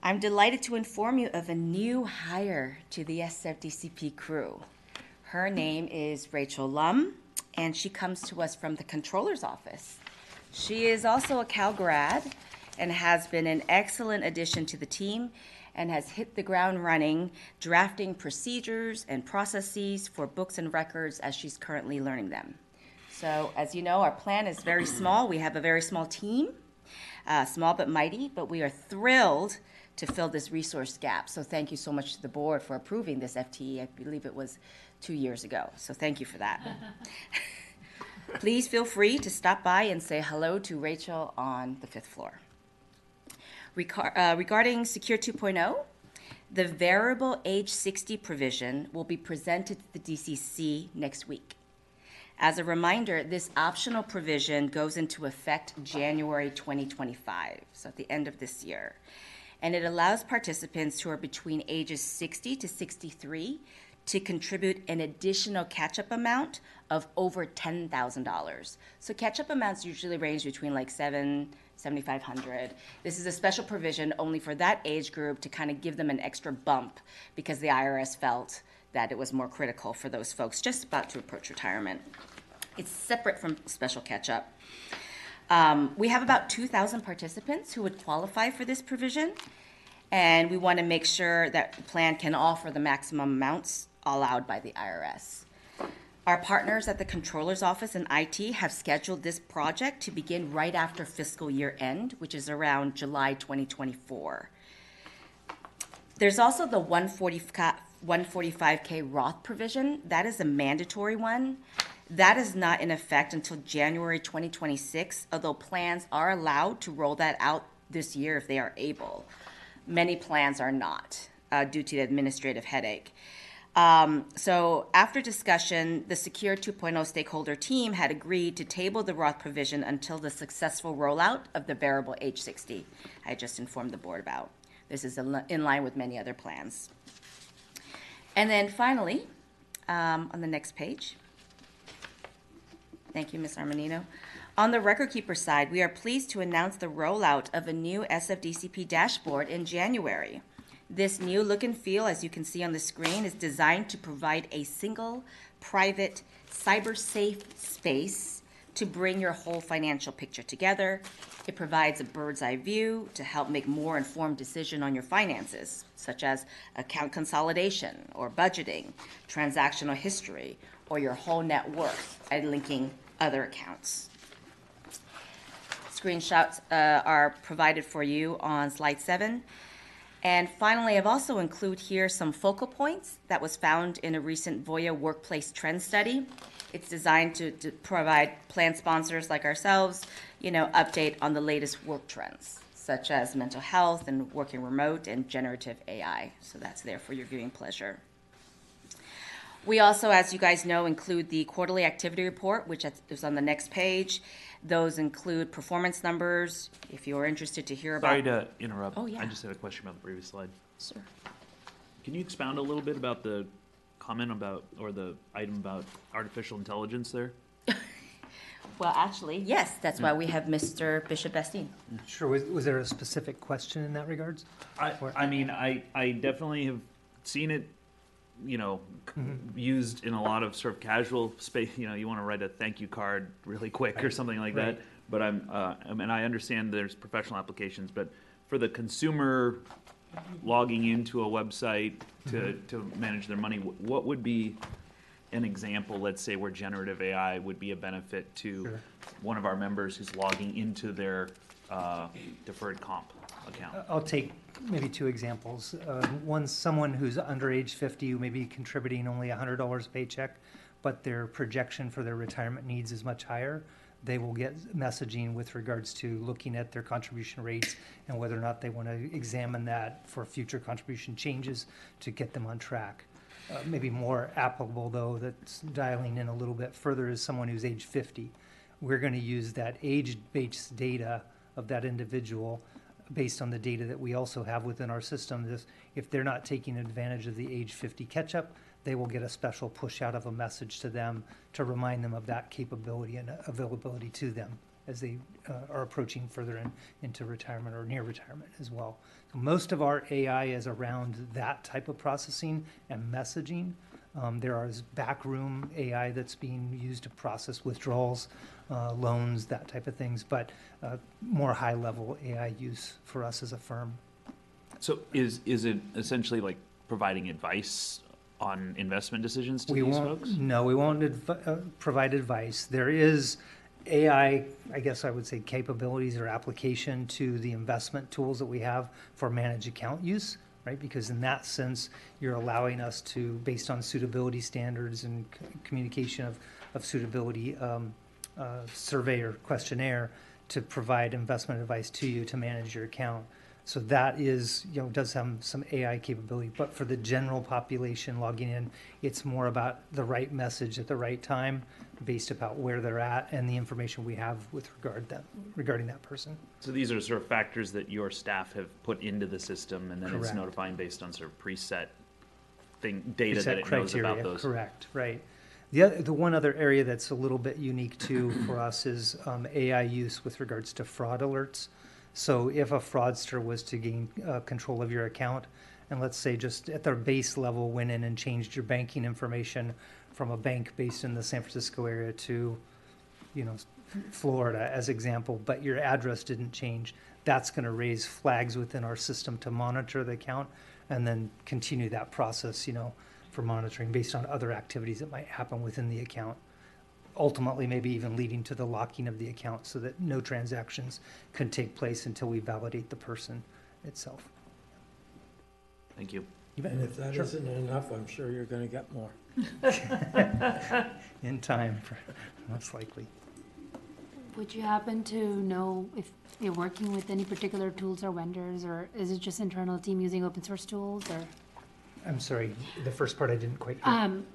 I'm delighted to inform you of a new hire to the SFDCP crew. Her name is Rachel Lum, and she comes to us from the controller's office. She is also a Cal grad and has been an excellent addition to the team and has hit the ground running, drafting procedures and processes for books and records as she's currently learning them. So, as you know, our plan is very small. We have a very small team. Uh, small but mighty, but we are thrilled to fill this resource gap. So thank you so much to the board for approving this FTE. I believe it was two years ago. So thank you for that. Please feel free to stop by and say hello to Rachel on the fifth floor. Recar- uh, regarding Secure 2.0, the variable age 60 provision will be presented to the DCC next week. As a reminder, this optional provision goes into effect January 2025, so at the end of this year. And it allows participants who are between ages 60 to 63 to contribute an additional catch-up amount of over $10,000. So catch-up amounts usually range between like seven, 7,500. This is a special provision only for that age group to kind of give them an extra bump because the IRS felt that it was more critical for those folks just about to approach retirement. It's separate from special catch-up. Um, we have about 2,000 participants who would qualify for this provision, and we want to make sure that the plan can offer the maximum amounts allowed by the IRS. Our partners at the Controller's Office and IT have scheduled this project to begin right after fiscal year end, which is around July 2024. There's also the 140 145K Roth provision. That is a mandatory one. That is not in effect until January 2026, although plans are allowed to roll that out this year if they are able. Many plans are not uh, due to the administrative headache. Um, so, after discussion, the Secure 2.0 stakeholder team had agreed to table the Roth provision until the successful rollout of the variable age 60 I just informed the board about. This is in line with many other plans. And then finally, um, on the next page, thank you, Ms. Armanino. On the record keeper side, we are pleased to announce the rollout of a new SFDCP dashboard in January. This new look and feel, as you can see on the screen, is designed to provide a single, private, cyber-safe space to bring your whole financial picture together. It provides a bird's eye view to help make more informed decision on your finances, such as account consolidation or budgeting, transactional history, or your whole net worth and linking other accounts. Screenshots uh, are provided for you on slide seven. And finally, I've also included here some focal points that was found in a recent Voya workplace trend study. It's designed to, to provide plan sponsors like ourselves, you know, update on the latest work trends, such as mental health and working remote and generative AI. So that's there for your viewing pleasure. We also, as you guys know, include the quarterly activity report, which is on the next page. Those include performance numbers. If you're interested to hear about. Sorry to interrupt. Oh, yeah. I just had a question about the previous slide. Sure. Can you expound a little bit about the comment about, or the item about artificial intelligence there? Well, actually, yes, that's why we have Mr. Bishop Bastine. Sure, was, was there a specific question in that regards? I, I mean, I, I definitely have seen it, you know, c- Mhm. used in a lot of sort of casual space. You know, you want to write a thank you card really quick or something like that. But I'm, uh, I mean, I understand there's professional applications, but for the consumer logging into a website to, to manage their money, wh- what would be an example, let's say, where generative AI would be a benefit to Sure. one of our members who's logging into their uh, deferred comp account? I'll take maybe two examples. Uh, One's someone who's under age 50, who may be contributing only $100 a paycheck, but their projection for their retirement needs is much higher. They will get messaging with regards to looking at their contribution rates and whether or not they want to examine that for future contribution changes to get them on track. Uh, Maybe more applicable, though, that's dialing in a little bit further is someone who's age 50. We're going to use that age-based data of that individual based on the data that we also have within our system. This, if they're not taking advantage of the age 50 catch-up, they will get a special push out of a message to them to remind them of that capability and availability to them as they uh, are approaching further in, into retirement or near retirement as well. So most of our AI is around that type of processing and messaging. Um, there is backroom AI that's being used to process withdrawals, uh, loans, that type of things, but uh, more high-level AI use for us as a firm. So is, is it essentially like providing advice on investment decisions to We these won't, folks? no, we won't adv- uh, provide advice. There is AI, I guess I would say capabilities or application to the investment tools that we have for managed account use, right? Because in that sense, you're allowing us to, based on suitability standards and c- communication of, of suitability, um, uh, survey or questionnaire to provide investment advice to you to manage your account. So that is, you know, does have some AI capability, but for the general population logging in, it's more about the right message at the right time based about where they're at and the information we have with regard that, regarding that person. So these are sort of factors that your staff have put into the system, and then it's Correct. notifying based on sort of preset thing, data that it knows about criteria, those. Correct, right. The other, the one other area that's a little bit unique too for us is um, AI use with regards to fraud alerts. So if a fraudster was to gain uh, control of your account, and let's say just at their base level went in and changed your banking information from a bank based in the San Francisco area to, you know, Florida as example, but your address didn't change, that's going to raise flags within our system to monitor the account and then continue that process, you know, for monitoring based on other activities that might happen within the account. Ultimately, maybe even leading to the locking of the account so that no transactions can take place until we validate the person itself. Thank you. You bet. And if that Sure. not enough, I'm sure you're gonna get more. In time, most likely. Would you happen to know if you're working with any particular tools or vendors, or is it just internal team using open source tools, or? I'm sorry, the first part I didn't quite hear. Um,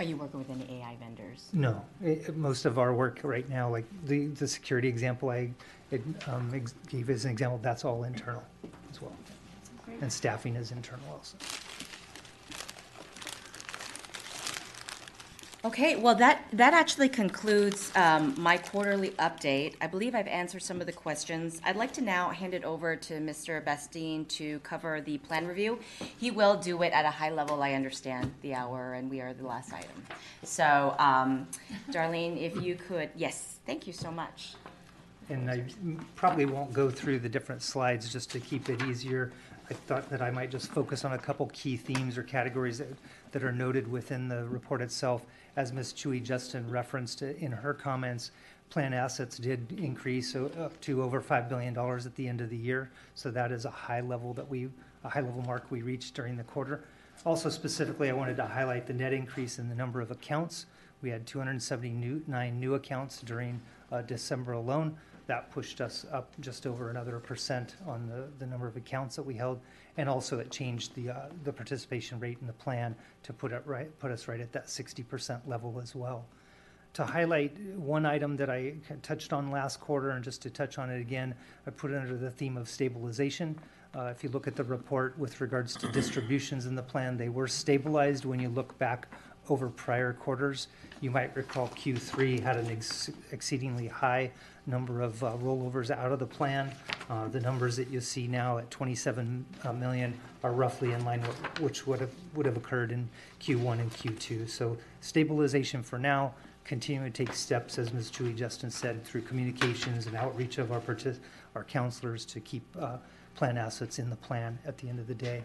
Are you working with any AI vendors? No, it, most of our work right now, like the, the security example I it, um, ex- gave as an example, that's all internal as well. And staffing is internal also. Okay, well, that, that actually concludes um, my quarterly update. I believe I've answered some of the questions. I'd like to now hand it over to Mr. Bestine to cover the plan review. He will do it at a high level, I understand the hour, and we are the last item. So, um, Darlene, if you could, yes, thank you so much. And I probably won't go through the different slides just to keep it easier. I thought that I might just focus on a couple key themes or categories that, that are noted within the report itself. As Ms. Chewy Justin referenced in her comments, plan assets did increase up to over $5 billion at the end of the year. So that is a high level that we, a high level mark we reached during the quarter. Also specifically, I wanted to highlight the net increase in the number of accounts. We had 279 new accounts during uh, December alone. That pushed us up just over another percent on the, the number of accounts that we held. And also it changed the, uh, the participation rate in the plan to put it right, put us right at that 60% level as well. To highlight one item that I touched on last quarter, and just to touch on it again, I put it under the theme of stabilization. Uh, If you look at the report with regards to distributions in the plan, they were stabilized when you look back over prior quarters. You might recall Q3 had an ex- exceedingly high number of uh, rollovers out of the plan. Uh, The numbers that you see now at 27 uh, million are roughly in line with, which would have, would have occurred in Q1 and Q2. So stabilization for now, continue to take steps, as Ms. Julie Justin said, through communications and outreach of our partic- our counselors to keep uh, plan assets in the plan at the end of the day.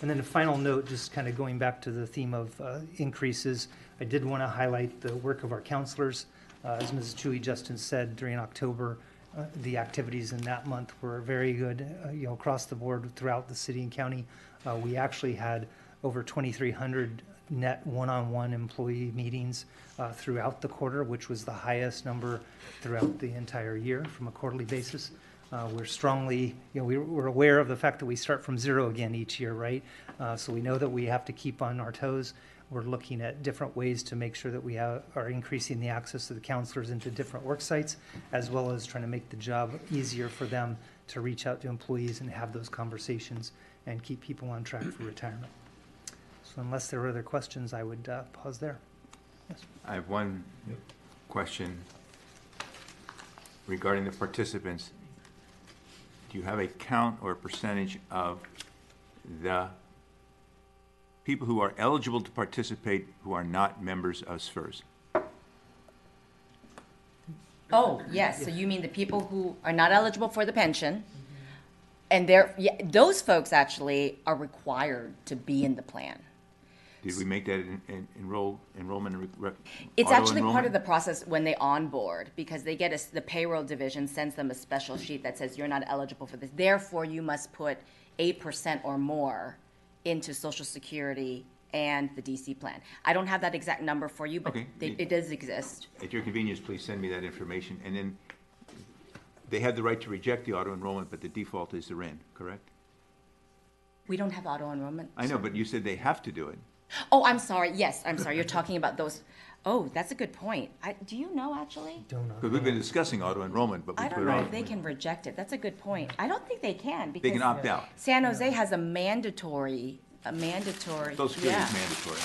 And then a final note, just kind of going back to the theme of uh, increases, I did want to highlight the work of our counselors. Uh, As Mrs. Chuy Justin said, during October, uh, the activities in that month were very good, uh, you know, across the board throughout the city and county. Uh, We actually had over 2,300 net one-on-one employee meetings uh, throughout the quarter, which was the highest number throughout the entire year from a quarterly basis. Uh, We're strongly, you know, we- we're aware of the fact that we start from zero again each year, right? Uh, So we know that we have to keep on our toes. We're looking at different ways to make sure that we have- are increasing the access to the counselors into different work sites, as well as trying to make the job easier for them to reach out to employees and have those conversations and keep people on track for retirement. So unless there are other questions, I would uh, pause there. Yes. I have one question regarding the participants. Do you have a count or a percentage of the people who are eligible to participate who are not members of SFERS? Oh, yes, so you mean the people who are not eligible for the pension? And they're, yeah, those folks actually are required to be in the plan. Did we make that in, in, enroll, enrollment and rec? It's auto actually part enrollment? of the process when they onboard, because they get a, the payroll division sends them a special sheet that says you're not eligible for this. Therefore, you must put eight percent or more into social security and the DC plan. I don't have that exact number for you, but Okay. they- it does exist. At your convenience, please send me that information, and then they have the right to reject the auto enrollment, but the default is they're in, correct? We don't have auto enrollment. I know, but you said they have to do it. Oh, I'm sorry. Yes, I'm sorry. You're talking about those. Oh, that's a good point. I, do you know actually? Don't know. Because we've been discussing auto enrollment, but we I put don't it know on. if they can reject it. That's a good point. I don't think they can because They can opt out. San Jose has a mandatory, a mandatory. Social Security yeah. is mandatory,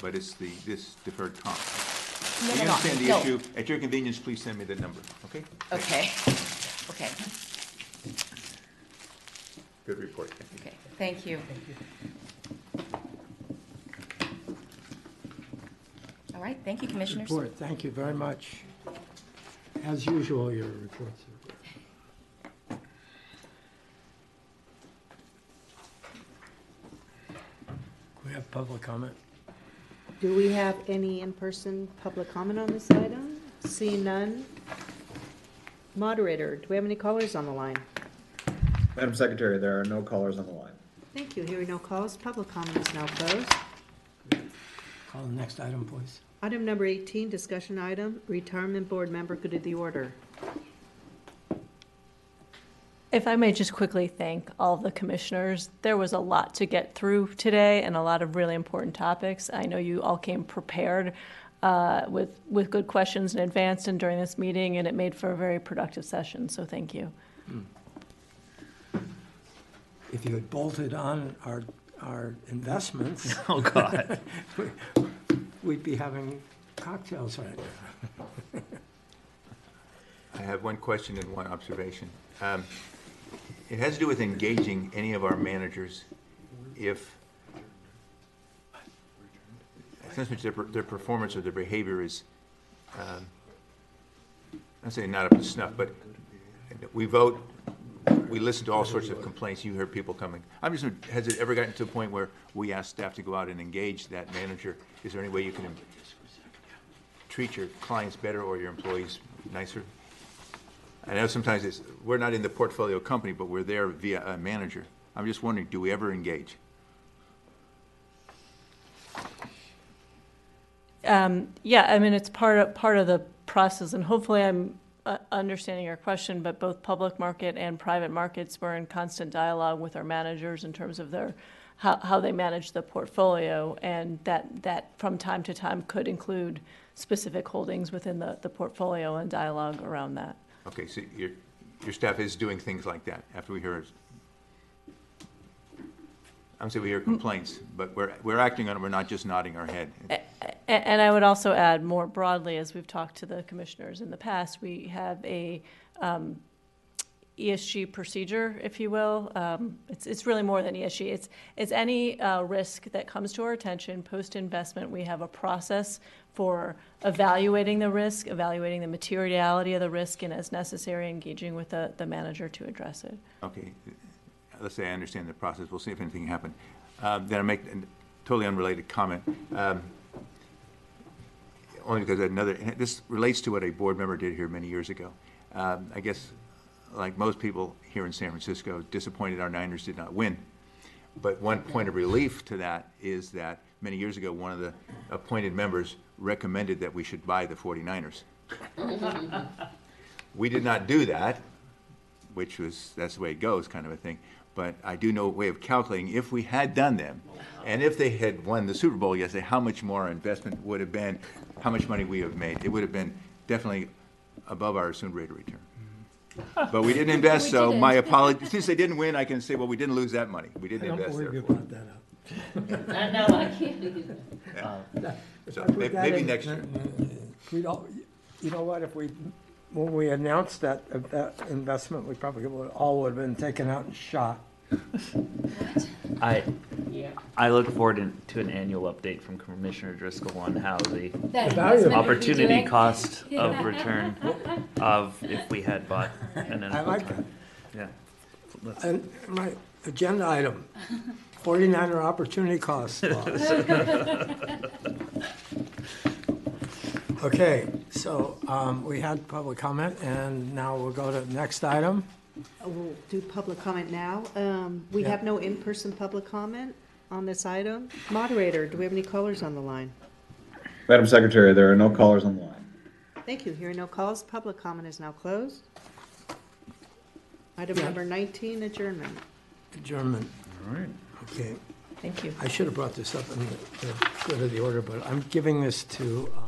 but it's the, this deferred comp. No, You no, no, understand the no. issue? At your convenience, please send me the number, okay? Okay. Okay. Good report, thank you. Okay. Thank you. All right. Thank you, commissioners. Report, thank you very much. As usual, your reports are good. We have public comment. Do we have any in-person public comment on this item? See none. Moderator, do we have any callers on the line? Madam Secretary, there are no callers on the line. Thank you. Hearing no calls, public comment is now closed. Call the next item, please. Item number 18, discussion item, retirement board member, good of the order. If I may just quickly thank all the commissioners, there was a lot to get through today and a lot of really important topics. I know you all came prepared uh, with, with good questions in advance and during this meeting, and it made for a very productive session, so thank you. If you had bolted on our, our investments. Oh, God. We'd be having cocktails right now. I have one question and one observation. Um, It has to do with engaging any of our managers if, since their, their performance or their behavior is, um, I'm saying not up to snuff, but we vote, we listen to all sorts of complaints, you hear people coming. I'm just, has it ever gotten to a point where we ask staff to go out and engage that manager? Is there any way you can treat your clients better or your employees nicer? I know sometimes it's, we're not in the portfolio company, but we're there via a manager. I'm just wondering, do we ever engage? Um, Yeah, I mean, it's part of, part of the process, and hopefully I'm uh, understanding your question, but both public market and private markets, we're in constant dialogue with our managers in terms of their, how, how they manage the portfolio, and that, that from time to time could include specific holdings within the, the portfolio and dialogue around that. Okay, so your, your staff is doing things like that after we hear, I'm saying we hear complaints, but we're, we're acting on it, we're not just nodding our head. A- And I would also add more broadly, as we've talked to the commissioners in the past, we have a um, ESG procedure, if you will. Um, It's, it's really more than ESG. It's, it's any uh, risk that comes to our attention post-investment. We have a process for evaluating the risk, evaluating the materiality of the risk, and as necessary, engaging with the, the manager to address it. Okay, let's say I understand the process, we'll see if anything happened. Um, Then I make a totally unrelated comment. Um, Only because another, this relates to what a board member did here many years ago. Um, I guess, like most people here in San Francisco, disappointed our Niners did not win. But one point of relief to that is that many years ago, one of the appointed members recommended that we should buy the 49ers. We did not do that, which was, that's the way it goes, kind of a thing. But I do know a way of calculating, if we had done them, and if they had won the Super Bowl yesterday, how much more our investment would have been, how much money we have made. It would have been definitely above our assumed rate of return. But we didn't invest, We so didn't. my apologies. since they didn't win, I can say, well, we didn't lose that money. We I didn't don't invest believe you therefore. brought that up. I know, I can't do that. If So I put may- that maybe in, next year. Uh, uh, we'd all, you know what, if we, when we announced that, uh, that investment, we probably would, all would have been taken out and shot. I, Yeah. I look forward in- to an annual update from Commissioner Driscoll on how the That value of it. opportunity doing. cost of return of if we had bought an I like that. Yeah. Let's- And my agenda item, 49er opportunity cost laws. Okay, so um, we had public comment, and now we'll go to the next item. Uh, We'll do public comment now. Um, We Yeah. have no in-person public comment on this item. Moderator, do we have any callers on the line? Madam Secretary, there are no callers on the line. Thank you. Hearing no calls, public comment is now closed. Item Yeah. number 19, adjournment. Adjournment. All right. Okay. Thank you. I should have brought this up in the the good of the order, but I'm giving this to uh,